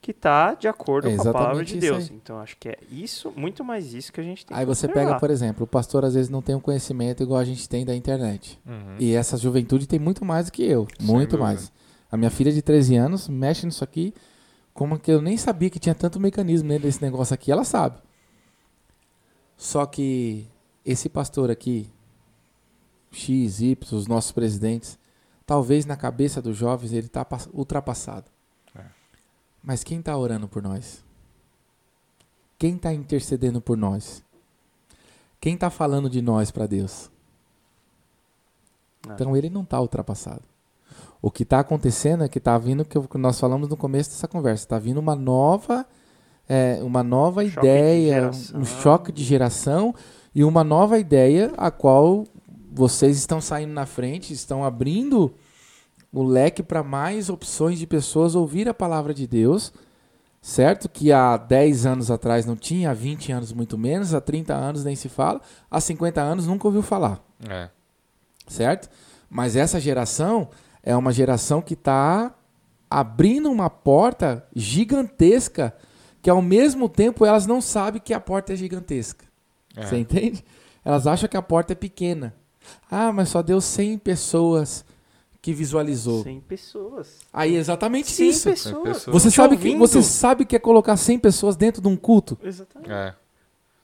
[SPEAKER 1] que está de acordo
[SPEAKER 3] É
[SPEAKER 1] com a palavra de Deus.
[SPEAKER 3] aí.
[SPEAKER 1] Então acho que é isso, muito mais isso que a gente tem
[SPEAKER 3] Aí
[SPEAKER 1] que
[SPEAKER 3] você
[SPEAKER 1] observar.
[SPEAKER 3] pega, por exemplo, o pastor às vezes não tem um conhecimento igual a gente tem da internet.
[SPEAKER 2] Uhum.
[SPEAKER 3] E essa juventude tem muito mais do que eu.
[SPEAKER 2] Sem
[SPEAKER 3] muito
[SPEAKER 2] dúvida.
[SPEAKER 3] mais. A minha filha de 13 anos mexe nisso aqui, como que eu nem sabia que tinha tanto mecanismo dentro desse negócio aqui. Ela sabe. Só que esse pastor aqui, X, Y, os nossos presidentes, talvez na cabeça dos jovens ele está ultrapassado.
[SPEAKER 2] É.
[SPEAKER 3] Mas quem está orando por nós? Quem está intercedendo por nós? Quem está falando de nós para Deus?
[SPEAKER 1] Ah.
[SPEAKER 3] Então ele não está ultrapassado. O que está acontecendo é que está vindo, que nós falamos no começo dessa conversa, está vindo uma nova, é, uma nova
[SPEAKER 1] Choque de
[SPEAKER 3] ideia, um choque de geração e uma nova ideia a qual vocês estão saindo na frente, estão abrindo o leque para mais opções de pessoas ouvir a palavra de Deus, certo? Que há 10 anos atrás não tinha, há 20 anos muito menos, há 30 anos nem se fala, há 50 anos nunca ouviu falar
[SPEAKER 2] É.
[SPEAKER 3] certo? Mas essa geração é uma geração que está abrindo uma porta gigantesca que ao mesmo tempo elas não sabem que a porta é gigantesca.
[SPEAKER 2] É.
[SPEAKER 3] Você entende? Elas acham que a porta é pequena. Ah, mas só deu 100 pessoas que visualizou.
[SPEAKER 1] 100 pessoas.
[SPEAKER 3] Aí exatamente
[SPEAKER 1] 100
[SPEAKER 3] isso.
[SPEAKER 1] pessoas.
[SPEAKER 2] pessoas.
[SPEAKER 3] Você
[SPEAKER 1] Te
[SPEAKER 3] sabe, que,
[SPEAKER 1] ouvindo.
[SPEAKER 3] você sabe que é colocar 100 pessoas dentro de um culto?
[SPEAKER 1] Exatamente.
[SPEAKER 2] É.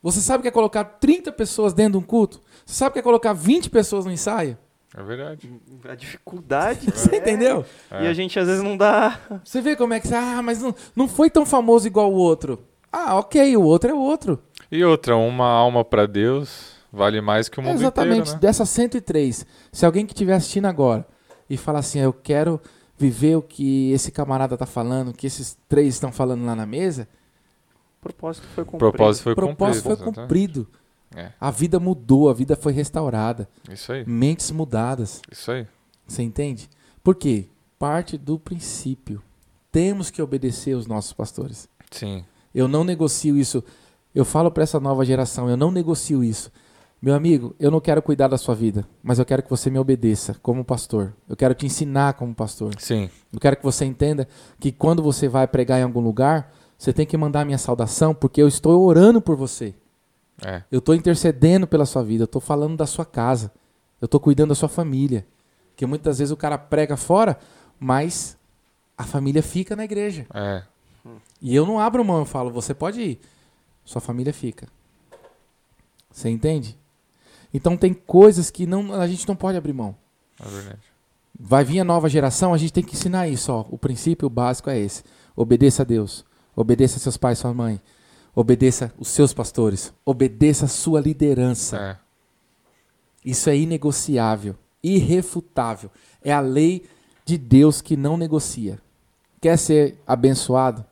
[SPEAKER 3] Você sabe que é colocar 30 pessoas dentro de um culto? Você sabe que é colocar 20 pessoas no ensaio?
[SPEAKER 2] É verdade.
[SPEAKER 1] A dificuldade.
[SPEAKER 3] Você
[SPEAKER 1] é-
[SPEAKER 3] entendeu?
[SPEAKER 1] E a gente às vezes não dá.
[SPEAKER 3] Você vê como é que você. Ah, mas não, não foi tão famoso igual o outro. Ah, ok, o outro é o outro.
[SPEAKER 2] E outra, uma alma para Deus Vale mais que o mundo
[SPEAKER 3] Exatamente,
[SPEAKER 2] inteiro, né?
[SPEAKER 3] dessas 103. Se alguém que estiver assistindo agora e falar assim, eu quero viver o que esse camarada tá falando, o que esses três estão falando lá na mesa,
[SPEAKER 1] O propósito foi cumprido.
[SPEAKER 2] propósito foi
[SPEAKER 3] o propósito foi
[SPEAKER 2] cumprido. É,
[SPEAKER 3] A vida mudou, a vida foi restaurada,
[SPEAKER 2] isso aí,
[SPEAKER 3] mentes mudadas.
[SPEAKER 2] isso aí.
[SPEAKER 3] Você entende? Por quê? Parte do princípio. Temos que obedecer os nossos pastores.
[SPEAKER 2] Sim,
[SPEAKER 3] Eu não negocio isso. Eu falo para essa nova geração, eu não negocio isso. Meu amigo, eu não quero cuidar da sua vida, mas eu quero que você me obedeça como pastor. Eu quero te ensinar como pastor.
[SPEAKER 2] sim,
[SPEAKER 3] Eu quero que você entenda que quando você vai pregar em algum lugar, você tem que mandar minha saudação, porque eu estou orando por você.
[SPEAKER 2] É,
[SPEAKER 3] Eu estou intercedendo pela sua vida, eu estou falando da sua casa, eu estou cuidando da sua família. Que muitas vezes o cara prega fora, mas a família fica na igreja.
[SPEAKER 2] é,
[SPEAKER 3] E eu não abro mão, eu falo, você pode ir, sua família fica. Você entende? Então tem coisas que não, a gente não pode abrir mão.
[SPEAKER 2] é verdade.
[SPEAKER 3] Vai vir a nova geração, a gente tem que ensinar isso. Ó. O princípio básico é esse: obedeça a Deus, obedeça a seus pais, sua mãe, obedeça os seus pastores, obedeça a sua liderança.
[SPEAKER 2] É,
[SPEAKER 3] Isso é inegociável, irrefutável. É a lei de Deus que não negocia. Quer ser abençoado?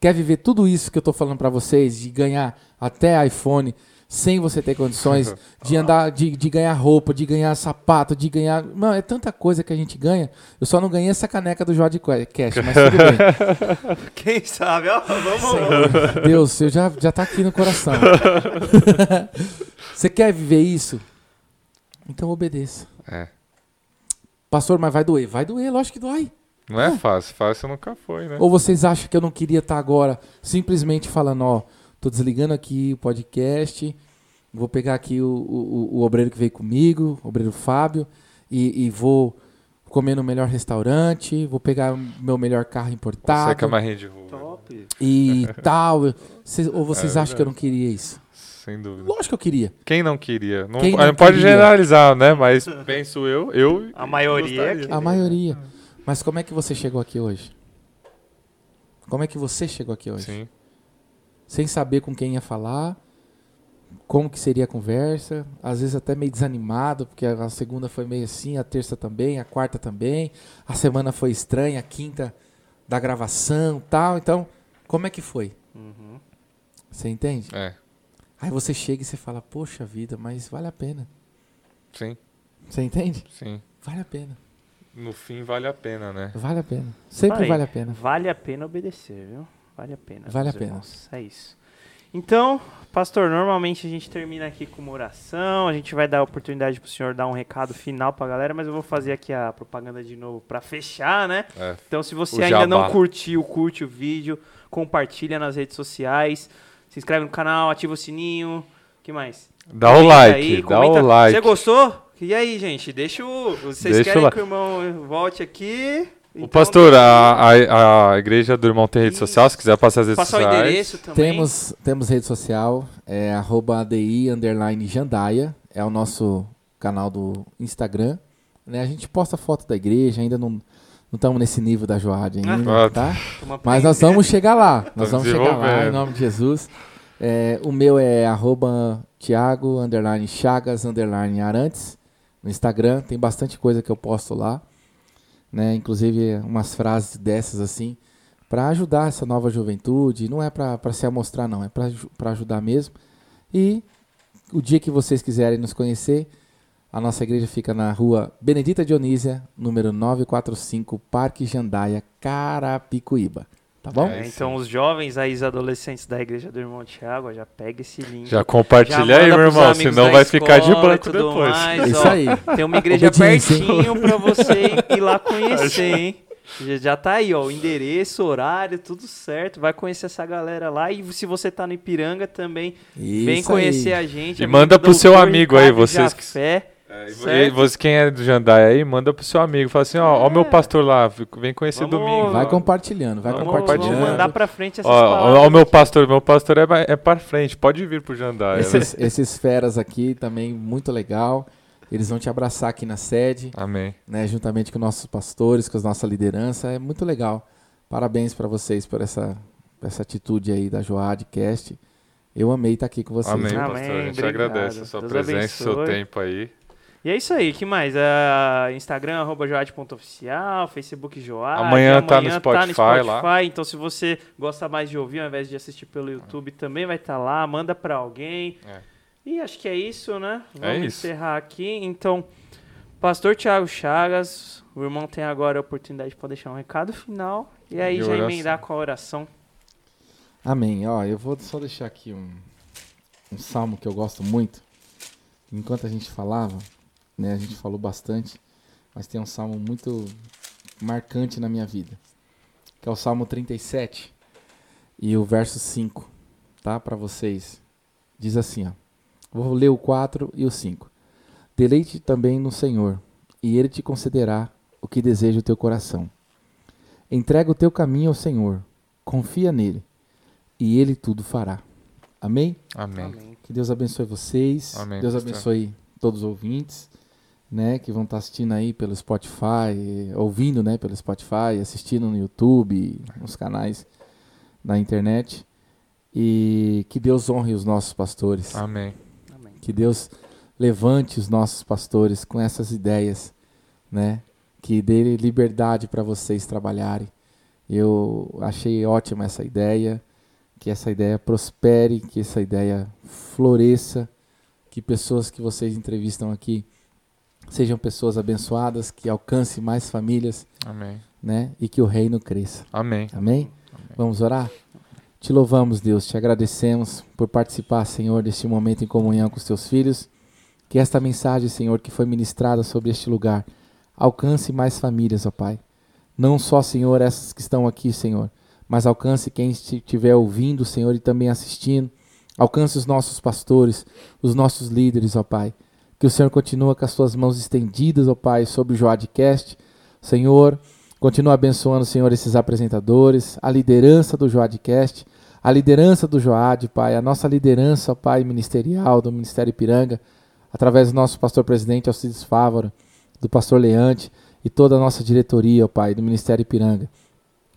[SPEAKER 3] Quer viver tudo isso que eu estou falando para vocês, de ganhar até iPhone sem você ter condições, de andar, de, de ganhar roupa, de ganhar sapato, de ganhar. Não, é tanta coisa que a gente ganha. Eu só não ganhei essa caneca do Jorge Cash, mas tudo bem.
[SPEAKER 1] Quem sabe? Ó, vamos.
[SPEAKER 3] Deus, eu já, já tá aqui no coração. Você quer viver isso? Então obedeça.
[SPEAKER 2] é.
[SPEAKER 3] Pastor, mas vai doer? Vai doer, lógico que dói.
[SPEAKER 2] Não é fácil, fácil nunca foi, né?
[SPEAKER 3] Ou vocês acham que eu não queria estar agora simplesmente falando, ó, tô desligando aqui o podcast, vou pegar aqui o, o, o obreiro que veio comigo, o obreiro Fábio, e, e vou comer no melhor restaurante, vou pegar o meu melhor carro
[SPEAKER 2] Você
[SPEAKER 3] importado
[SPEAKER 2] que é rede de rua.
[SPEAKER 1] Top.
[SPEAKER 3] e tal. Cês- ou vocês
[SPEAKER 2] É
[SPEAKER 3] acham que eu não queria isso?
[SPEAKER 2] Sem dúvida.
[SPEAKER 3] Lógico que eu queria.
[SPEAKER 2] Quem não queria? Não,
[SPEAKER 3] Quem
[SPEAKER 2] não
[SPEAKER 3] não
[SPEAKER 2] pode
[SPEAKER 3] queria?
[SPEAKER 2] generalizar, né? Mas penso eu, eu.
[SPEAKER 1] A maioria
[SPEAKER 2] gostaria.
[SPEAKER 1] que-
[SPEAKER 3] A maioria. Mas como é que você chegou aqui hoje? Como é que você chegou aqui hoje?
[SPEAKER 2] Sim,
[SPEAKER 3] sem saber com quem ia falar, como que seria a conversa, às vezes até meio desanimado, porque a segunda foi meio assim, a terça também, a quarta também, a semana foi estranha, a quinta da gravação, tal. Então, como é que foi?
[SPEAKER 1] Uhum.
[SPEAKER 3] Você entende?
[SPEAKER 2] é.
[SPEAKER 3] Aí você chega e você fala: "Poxa vida, mas vale a pena".
[SPEAKER 2] Sim,
[SPEAKER 3] Você entende?
[SPEAKER 2] sim.
[SPEAKER 3] Vale a pena.
[SPEAKER 2] No fim vale a pena, né?
[SPEAKER 3] Vale a pena. Sempre
[SPEAKER 1] Aí,
[SPEAKER 3] vale a pena.
[SPEAKER 1] Vale a pena obedecer, viu? Vale a pena.
[SPEAKER 3] Vale a pena.
[SPEAKER 1] irmãos. É isso. Então, pastor, normalmente a gente termina aqui com uma oração, a gente vai dar a oportunidade pro senhor dar um recado final pra galera, mas eu vou fazer aqui a propaganda de novo pra fechar, né?
[SPEAKER 2] É.
[SPEAKER 1] Então, se você
[SPEAKER 2] O
[SPEAKER 1] ainda não curtiu, curte o vídeo, compartilha nas redes sociais, se inscreve no canal, ativa o sininho, que mais?
[SPEAKER 2] Dá o
[SPEAKER 1] Comenta
[SPEAKER 2] like,
[SPEAKER 1] aí,
[SPEAKER 2] dá
[SPEAKER 1] comenta.
[SPEAKER 2] o like.
[SPEAKER 1] Você gostou? E aí, gente? Deixa o. Vocês
[SPEAKER 2] Deixa o
[SPEAKER 1] querem
[SPEAKER 2] like.
[SPEAKER 1] que o irmão volte aqui?
[SPEAKER 2] O
[SPEAKER 1] Então,
[SPEAKER 2] pastor, a, a, a igreja do irmão tem rede social, se quiser passar as redes
[SPEAKER 1] Passar o
[SPEAKER 2] sociais.
[SPEAKER 1] endereço também.
[SPEAKER 3] Temos, temos rede social, é arroba ADI underline Jandaia, é o nosso canal do Instagram. Né? A gente posta foto da igreja, ainda não estamos nesse nível da Joad ainda,
[SPEAKER 2] Ah.
[SPEAKER 3] tá? Mas nós vamos chegar lá, nós
[SPEAKER 2] Estamos
[SPEAKER 3] vamos chegar lá em nome de Jesus. É, o meu é arroba Thiago underline Chagas underline Arantes no Instagram, tem bastante coisa que eu posto lá, né? Inclusive umas frases dessas assim, para ajudar essa nova juventude. Não é para se amostrar, não, é para ajudar mesmo. E o dia que vocês quiserem nos conhecer, a nossa igreja fica na rua Benedita Dionísia, número 945, Parque Jandaia, Carapicuíba. Tá bom?
[SPEAKER 1] É, então, os jovens aí, os adolescentes da igreja do irmão Tiago, já pega esse link.
[SPEAKER 2] Já compartilha
[SPEAKER 1] Já
[SPEAKER 2] aí, meu irmão, senão vai ficar de
[SPEAKER 1] tudo
[SPEAKER 2] depois.
[SPEAKER 1] mais,
[SPEAKER 3] É isso
[SPEAKER 1] ó.
[SPEAKER 3] aí.
[SPEAKER 1] Tem uma igreja pertinho pra você ir lá conhecer, hein? Já, tá aí, ó, o endereço, horário, tudo certo. Vai conhecer essa galera lá. E se você tá no Ipiranga também, vem
[SPEAKER 3] Isso
[SPEAKER 1] conhecer
[SPEAKER 3] aí.
[SPEAKER 1] a gente.
[SPEAKER 2] E
[SPEAKER 1] a
[SPEAKER 2] manda pro seu amigo aí, vocês que-
[SPEAKER 1] Jafé.
[SPEAKER 2] É, e você, quem é do Jandai aí, manda pro seu amigo. Fala assim, ó, ó o meu pastor lá, vem conhecer
[SPEAKER 1] Vamos-
[SPEAKER 2] domingo.
[SPEAKER 3] Vai compartilhando, vai
[SPEAKER 1] vamos,
[SPEAKER 3] compartilhando.
[SPEAKER 1] vamos mandar pra frente essas
[SPEAKER 2] Ó, ó,
[SPEAKER 1] palavras.
[SPEAKER 2] ó o meu pastor, meu pastor é, é pra frente, pode vir pro Jandai. né?
[SPEAKER 3] Esses, esses feras aqui também, muito legal. Eles vão te abraçar aqui na sede,
[SPEAKER 2] Amém.
[SPEAKER 3] né, juntamente com nossos pastores, com a nossa liderança. É muito legal. Parabéns para vocês por essa, essa atitude aí da Joad Cast. Eu amei estar aqui com vocês.
[SPEAKER 2] Amém,
[SPEAKER 1] Amém,
[SPEAKER 2] pastor. A gente
[SPEAKER 1] obrigado.
[SPEAKER 2] agradece a sua
[SPEAKER 1] Deus
[SPEAKER 2] presença, o seu tempo aí.
[SPEAKER 1] E é isso aí, que mais? É, Instagram, arroba joad.oficial, Facebook Joad.
[SPEAKER 2] Amanhã tá no
[SPEAKER 1] no
[SPEAKER 2] Spotify
[SPEAKER 1] Spotify, Então, se você gosta mais de ouvir ao invés de assistir pelo YouTube, também vai estar lá. Manda pra alguém.
[SPEAKER 2] É.
[SPEAKER 1] E acho que é isso, né?
[SPEAKER 2] É
[SPEAKER 1] Vamos
[SPEAKER 2] isso.
[SPEAKER 1] encerrar aqui. Então, Pastor Tiago Chagas, o irmão tem agora a oportunidade de poder deixar um recado final. E aí
[SPEAKER 2] E
[SPEAKER 1] já emendar com a oração.
[SPEAKER 3] Amém. Ó, eu vou só deixar aqui um, um salmo que eu gosto muito. Enquanto a gente falava, né, a gente falou bastante, mas tem um salmo muito marcante na minha vida, que é o Salmo 37 e o verso 5, tá? Para vocês. Diz assim, ó. Vou ler o 4 e o 5. Deleite também no Senhor, e ele te concederá o que deseja o teu coração. Entrega o teu caminho ao Senhor, confia nele e ele tudo fará. Amém?
[SPEAKER 2] Amém.
[SPEAKER 1] Amém.
[SPEAKER 3] Que Deus abençoe vocês.
[SPEAKER 2] Amém,
[SPEAKER 3] Deus
[SPEAKER 2] pastor.
[SPEAKER 3] abençoe todos os ouvintes, né, que vão estar assistindo aí pelo Spotify, ouvindo, né, pelo Spotify, assistindo no YouTube, nos canais da internet. E que Deus honre os nossos pastores.
[SPEAKER 2] Amém.
[SPEAKER 1] Amém.
[SPEAKER 3] Que Deus levante os nossos pastores com essas ideias, né? Que dê liberdade para vocês trabalharem. Eu achei ótima essa ideia, que essa ideia prospere, que essa ideia floresça, que pessoas que vocês entrevistam aqui sejam pessoas abençoadas, que alcance mais famílias,
[SPEAKER 2] Amém.
[SPEAKER 3] né? E que o reino cresça.
[SPEAKER 2] Amém.
[SPEAKER 3] Amém? Vamos orar? Te louvamos, Deus, te agradecemos por participar, Senhor, deste momento em comunhão com os teus filhos. Que esta mensagem, Senhor, que foi ministrada sobre este lugar, alcance mais famílias, ó Pai. Não só, Senhor, essas que estão aqui, Senhor, mas alcance quem estiver ouvindo, Senhor, e também assistindo. Alcance os nossos pastores, os nossos líderes, ó Pai. Que o Senhor continua com as suas mãos estendidas, ó Pai, sobre o Joadcast. Senhor, Continua abençoando, Senhor, esses apresentadores, a liderança do Joadcast, a liderança do Joad, Pai, a nossa liderança, Pai, ministerial do Ministério Ipiranga, através do nosso pastor presidente Alcides Fávaro, do pastor Leante e toda a nossa diretoria, ó Pai, do Ministério Ipiranga.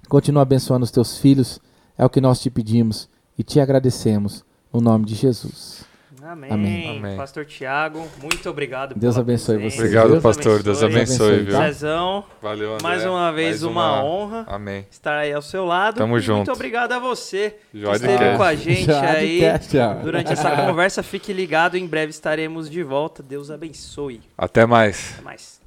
[SPEAKER 3] Continua abençoando os teus filhos, é o que nós te pedimos e te agradecemos, no nome de Jesus.
[SPEAKER 1] Amém.
[SPEAKER 3] Amém.
[SPEAKER 2] Amém.
[SPEAKER 1] Pastor Tiago, muito obrigado.
[SPEAKER 3] Deus abençoe vocês.
[SPEAKER 2] Obrigado,
[SPEAKER 3] Deus
[SPEAKER 2] pastor. Deus
[SPEAKER 3] abençoe,
[SPEAKER 2] abençoe, viu?
[SPEAKER 1] Cezão,
[SPEAKER 2] Valeu, André.
[SPEAKER 1] mais uma vez
[SPEAKER 2] Mais
[SPEAKER 1] uma, honra
[SPEAKER 2] Amém.
[SPEAKER 1] estar aí ao seu lado.
[SPEAKER 2] Tamo
[SPEAKER 1] E
[SPEAKER 2] junto.
[SPEAKER 1] Muito obrigado a você que
[SPEAKER 2] Joadcast.
[SPEAKER 1] esteve com a gente aí
[SPEAKER 3] Joadcast, ó.
[SPEAKER 1] durante essa conversa. Fique ligado, em breve estaremos de volta. Deus abençoe.
[SPEAKER 2] Até mais.
[SPEAKER 1] Até mais.